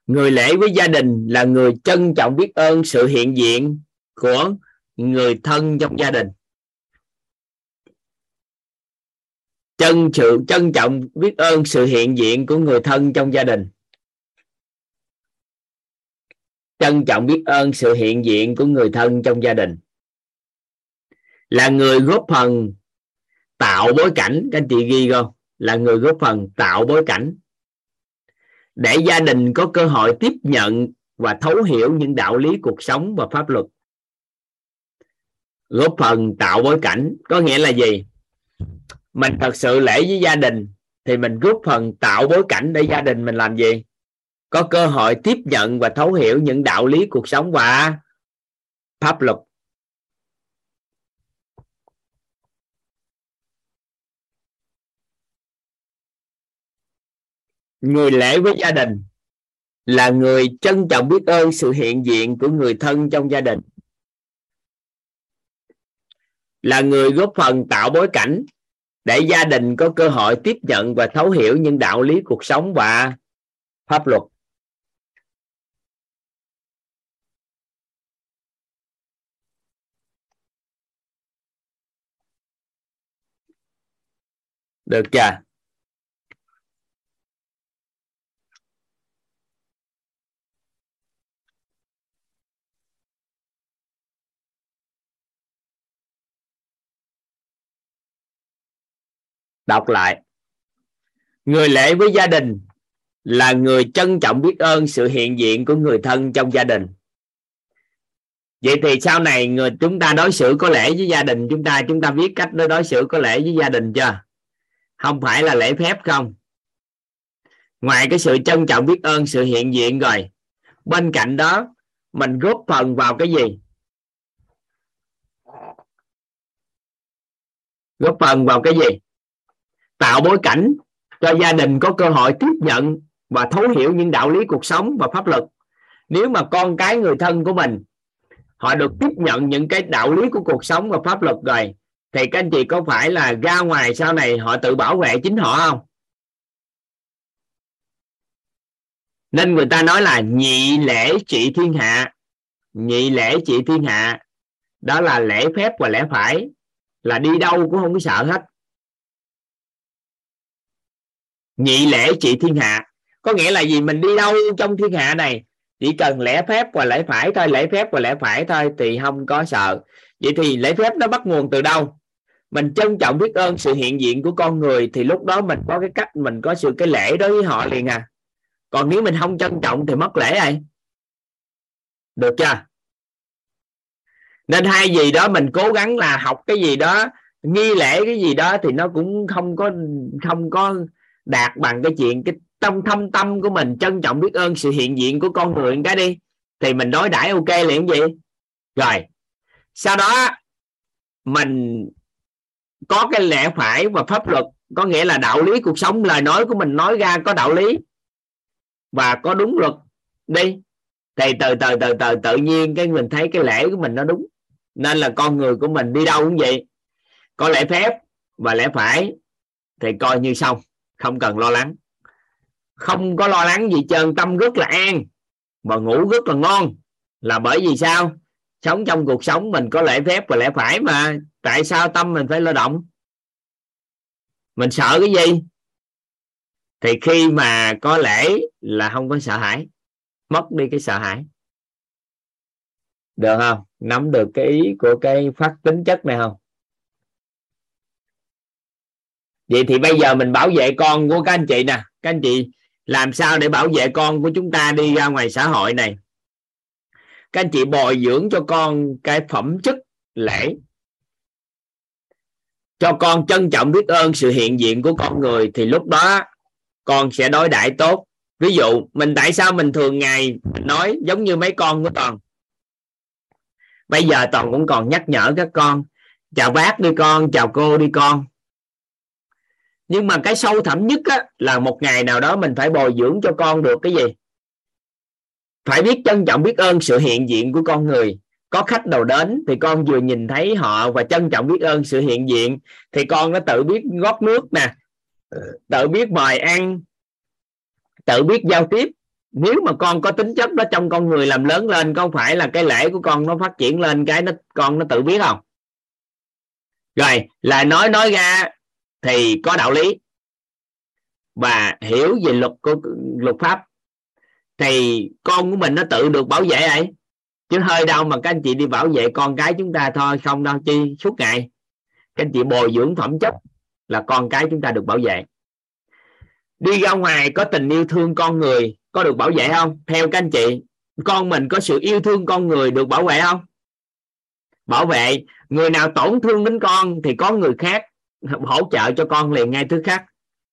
Người lễ với gia đình là người trân trọng biết ơn sự hiện diện của người thân trong gia đình. Trân sự, trân trọng biết ơn sự hiện diện của người thân trong gia đình. Trân trọng biết ơn sự hiện diện của người thân trong gia đình. Là người góp phần tạo bối cảnh. Các anh chị ghi không? Là người góp phần tạo bối cảnh để gia đình có cơ hội tiếp nhận và thấu hiểu những đạo lý cuộc sống và pháp luật. Góp phần tạo bối cảnh, có nghĩa là gì? Mình thật sự lễ với gia đình thì mình góp phần tạo bối cảnh để gia đình mình làm gì? Có cơ hội tiếp nhận và thấu hiểu những đạo lý cuộc sống và pháp luật. Người lễ với gia đình là người trân trọng biết ơn sự hiện diện của người thân trong gia đình. Là người góp phần tạo bối cảnh để gia đình có cơ hội tiếp nhận và thấu hiểu những đạo lý cuộc sống và pháp luật. Được chưa? Đọc lại. Người lễ với gia đình là người trân trọng biết ơn sự hiện diện của người thân trong gia đình. Vậy thì sau này người chúng ta đối xử có lễ với gia đình chúng ta chúng ta biết cách đối đối xử có lễ với gia đình chưa? Không phải là lễ phép không? Ngoài cái sự trân trọng biết ơn sự hiện diện rồi, bên cạnh đó mình góp phần vào cái gì? Góp phần vào cái gì? Tạo bối cảnh cho gia đình có cơ hội tiếp nhận và thấu hiểu những đạo lý cuộc sống và pháp luật. Nếu mà con cái người thân của mình, họ được tiếp nhận những cái đạo lý của cuộc sống và pháp luật rồi, thì các anh chị có phải là ra ngoài sau này họ tự bảo vệ chính họ không? Nên người ta nói là nhị lễ trị thiên hạ. Nhị lễ trị thiên hạ, đó là lễ phép và lễ phải, là đi đâu cũng không có sợ hết nhị lễ trị thiên hạ. Có nghĩa là gì? Mình đi đâu trong thiên hạ này? Chỉ cần lễ phép và lễ phải thôi, lễ phép và lễ phải thôi thì không có sợ. Vậy thì lễ phép nó bắt nguồn từ đâu? Mình trân trọng biết ơn sự hiện diện của con người thì lúc đó mình có cái cách, mình có sự cái lễ đối với họ liền à. Còn nếu mình không trân trọng thì mất lễ ai? Được chưa? Nên hai gì đó mình cố gắng là học cái gì đó, nghi lễ cái gì đó thì nó cũng không có không có đạt bằng cái chuyện cái trong thâm tâm của mình, trân trọng biết ơn sự hiện diện của con người cái đi, thì mình đối đãi ok liền gì? Rồi, sau đó, mình có cái lẽ phải và pháp luật, có nghĩa là đạo lý cuộc sống, lời nói của mình nói ra có đạo lý và có đúng luật đi, thì từ từ từ từ tự nhiên cái mình thấy cái lễ của mình nó đúng. Nên là con người của mình đi đâu cũng vậy, có lễ phép và lẽ phải thì coi như xong không cần lo lắng. Không có lo lắng gì trơn, tâm rất là an và ngủ rất là ngon. Là bởi vì sao? Sống trong cuộc sống mình có lễ phép và lẽ phải mà. Tại sao tâm mình phải lo động? Mình sợ cái gì? Thì khi mà có lễ là không có sợ hãi, mất đi cái sợ hãi. Được không? Nắm được cái ý của cái phát tính chất này không? Vậy thì bây giờ mình bảo vệ con của các anh chị nè. Các anh chị làm sao để bảo vệ con của chúng ta đi ra ngoài xã hội này? Các anh chị bồi dưỡng cho con cái phẩm chất lễ. Cho con trân trọng biết ơn sự hiện diện của con người thì lúc đó con sẽ đối đãi tốt. Ví dụ, mình tại sao mình thường ngày nói giống như mấy con của toàn? Bây giờ toàn cũng còn nhắc nhở các con, chào bác đi con, chào cô đi con nhưng mà cái sâu thẳm nhất á, là một ngày nào đó mình phải bồi dưỡng cho con được cái gì? Phải biết trân trọng biết ơn sự hiện diện của con người. Có khách đầu đến thì con vừa nhìn thấy họ và trân trọng biết ơn sự hiện diện. Thì con nó tự biết góp nước nè tự biết mời ăn tự biết giao tiếp. Nếu mà con có tính chất đó trong con người làm lớn lên có phải là cái lễ của con nó phát triển lên cái nó con nó tự biết không? Rồi là nói nói ra thì có đạo lý. Và hiểu về luật của luật pháp thì con của mình nó tự được bảo vệ ấy. Chứ hơi đâu mà các anh chị đi bảo vệ con cái chúng ta thôi, không đâu, chi suốt ngày. Các anh chị bồi dưỡng phẩm chất là con cái chúng ta được bảo vệ. Đi ra ngoài có tình yêu thương con người có được bảo vệ không? Theo các anh chị, con mình có sự yêu thương con người được bảo vệ không? Bảo vệ, người nào tổn thương đến con thì có người khác hỗ trợ cho con liền ngay thứ khác.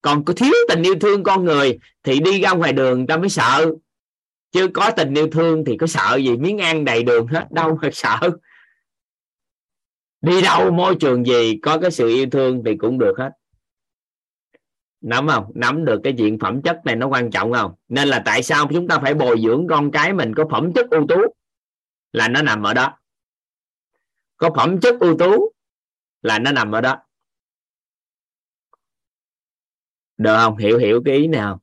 Còn có thiếu tình yêu thương con người thì đi ra ngoài đường ta mới sợ. Chứ có tình yêu thương thì có sợ gì? Miếng ăn đầy đường hết, đâu mà sợ. Đi đâu, môi trường gì, có cái sự yêu thương thì cũng được hết. Nắm không? Nắm được cái chuyện phẩm chất này nó quan trọng không? Nên là tại sao chúng ta phải bồi dưỡng con cái mình có phẩm chất ưu tú? Là nó nằm ở đó. Có phẩm chất ưu tú là nó nằm ở đó. Được không? Hiểu hiểu cái ý nào.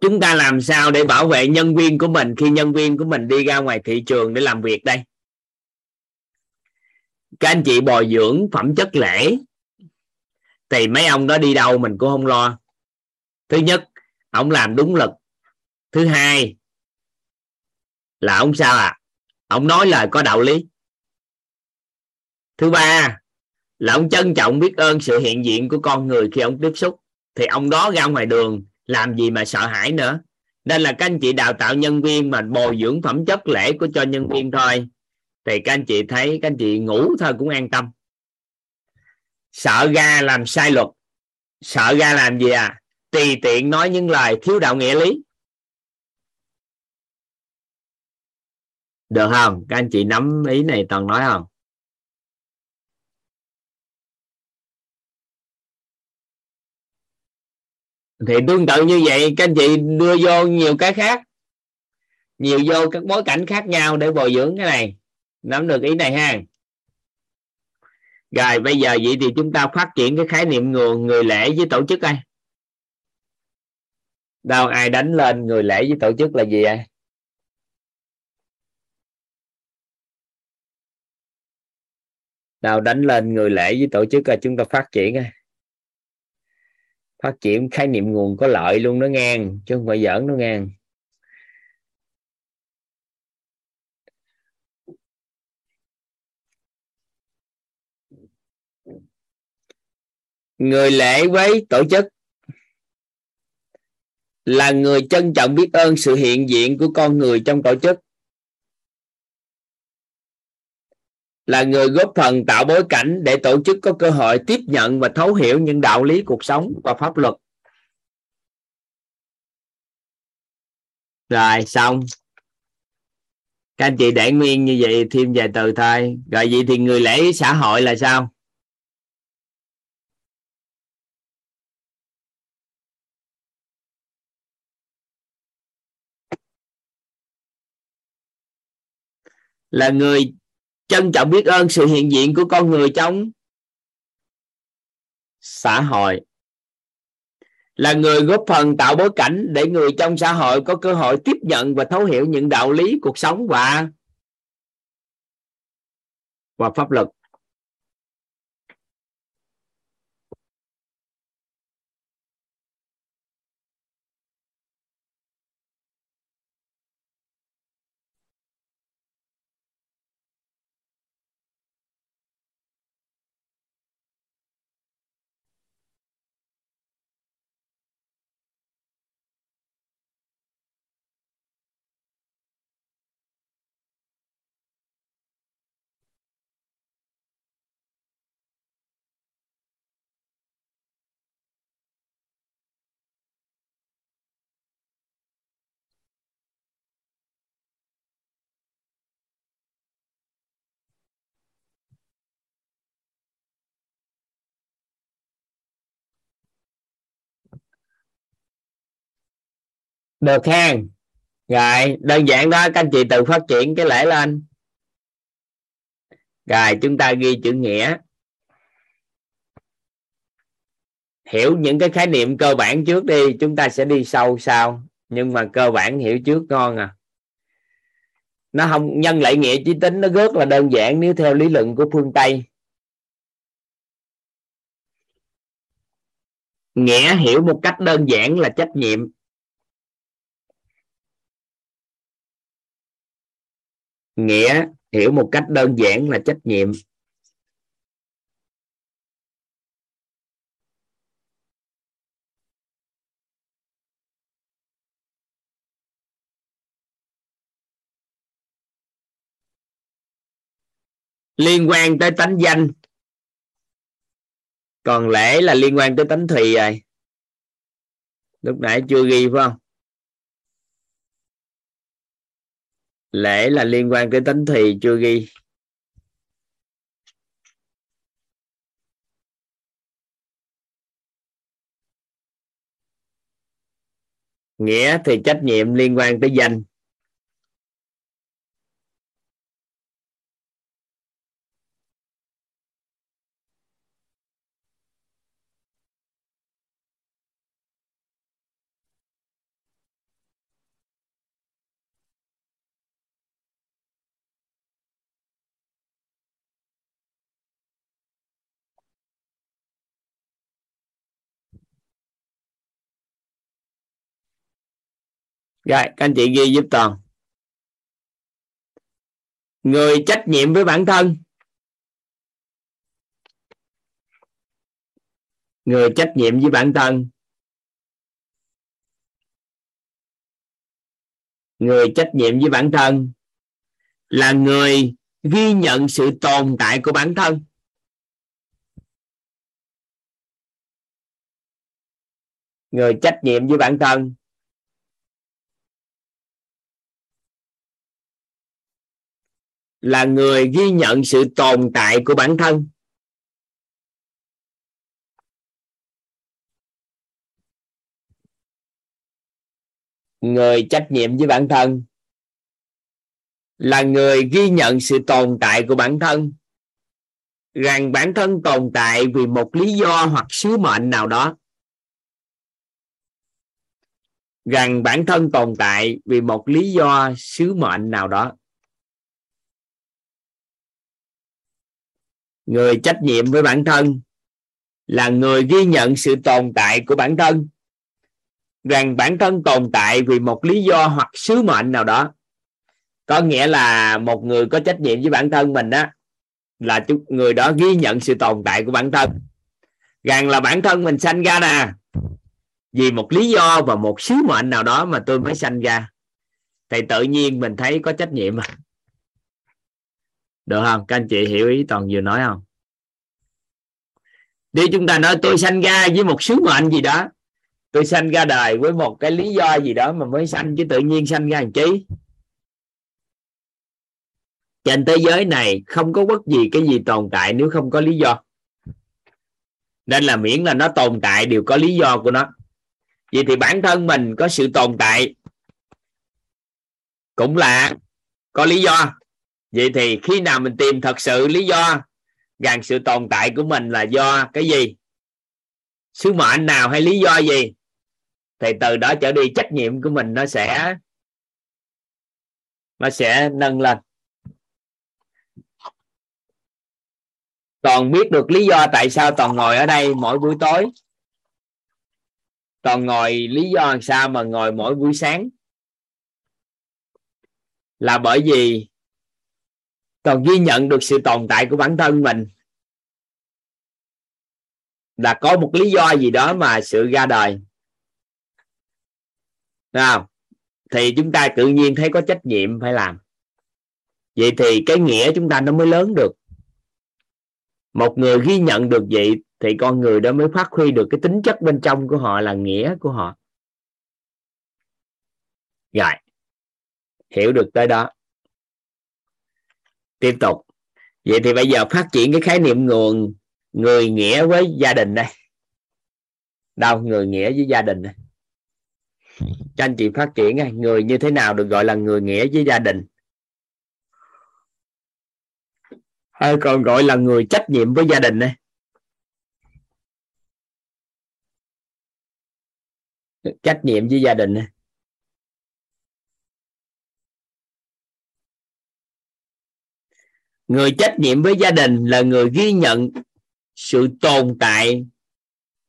Chúng ta làm sao để bảo vệ nhân viên của mình khi nhân viên của mình đi ra ngoài thị trường để làm việc đây? Các anh chị bồi dưỡng phẩm chất lễ, thì mấy ông đó đi đâu mình cũng không lo. Thứ nhất, ông làm đúng lực thứ hai là ông sao à? Ông nói lời có đạo lý. Thứ ba là ông trân trọng biết ơn sự hiện diện của con người khi ông tiếp xúc. Thì ông đó ra ngoài đường, làm gì mà sợ hãi nữa. Nên là các anh chị đào tạo nhân viên mà bồi dưỡng phẩm chất lễ của cho nhân viên thôi thì các anh chị thấy, các anh chị ngủ thôi cũng an tâm. Sợ ra làm sai luật. Sợ ra làm gì à? Tùy tiện nói những lời thiếu đạo nghĩa lý. Được không? Các anh chị nắm ý này toàn nói không? Thì tương tự như vậy, các anh chị đưa vô nhiều cái khác. Nhiều vô các bối cảnh khác nhau để bồi dưỡng cái này nắm được ý này ha. Rồi, bây giờ vậy thì chúng ta phát triển cái khái niệm người người lễ với tổ chức ai? Đâu, ai đánh lên người lễ với tổ chức là gì ai? Nào đánh lên người lễ với tổ chức là chúng ta phát triển phát triển khái niệm nguồn có lợi luôn đó ngang, chứ không phải giỡn nó ngang. Người lễ với tổ chức. Là người trân trọng biết ơn sự hiện diện của con người trong tổ chức. Là người góp phần tạo bối cảnh để tổ chức có cơ hội tiếp nhận và thấu hiểu những đạo lý cuộc sống và pháp luật. Rồi, xong. Các anh chị để nguyên như vậy thêm vài từ thôi. Rồi vậy thì người lễ xã hội là sao? Là người trân trọng biết ơn sự hiện diện của con người trong xã hội, là người góp phần tạo bối cảnh để người trong xã hội có cơ hội tiếp nhận và thấu hiểu những đạo lý, cuộc sống và và pháp luật. Được ha rồi, đơn giản đó, các anh chị tự phát triển cái lễ lên. Rồi, chúng ta ghi chữ nghĩa. Hiểu những cái khái niệm cơ bản trước đi, chúng ta sẽ đi sâu sau. Nhưng mà cơ bản hiểu trước ngon à. Nó không, nhân lại nghĩa trí tính, nó rất là đơn giản nếu theo lý luận của phương tây. Nghĩa hiểu một cách đơn giản là trách nhiệm. Nghĩa hiểu một cách đơn giản là trách nhiệm. Liên quan tới tánh danh. Còn lễ là liên quan tới tánh thùy rồi. Lúc nãy chưa ghi phải không? Lễ là liên quan tới tánh thì chưa ghi? Nghĩa thì trách nhiệm liên quan tới danh. Rồi, các anh chị ghi giúp toàn. Người trách nhiệm với bản thân. Người trách nhiệm với bản thân. Người trách nhiệm với bản thân là người ghi nhận sự tồn tại của bản thân. Người trách nhiệm với bản thân là người ghi nhận sự tồn tại của bản thân. Người trách nhiệm với bản thân là người ghi nhận sự tồn tại của bản thân. Rằng bản thân tồn tại vì một lý do hoặc sứ mệnh nào đó. Rằng bản thân tồn tại vì một lý do, sứ mệnh nào đó. Người trách nhiệm với bản thân là người ghi nhận sự tồn tại của bản thân. Rằng bản thân tồn tại vì một lý do hoặc sứ mệnh nào đó. Có nghĩa là một người có trách nhiệm với bản thân mình đó là người đó ghi nhận sự tồn tại của bản thân. Rằng là bản thân mình sanh ra nè, vì một lý do và một sứ mệnh nào đó mà tôi mới sanh ra. Thì tự nhiên mình thấy có trách nhiệm được không? Các anh chị hiểu ý toàn vừa nói không? Đi chúng ta nói, tôi sanh ra với một sứ mệnh gì đó. Tôi sanh ra đời với một cái lý do gì đó mà mới sanh, chứ tự nhiên sanh ra làm chi? Trên thế giới này không có bất gì cái gì tồn tại nếu không có lý do. Nên là miễn là nó tồn tại đều có lý do của nó. Vậy thì bản thân mình có sự tồn tại cũng là có lý do vậy thì khi nào mình tìm thật sự lý do, rằng sự tồn tại của mình là do cái gì? Sứ mệnh nào hay lý do gì? Thì từ đó trở đi trách nhiệm của mình nó sẽ nó sẽ nâng lên. Toàn biết được lý do tại sao toàn ngồi ở đây mỗi buổi tối. Toàn ngồi lý do làm sao mà ngồi mỗi buổi sáng? Là bởi vì còn ghi nhận được sự tồn tại của bản thân mình là có một lý do gì đó mà sự ra đời. Nào, thì chúng ta tự nhiên thấy có trách nhiệm phải làm. Vậy thì cái nghĩa chúng ta nó mới lớn được. Một người ghi nhận được vậy thì con người đó mới phát huy được cái tính chất bên trong của họ là nghĩa của họ. Rồi, hiểu được tới đó tiếp tục. Vậy thì bây giờ phát triển cái khái niệm nguồn, người nghĩa với gia đình đây. Đâu, người nghĩa với gia đình này cho anh chị phát triển này. người như thế nào được gọi là người nghĩa với gia đình? Hay còn gọi là người trách nhiệm với gia đình này trách nhiệm với gia đình này người trách nhiệm với gia đình là người ghi nhận sự tồn tại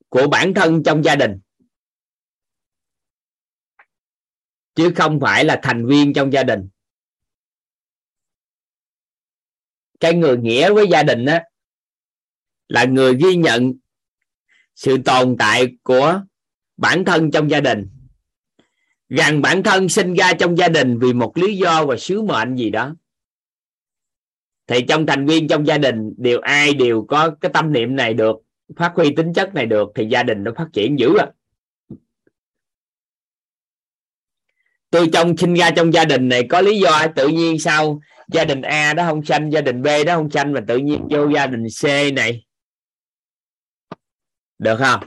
của bản thân trong gia đình. Chứ không phải là thành viên trong gia đình. Cái người nghĩa với gia đình đó là người ghi nhận sự tồn tại của bản thân trong gia đình. Rằng bản thân sinh ra trong gia đình vì một lý do và sứ mệnh gì đó thì trong thành viên trong gia đình, đều ai đều có cái tâm niệm này được, phát huy tính chất này được, thì gia đình nó phát triển dữ à tôi trong sinh ra trong gia đình này có lý do tự nhiên sao? Gia đình A đó không sanh, gia đình B đó không sanh mà tự nhiên vô gia đình C này. Được không?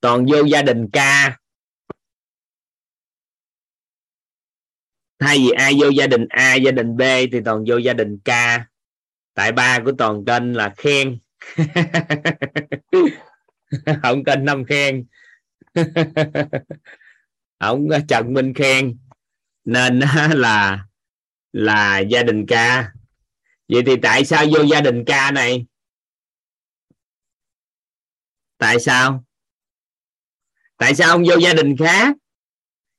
Toàn vô gia đình K. thay vì ai vô gia đình A, gia đình B thì toàn vô gia đình K. Tại ba của toàn kênh là khen. Không kênh năm khen. Ông trần minh khen. Nên là là gia đình ca vậy thì tại sao vô gia đình ca này? Tại sao? Tại sao ông vô gia đình khác?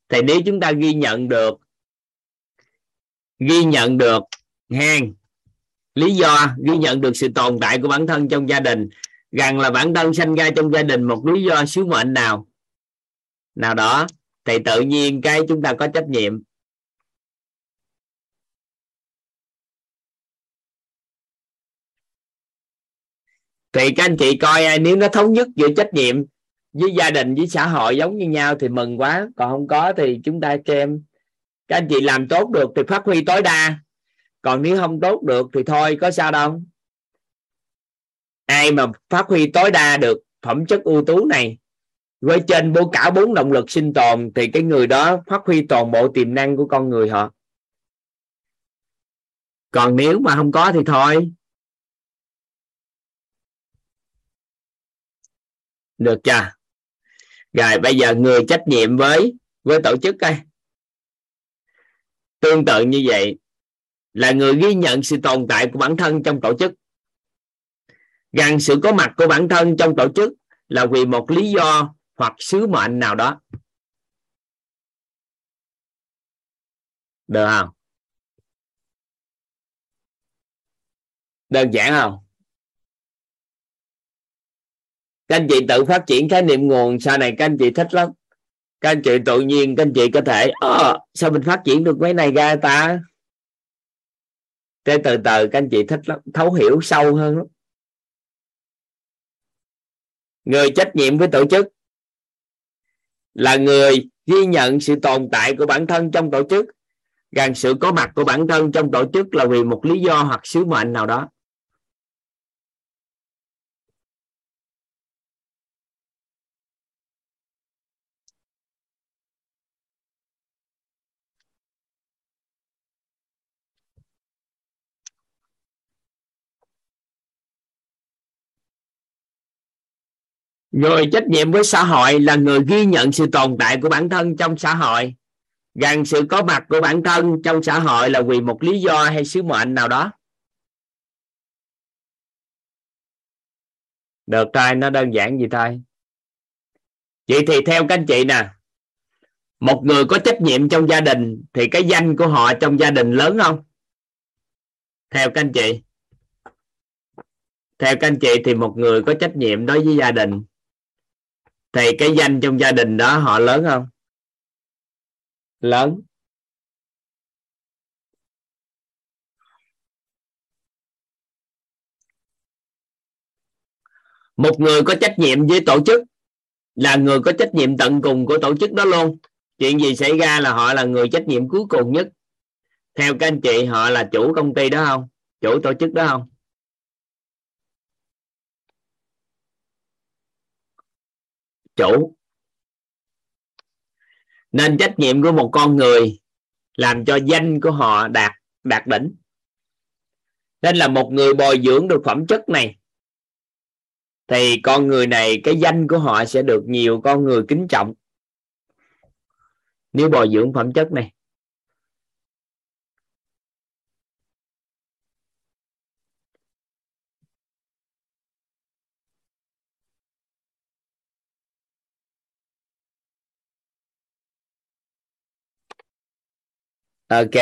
Thì nếu chúng ta ghi nhận được ghi nhận được hang lý do ghi nhận được sự tồn tại của bản thân trong gia đình, rằng là bản thân sinh ra trong gia đình một lý do sứ mệnh nào? Nào đó, thì tự nhiên cái chúng ta có trách nhiệm. Thì các anh chị coi, nếu nó thống nhất giữa trách nhiệm với gia đình với xã hội giống như nhau thì mừng quá, còn không có thì chúng ta xem các anh chị làm tốt được thì phát huy tối đa. Còn nếu không tốt được thì thôi, có sao đâu. Ai mà phát huy tối đa được phẩm chất ưu tú này, với trên bố cả bốn động lực sinh tồn thì cái người đó phát huy toàn bộ tiềm năng của con người họ. Còn nếu mà không có thì thôi. Được chưa? Rồi, bây giờ người trách nhiệm với với tổ chức coi tương tự như vậy, là người ghi nhận sự tồn tại của bản thân trong tổ chức. Rằng sự có mặt của bản thân trong tổ chức là vì một lý do hoặc sứ mệnh nào đó. Được không? Đơn giản không? Các anh chị tự phát triển khái niệm nguồn sau này các anh chị thích lắm các anh chị tự nhiên các anh chị có thể ờ, sao mình phát triển được mấy này ra ta? Thế từ từ các anh chị thích lắm thấu hiểu sâu hơn lắm. Người trách nhiệm với tổ chức là người ghi nhận sự tồn tại của bản thân trong tổ chức rằng sự có mặt của bản thân trong tổ chức là vì một lý do hoặc sứ mệnh nào đó. Người trách nhiệm với xã hội là người ghi nhận sự tồn tại của bản thân trong xã hội. Rằng sự có mặt của bản thân trong xã hội là vì một lý do hay sứ mệnh nào đó. Được thôi, nó đơn giản gì thôi. Vậy thì theo các anh chị nè, một người có trách nhiệm trong gia đình thì cái danh của họ trong gia đình lớn không? Theo các anh chị. Theo các anh chị thì một người có trách nhiệm đối với gia đình thì cái danh trong gia đình đó họ lớn không? Lớn. Một người có trách nhiệm với tổ chức là người có trách nhiệm tận cùng của tổ chức đó luôn. Chuyện gì xảy ra là họ là người trách nhiệm cuối cùng nhất. Theo các anh chị họ là chủ công ty đó không? Chủ tổ chức đó không chủ. Nên trách nhiệm của một con người làm cho danh của họ đạt đạt đỉnh. Nên là một người bồi dưỡng được phẩm chất này, thì con người này, cái danh của họ sẽ được nhiều con người kính trọng. Nếu bồi dưỡng phẩm chất này ok.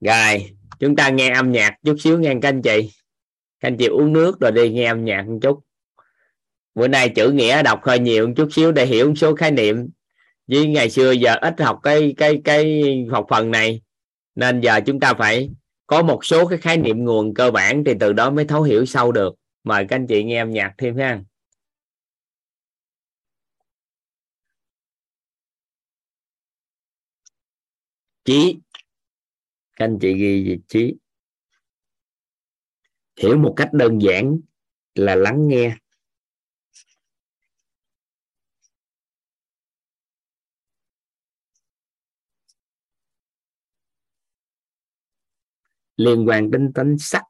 Rồi, chúng ta nghe âm nhạc chút xíu nghe các anh chị. Các anh chị uống nước rồi đi nghe âm nhạc một chút. Bữa nay chữ nghĩa đọc hơi nhiều một chút xíu để hiểu một số khái niệm. Với ngày xưa giờ ít học cái cái cái học phần này, nên giờ chúng ta phải có một số cái khái niệm nguồn cơ bản thì từ đó mới thấu hiểu sâu được. Mời các anh chị nghe âm nhạc thêm ha. Trí các anh chị ghi về trí hiểu một cách đơn giản là lắng nghe. Liên quan đến tính sắc.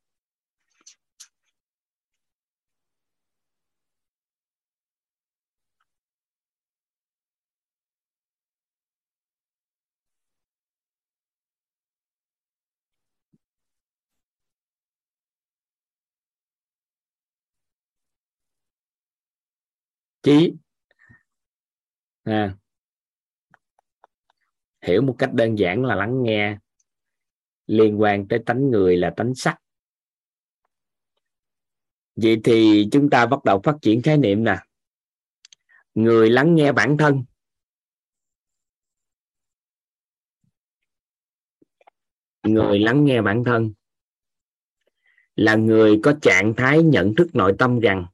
Trí à. hiểu một cách đơn giản là lắng nghe. Liên quan tới tánh người là tánh sắc. Vậy thì chúng ta bắt đầu phát triển khái niệm nè. Người lắng nghe bản thân. Người lắng nghe bản thân là người có trạng thái nhận thức nội tâm rằng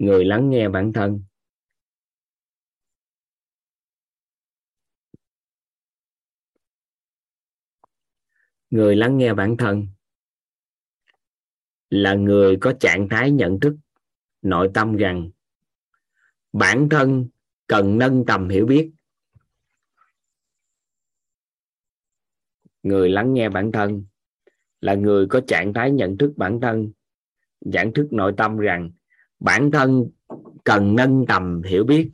người lắng nghe bản thân. Người lắng nghe bản thân là người có trạng thái nhận thức nội tâm rằng bản thân cần nâng tầm hiểu biết. Người lắng nghe bản thân là người có trạng thái nhận thức bản thân nhận thức nội tâm rằng bản thân cần nâng tầm hiểu biết,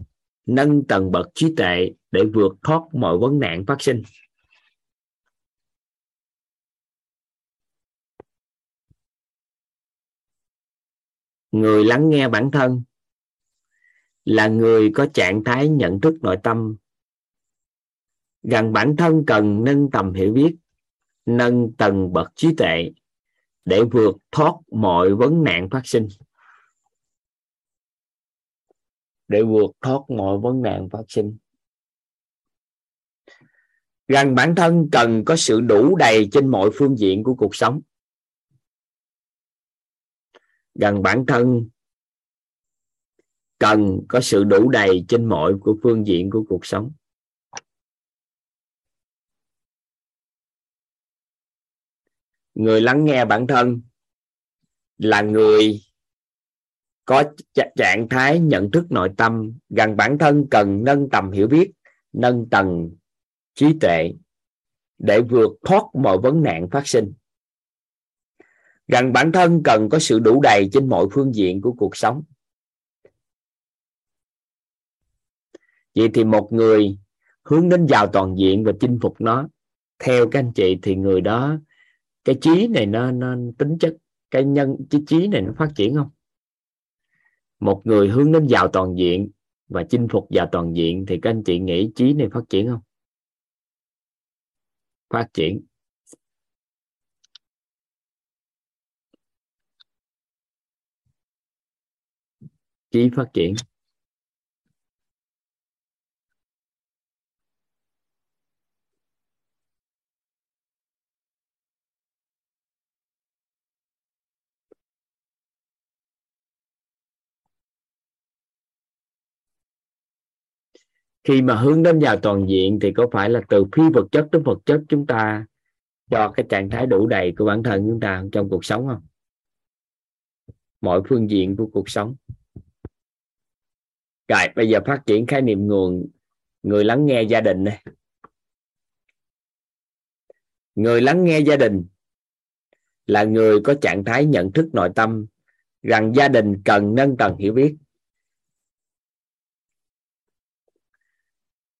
nâng tầng bậc trí tuệ để vượt thoát mọi vấn nạn phát sinh. Người lắng nghe bản thân là người có trạng thái nhận thức nội tâm. Rằng bản thân cần nâng tầm hiểu biết, nâng tầng bậc trí tuệ để vượt thoát mọi vấn nạn phát sinh để vượt thoát mọi vấn nạn phát sinh. Rằng bản thân cần có sự đủ đầy trên mọi phương diện của cuộc sống. Rằng bản thân cần có sự đủ đầy trên mọi của phương diện của cuộc sống. Người lắng nghe bản thân là người có trạng thái nhận thức nội tâm rằng bản thân cần nâng tầm hiểu biết, nâng tầng trí tuệ để vượt thoát mọi vấn nạn phát sinh. Rằng bản thân cần có sự đủ đầy trên mọi phương diện của cuộc sống. Vậy thì một người hướng đến giàu toàn diện và chinh phục nó, theo các anh chị thì người đó, cái trí này nó nó tính chất, cái nhân, cái trí này nó phát triển không? Một người hướng đến giàu toàn diện và chinh phục giàu toàn diện thì các anh chị nghĩ trí này phát triển không? Phát triển. Trí phát triển. Khi mà hướng đến vào toàn diện thì có phải là từ phi vật chất đến vật chất chúng ta cho cái trạng thái đủ đầy của bản thân chúng ta trong cuộc sống không? Mọi phương diện của cuộc sống. Rồi, bây giờ phát triển khái niệm nguồn. Người lắng nghe gia đình này người lắng nghe gia đình là người có trạng thái nhận thức nội tâm rằng gia đình cần nâng tầng hiểu biết.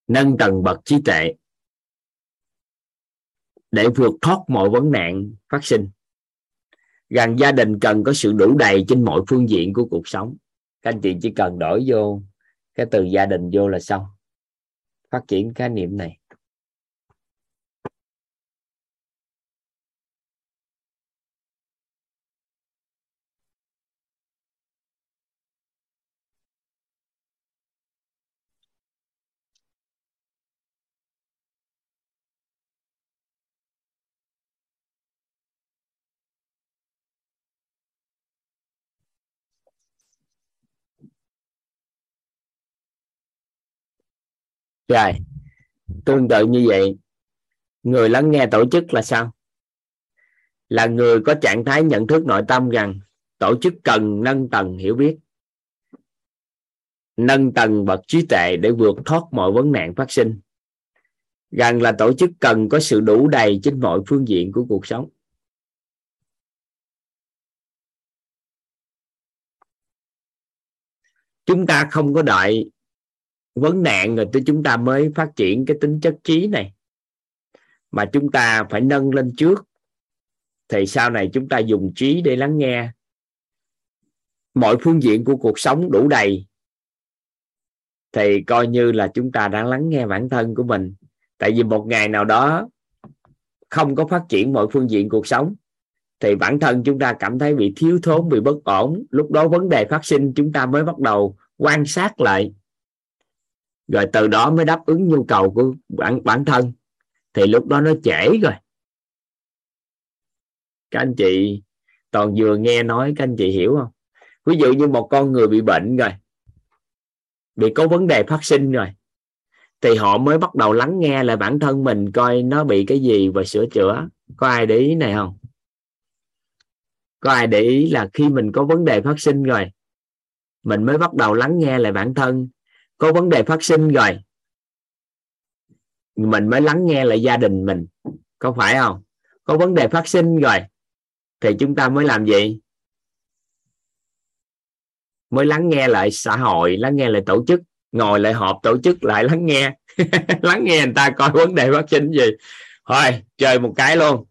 Nâng tầng bậc trí tuệ để vượt thoát mọi vấn nạn phát sinh. Rằng gia đình cần có sự đủ đầy trên mọi phương diện của cuộc sống. Các anh chị chỉ cần đổi vô, cái từ gia đình vô là xong. Phát triển khái niệm này. Rồi, tương tự như vậy, người lắng nghe tổ chức là sao? Là người có trạng thái nhận thức nội tâm rằng tổ chức cần nâng tầng hiểu biết, nâng tầng bậc trí tuệ để vượt thoát mọi vấn nạn phát sinh. Rằng là tổ chức cần có sự đủ đầy trên mọi phương diện của cuộc sống. Chúng ta không có đợi vấn nạn rồi tới chúng ta mới phát triển cái tính chất trí này. Mà chúng ta phải nâng lên trước, thì sau này chúng ta dùng trí để lắng nghe. Mọi phương diện của cuộc sống đủ đầy, thì coi như là chúng ta đã lắng nghe bản thân của mình. Tại vì một ngày nào đó không có phát triển mọi phương diện cuộc sống, thì bản thân chúng ta cảm thấy bị thiếu thốn, bị bất ổn. Lúc đó vấn đề phát sinh, chúng ta mới bắt đầu quan sát lại rồi từ đó mới đáp ứng nhu cầu của bản bản thân. Thì lúc đó nó trễ rồi. Các anh chị, toàn vừa nghe nói, các anh chị hiểu không? Ví dụ như một con người bị bệnh rồi, bị có vấn đề phát sinh rồi, thì họ mới bắt đầu lắng nghe lại bản thân mình coi nó bị cái gì và sửa chữa. Có ai để ý này không? Có ai để ý là khi mình có vấn đề phát sinh rồi, mình mới bắt đầu lắng nghe lại bản thân có vấn đề phát sinh rồi. Mình mới lắng nghe lại gia đình mình. Có phải không? Có vấn đề phát sinh rồi, thì chúng ta mới làm gì? Mới lắng nghe lại xã hội, lắng nghe lại tổ chức. Ngồi lại họp tổ chức lại lắng nghe. Lắng nghe người ta coi vấn đề phát sinh gì. Thôi, chơi một cái luôn.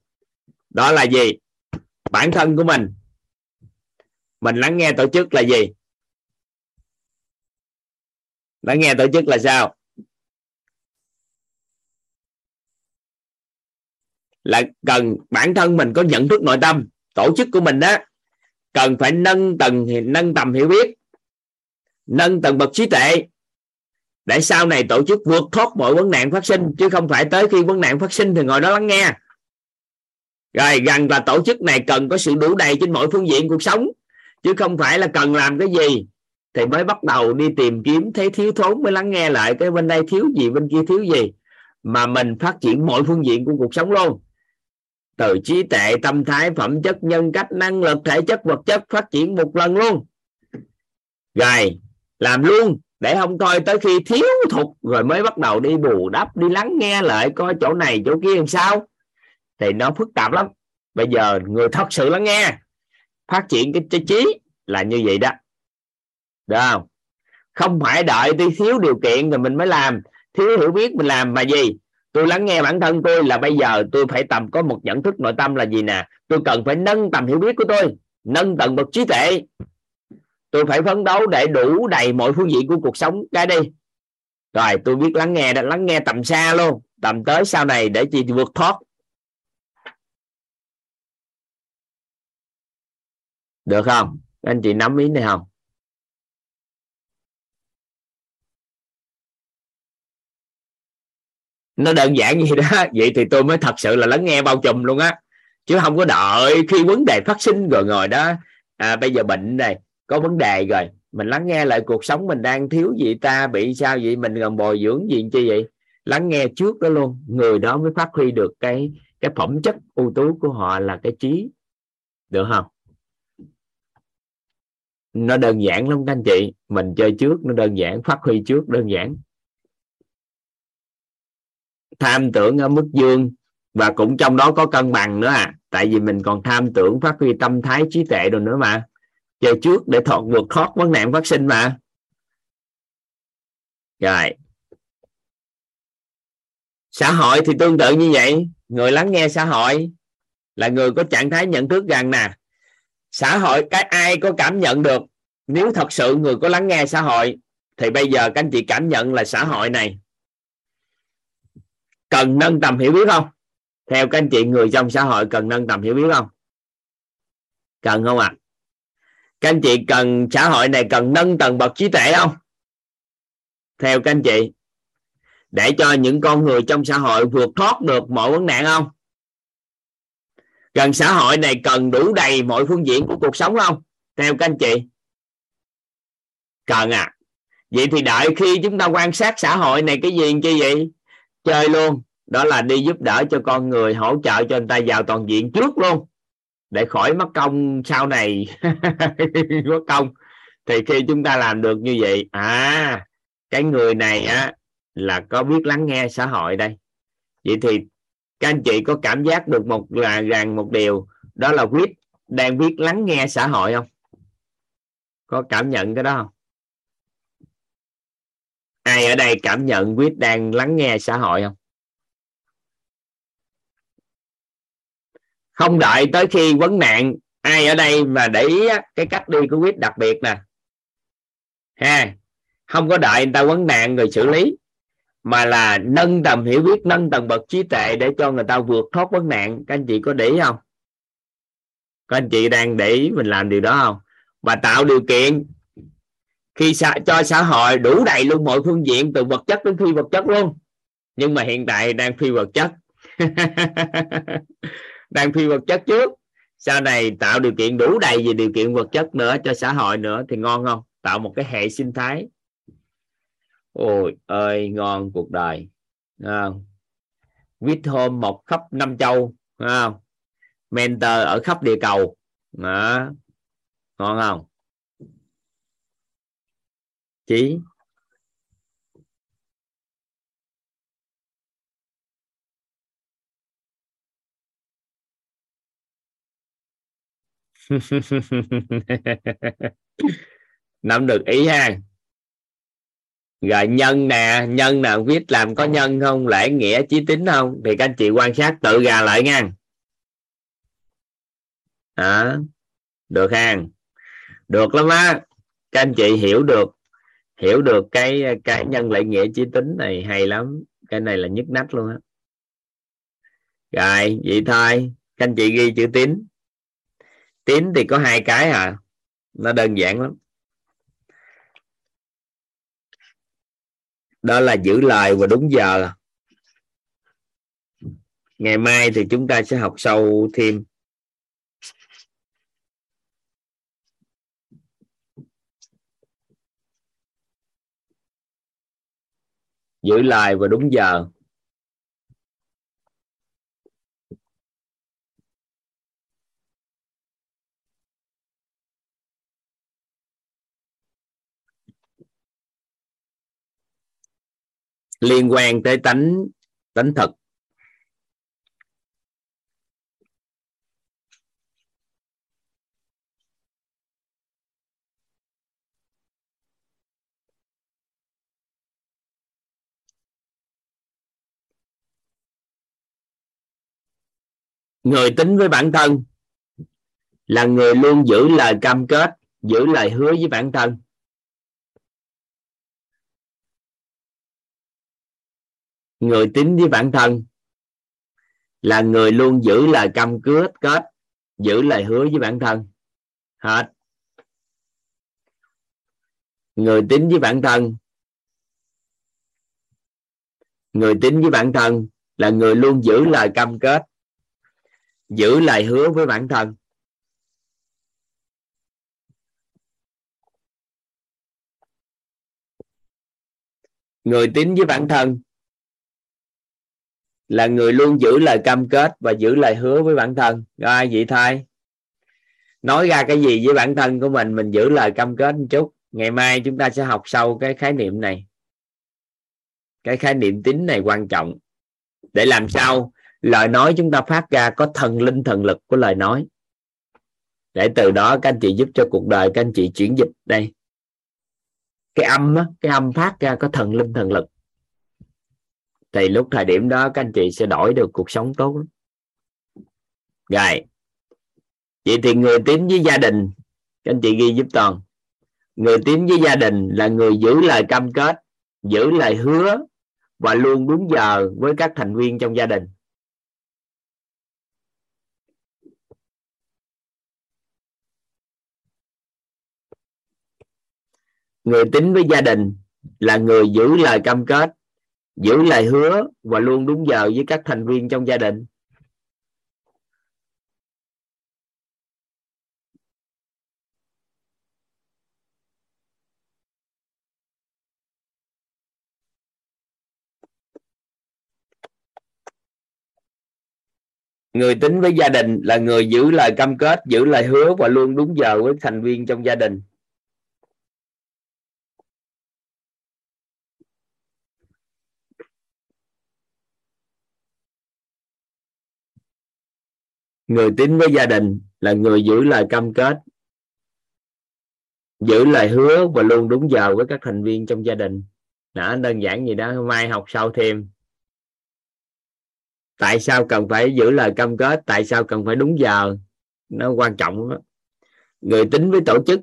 Đó là gì? Bản thân của mình. Mình lắng nghe tổ chức là gì? Lắng nghe tổ chức là sao? Là cần bản thân mình có nhận thức nội tâm, tổ chức của mình đó cần phải nâng tầng nâng tầm hiểu biết, nâng tầng bậc trí tuệ, để sau này tổ chức vượt thoát mọi vấn nạn phát sinh, chứ không phải tới khi vấn nạn phát sinh thì ngồi đó lắng nghe. Rồi, gần là tổ chức này cần có sự đủ đầy trên mọi phương diện cuộc sống, chứ không phải là cần làm cái gì thì mới bắt đầu đi tìm kiếm thấy thiếu thốn mới lắng nghe lại cái bên đây thiếu gì bên kia thiếu gì. Mà mình phát triển mọi phương diện của cuộc sống luôn. Từ trí tệ tâm thái phẩm chất nhân cách năng lực thể chất vật chất phát triển một lần luôn. Rồi làm luôn để không coi tới khi thiếu thục rồi mới bắt đầu đi bù đắp đi lắng nghe lại coi chỗ này chỗ kia làm sao. Thì nó phức tạp lắm. Bây giờ người thật sự lắng nghe phát triển cái, cái trí là như vậy đó được không? Không phải đợi đi thiếu điều kiện rồi mình mới làm. Thiếu hiểu biết mình làm mà gì? Tôi lắng nghe bản thân tôi là bây giờ tôi phải tầm có một nhận thức nội tâm là gì nè? Tôi cần phải nâng tầm hiểu biết của tôi, nâng tầng bậc trí tuệ. Tôi phải phấn đấu để đủ đầy mọi phương diện của cuộc sống cái đi. Rồi, tôi biết lắng nghe đã, lắng nghe tầm xa luôn. Tầm tới sau này để chị vượt thoát. Được không? Anh chị nắm ý này không? Nó đơn giản gì đó vậy thì tôi mới thật sự là lắng nghe bao trùm luôn á. Chứ không có đợi khi vấn đề phát sinh rồi ngồi đó. À, bây giờ bệnh này có vấn đề rồi. Mình lắng nghe lại cuộc sống mình đang thiếu gì ta bị sao vậy mình cần bồi dưỡng gì chi vậy? Lắng nghe trước đó luôn. Người đó mới phát huy được cái cái phẩm chất ưu tú của họ là cái trí. Được không? Nó đơn giản lắm các anh chị. Mình chơi trước nó đơn giản. Phát huy trước đơn giản tham tưởng ở mức dương. Và cũng trong đó có cân bằng nữa à. Tại vì mình còn tham tưởng phát huy tâm thái trí tuệ rồi nữa mà. Chơi trước để thoát vượt thoát vấn nạn phát sinh mà. Rồi. Xã hội thì tương tự như vậy. Người lắng nghe xã hội là người có trạng thái nhận thức rằng nè, xã hội cái ai có cảm nhận được? Nếu thật sự người có lắng nghe xã hội, thì bây giờ các anh chị cảm nhận là xã hội này cần nâng tầm hiểu biết không? Theo các anh chị người trong xã hội cần nâng tầm hiểu biết không? Cần không ạ? À? các anh chị cần, xã hội này cần nâng tầng bậc trí tuệ không? Theo các anh chị, để cho những con người trong xã hội vượt thoát được mọi vấn nạn không? Cần xã hội này cần đủ đầy mọi phương diện của cuộc sống không? Theo các anh chị. Cần à vậy thì đợi khi chúng ta quan sát xã hội này, cái gì chi vậy chơi luôn. Đó là đi giúp đỡ cho con người, hỗ trợ cho người ta vào toàn diện trước luôn. Để khỏi mất công sau này. Mất công. Thì khi chúng ta làm được như vậy à cái người này á, là có biết lắng nghe xã hội đây. Vậy thì các anh chị có cảm giác được một là rằng một điều, đó là quyết đang biết lắng nghe xã hội không? Có cảm nhận cái đó không? Ai ở đây cảm nhận quyết đang lắng nghe xã hội không? Không đợi tới khi vấn nạn, ai ở đây mà để ý cái cách đi của quyết đặc biệt nè. Ha, không có đợi người ta vấn nạn rồi xử lý, mà là nâng tầm hiểu biết, nâng tầm bậc trí tuệ để cho người ta vượt thoát vấn nạn. Các anh chị có để ý không? Các anh chị đang để ý mình làm điều đó không? Và tạo điều kiện khi xã, cho xã hội đủ đầy luôn mọi phương diện từ vật chất đến phi vật chất luôn. Nhưng mà hiện tại đang phi vật chất. Đang phi vật chất trước. Sau này tạo điều kiện đủ đầy về điều kiện vật chất nữa cho xã hội nữa thì ngon không? Tạo một cái hệ sinh thái. Ôi ơi ngon cuộc đời. Không? viết hôm một khắp năm châu không? mentor ở khắp địa cầu. Đó. ngon không? Trí nắm được ý ha. Rồi nhân nè nhân nè viết làm có nhân không, lễ nghĩa, chí tính không? Thì các anh chị quan sát tự gà lại nha. Đó. Được ha. Được lắm á. Các anh chị hiểu được hiểu được cái cái nhân lại nghĩa chí tính này hay lắm. Cái này là nhức nách luôn á. Rồi, vậy thôi. Các anh chị ghi chữ tín. Tín thì có hai cái à. Nó đơn giản lắm. Đó là giữ lời và đúng giờ. Ngày mai thì chúng ta sẽ học sâu thêm. Giữ lời và đúng giờ. Liên quan tới tánh tánh thật. Người tính với bản thân. Là người luôn giữ lời cam kết, giữ lời hứa với bản thân. Người tính với bản thân. Là người luôn giữ lời cam kết kết, giữ lời hứa với bản thân. Hết. Người tính với bản thân. Người tính với bản thân là người luôn giữ lời cam kết giữ lời hứa với bản thân. Người tín với bản thân là người luôn giữ lời cam kết và giữ lời hứa với bản thân. Ai vậy thay? Nói ra cái gì với bản thân của mình mình giữ lời cam kết một chút. Ngày mai chúng ta sẽ học sâu cái khái niệm này. Cái khái niệm tính này quan trọng. Để làm sao lời nói chúng ta phát ra có thần linh thần lực của lời nói. Để từ đó các anh chị giúp cho cuộc đời các anh chị chuyển dịch đây. Cái âm á, cái âm phát ra có thần linh thần lực. Thì lúc thời điểm đó các anh chị sẽ đổi được cuộc sống tốt lắm. Rồi. Vậy thì người tín với gia đình các anh chị ghi giúp toàn. Người tín với gia đình là người giữ lời cam kết giữ lời hứa và luôn đúng giờ với các thành viên trong gia đình. Người tính với gia đình là người giữ lời cam kết, giữ lời hứa và luôn đúng giờ với các thành viên trong gia đình. Người tính với gia đình là người giữ lời cam kết, giữ lời hứa và luôn đúng giờ với thành viên trong gia đình. Người tín với gia đình là người giữ lời cam kết, giữ lời hứa và luôn đúng giờ với các thành viên trong gia đình. Đó, đơn giản gì đó, mai học sau thêm. Tại sao cần phải giữ lời cam kết? Tại sao cần phải đúng giờ? Nó quan trọng đó. người tính với tổ chức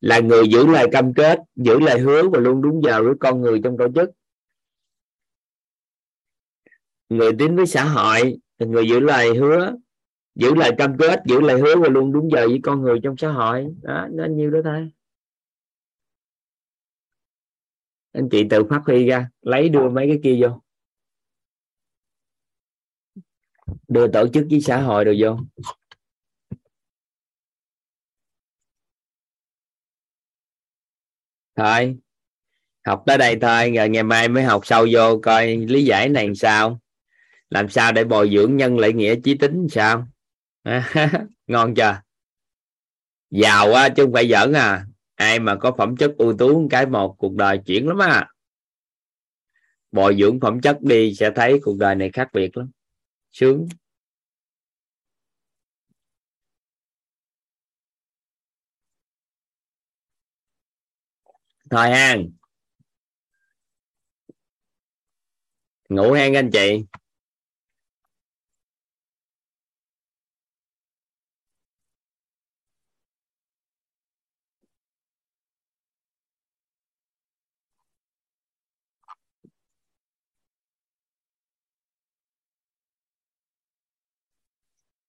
là người giữ lời cam kết, giữ lời hứa và luôn đúng giờ với con người trong tổ chức. Người tính với xã hội người giữ lời hứa. Giữ lời cam kết giữ lời hứa và luôn đúng giờ với con người trong xã hội. Đó nó nhiêu đó thôi. Anh chị tự phát huy ra. Lấy đưa mấy cái kia vô. Đưa tổ chức với xã hội rồi vô. Thôi. Học tới đây thôi rồi ngày mai mới học sâu vô coi lý giải này làm sao làm sao để bồi dưỡng nhân lại nghĩa trí tính sao? Ngon chưa? Giàu á chứ không phải giỡn à. Ai mà có phẩm chất ưu tú cái một, cuộc đời chuyển lắm à bồi dưỡng phẩm chất đi, sẽ thấy cuộc đời này khác biệt lắm. Sướng. Thôi ha ngủ hen anh chị.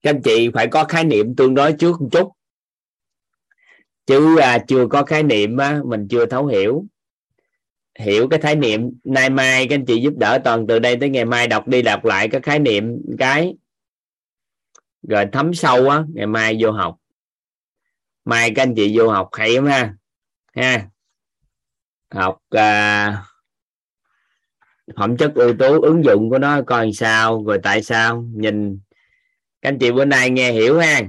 Các anh chị phải có khái niệm tương đối trước một chút. Chứ à, chưa có khái niệm á, mình chưa thấu hiểu. Hiểu cái khái niệm nay mai các anh chị giúp đỡ toàn từ đây tới ngày mai đọc đi đọc lại các khái niệm cái. Rồi thấm sâu á ngày mai vô học. Mai các anh chị vô học hay lắm ha ha. Học à, phẩm chất ưu tú ứng dụng của nó coi sao rồi tại sao nhìn các anh chị bữa nay nghe hiểu ha?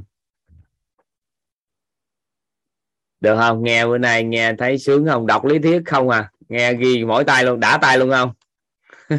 Được không? Nghe bữa nay nghe thấy sướng không? Đọc lý thuyết không à? Nghe ghi mỗi tay luôn, đã tay luôn không?